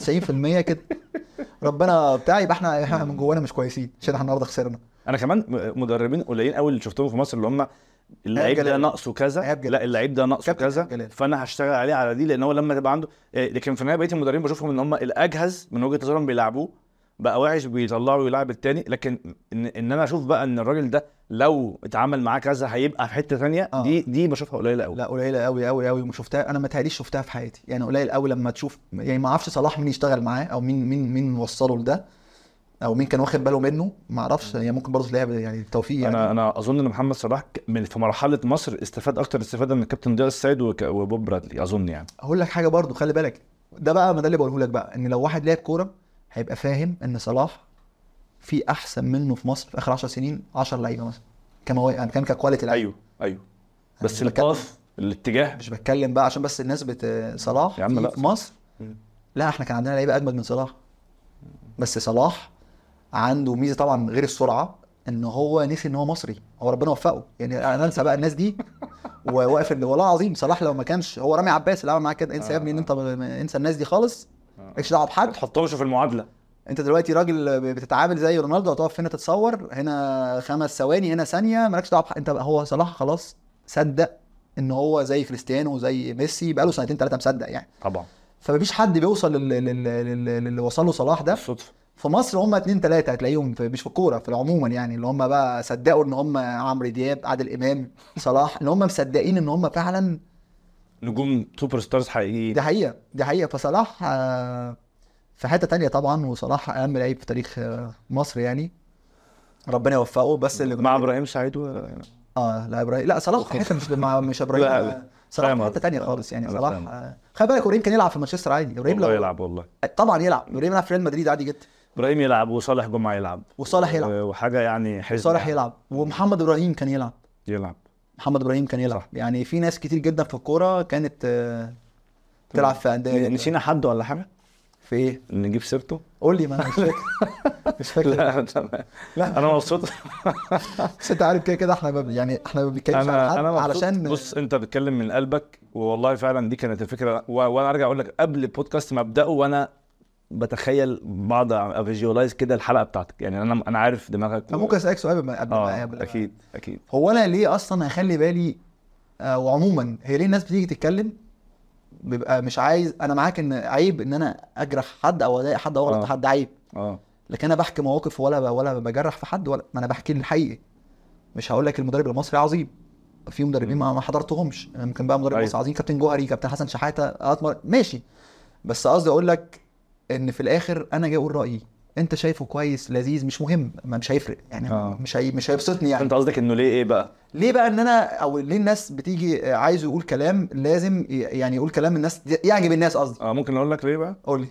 90% كده ربنا بتاع يبقى إحنا إحنا من جوانا مش كويسين عشان إحنا النهارده خسرنا أنا كمان مدربين قليلين قوي اللي شفتهم في مصر اللي هم اللعيب ده. ناقصه كذا. لا اللعيب ده ناقصه كذا جلال. فانا هشتغل عليه على دي لأن هو لما تبقى عنده إيه، لكن في النهايه بقية المدربين بشوفهم ان هم الأجهز من وجهة نظرهم بيلعبوه بقى وحش بيطلعوا ويلعب التاني لكن ان, إن أنا أشوف بقى إن الراجل ده لو اتعامل معاه كذا هيبقى في حتة ثانية آه. دي دي بشوفها قليلة قوي لا قليلة قوي قوي قوي وما شفتها أنا ما تهيأليش شفتها في حياتي. يعني قليل قوي لما تشوف يعني ما أعرفش صلاح مين يشتغل معاه أو مين مين مين وصله لده أو مين كان واخد باله منه ما أعرفش يعني ممكن برضه تلاقيها يعني توفيق يعني. أنا أنا أظن إن محمد صلاح من في مرحلة مصر استفاد أكتر استفادة من الكابتن ضياء السيد وبوب برادلي أظن يعني. هقول لك حاجة برضو خلي بالك ده بقى ما ده اللي بقوله لك بقى إن لو واحد لعب كورة هيبقى فاهم إن صلاح في أحسن منه في مصر في آخر 10 سنين 10 لعيبة مثلا كما يعني كان ككواليتي لعيب. أيوه أيوه. بس أنا بتكلم- الباث الاتجاه. مش بتكلم بقى عشان بس الناس بت صلاح يا عم في- لا. في مصر. لا إحنا كان عندنا لعيبة أجمد من صلاح. بس صلاح عنده ميزة طبعا غير السرعة إن هو نسي إن هو مصري. هو ربنا وفقه. يعني أنا أنسى بقى الناس دي وواقف والله العظيم صلاح لو ما كانش هو رامي عباس اللي عمل معاه كده. أنسى يا ابني إن أنت انسى الناس دي خالص. مالكش دعوة بحد. ما تحطهمش في المعادلة. انت دلوقتي راجل بتتعامل زي رونالدو هتقف هنا تتصور هنا خمس ثواني هنا ثانية مالكش دعوة بحق. انت هو صلاح خلاص صدق ان هو زي كريستيانو وزي ميسي بقاله سنتين ثلاثة مصدق يعني. طبعا. فمفيش حد بيوصل لل- لل- لل- للي وصل له صلاح ده. الصدفه في مصر هم اتنين تلاتة هتلاقيهم في مش في الكورة في عموما يعني اللي هم بقى صدقوا ان هم عمرو دياب عادل إمام صلاح اللي هم مصدقين ان هم فعلا نجوم superstars حقيقيين. دي حقيقة دي حقيقة. فصلاح آه، في حتة تانية طبعا وصلاح أهم لعيب في تاريخ آه، مصر يعني. ربنا يوفقه بس اللي مع إبراهيم سعيد و... آه لا إبراهيم لا صلاح في حتة مش مع مش إبراهيم لا، آه، لا. صلاح في حتة. تانية خالص يعني. صلاح خلي بالك إبراهيم كان يلعب في مانشستر عادي. إبراهيم لو يلعب والله. طبعا يلعب. إبراهيم يلعب في ريال مدريد عادي جدا. إبراهيم يلعب وصالح جمعة يلعب. وصالح يلعب. وحاجة يعني حزن صالح يعني. يلعب. ومحمد إبراهيم كان يلعب. يلعب. محمد إبراهيم كان يلعب. يعني في ناس كتير جدا في الكورة كانت آه، تلعب في أندية نسينا حد ولا حاجة؟ في إيه؟ نجيب سيرته؟ قول لي ما أنا مش فاكر. مش فاكر. لا تمام. لا. أنا مبسوط. بس أنت عارف كده كده إحنا يعني إحنا ما بنتكلمش على حد مبسوط. علشان بص أنت بتتكلم من قلبك والله فعلا دي كانت الفكرة. و... وأنا أرجع أقول لك قبل البودكاست ما ابداه وأنا بتخيل بعض افيجواليز كده الحلقة بتاعتك. يعني أنا أنا عارف دماغك أنا ممكن أسألك سؤال قبل ما قبل ما- أكيد أكيد. هو أنا ليه أصلا هخلي بالي آه وعموما هي ليه الناس بتيجي تتكلم؟ بيبقى مش عايز أنا معاك إن عيب إن أنا أجرح حد أو أضايق حد أو أغلط آه. حد عيب. آه. لكن أنا بحكي مواقف ولا ب- ولا بجرح في حد ولا ما أنا بحكي الحقيقي مش هقول لك المدرب المصري عظيم. في مدربين ما حضرتهمش. ممكن بقى مدرب أيوة. مصري عظيم كابتن جوهري كابتن حسن شحاتة ماشي. بس قصدي أقول لك إن في الآخر أنا جاي أقول رأيي. أنت شايفه كويس لذيذ مش مهم ما مش هيفرق. يعني آه. مش هي مش هيبسطني يعني. انت قصدك إنه ليه إيه بقى؟ ليه بقى إن أنا أو ليه الناس بتيجي عايزه يقول كلام لازم يعني يقول كلام الناس يعجب الناس قصدي. آه ممكن أقول لك ليه بقى؟ قول لي.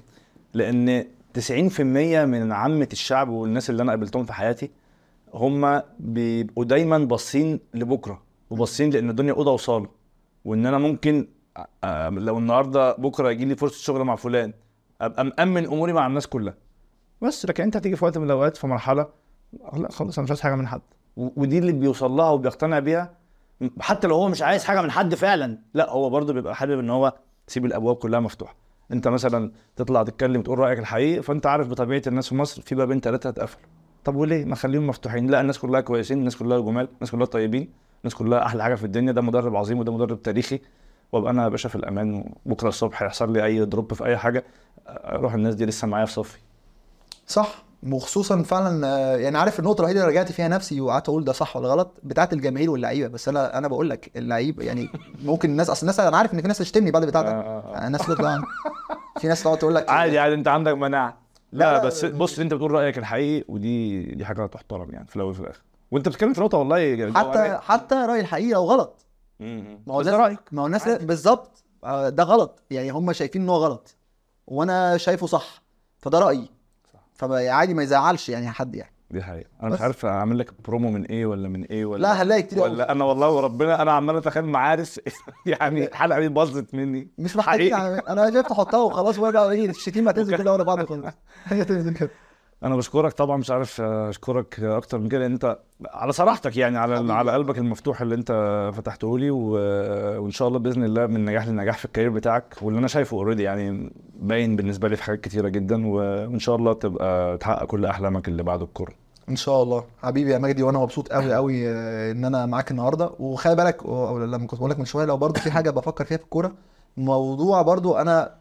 لأن 90% من عامة الشعب والناس اللي أنا قابلتهم في حياتي هم بيبقوا دايما باصين لبكرة وباصين لأن الدنيا أوضة وصالة. وإن أنا ممكن آه، لو النهارده بكرة يجي لي فرصة شغل مع فلان ابقى مامن أموري مع الناس كلها. بس لكن أنت هتيجي في وقت من الأوقات في مرحلة لا خلاص أنا مش عايز حاجة من حد. ودي اللي بيوصل لها وبيقتنع بيها. حتى لو هو مش عايز حاجة من حد فعلا لا هو برضه بيبقى حابب إن هو يسيب الأبواب كلها مفتوحة. أنت مثلا تطلع تتكلم تقول رأيك الحقيقي فأنت عارف بطبيعة الناس في مصر في بابين ثلاثة اتقفلوا طب وليه؟ ما خليهم مفتوحين. لا الناس كلها كويسين الناس كلها جمال الناس كلها طيبين الناس كلها أحلى حاجة في الدنيا. ده مدرب عظيم وده مدرب تاريخي. وابقى أنا يا باشا في الامان وبكره الصبح يحصل لي اي دروب في اي حاجة أروح الناس دي لسه معايا في صفي. صح. وخصوصا فعلا آه، يعني عارف النقطة الوحيدة اللي رجعت فيها نفسي وقعدت أقول ده صح ولا غلط؟ بتاعت الجماهير واللعيبة. بس أنا أنا بقول لك اللعيب يعني ممكن الناس أصل الناس أنا عارف إن في ناس تشتمني بعد البتاع ده. آه، آه،. الناس تطلع. في ناس تقعد تقول لك عادي عادي أنت عندك مناعة. لا، لا, بس. بص أنت بتقول رأيك الحقيقي ودي دي حاجة تحترم يعني في الأول وفي الآخر. وأنت بتتكلم في نقطة والله حتى حتى راي الحقيقة لو غلط. ما هو ده رأيك؟ ما هو الناس. بالظبط. آه، ده غلط. يعني هم شايفين إن هو غلط. وأنا شايفه صح. فده رأيي. فعادي ما يزعلش يعني حد يعني. دي حقيقة. أنا. مش عارف أعمل لك برومو من إيه ولا من إيه ولا لا هنلاقي كتير ولا أنا والله وربنا أنا عمال أتخيل معارف يعني الحلقة دي باظت مني. مش محتاجين حقيقي. أعمل- أنا شايف تحطها وخلاص وأرجع إيه الشتيمة هتنزل كده ورا بعض خالص. هي تنزل كده. أنا بشكرك طبعا مش عارف أشكرك أكتر من كده لأن أنت على صراحتك يعني على. على قلبك المفتوح اللي أنت فتحته لي و... وإن شاء الله بإذن الله من نجاح لنجاح في ال career بتاعك واللي أنا شايفه already يعني باين بالنسبة لي في حاجات كتيرة جدا وإن شاء الله تبقى تحقق كل أحلامك اللي بعد الكورة إن شاء الله حبيبي يا مجدي وأنا مبسوط قوي قوي آه، إن أنا معاك النهارده وخلي بالك لما كنت بقول لك من شوية لو برضو في حاجة بفكر فيها في الكورة موضوع برضو أنا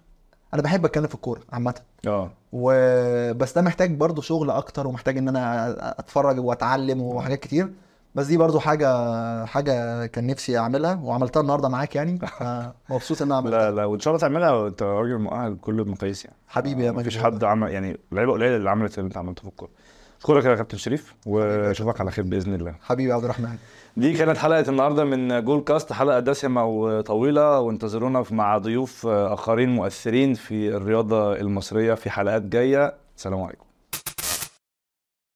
أنا بحب أتكلم في الكورة عامة. آه. وبس ده محتاج برضو شغل أكتر ومحتاج إن أنا أتفرج وأتعلم وحاجات كتير. بس دي برضو حاجة حاجة كان نفسي أعملها وعملتها النهارده معاك يعني. فمبسوط إن أنا عملتها. لا لا وإن شاء الله تعملها وأنت راجل مؤهل بكل المقاييس يعني. حبيبي يا مفيش مجدي حد عمل يعني لعيبة قليلة اللي عملت اللي أنت عملته في الكورة. اشكرك يا كابتن شريف وأشوفك على خير بإذن الله. حبيبي عبد الرحمن. دي كانت حلقة النهارده من جول كاست حلقة دسمة وطويلة وانتظرونا مع ضيوف آخرين مؤثرين في الرياضة المصرية في حلقات جاية. سلام عليكم.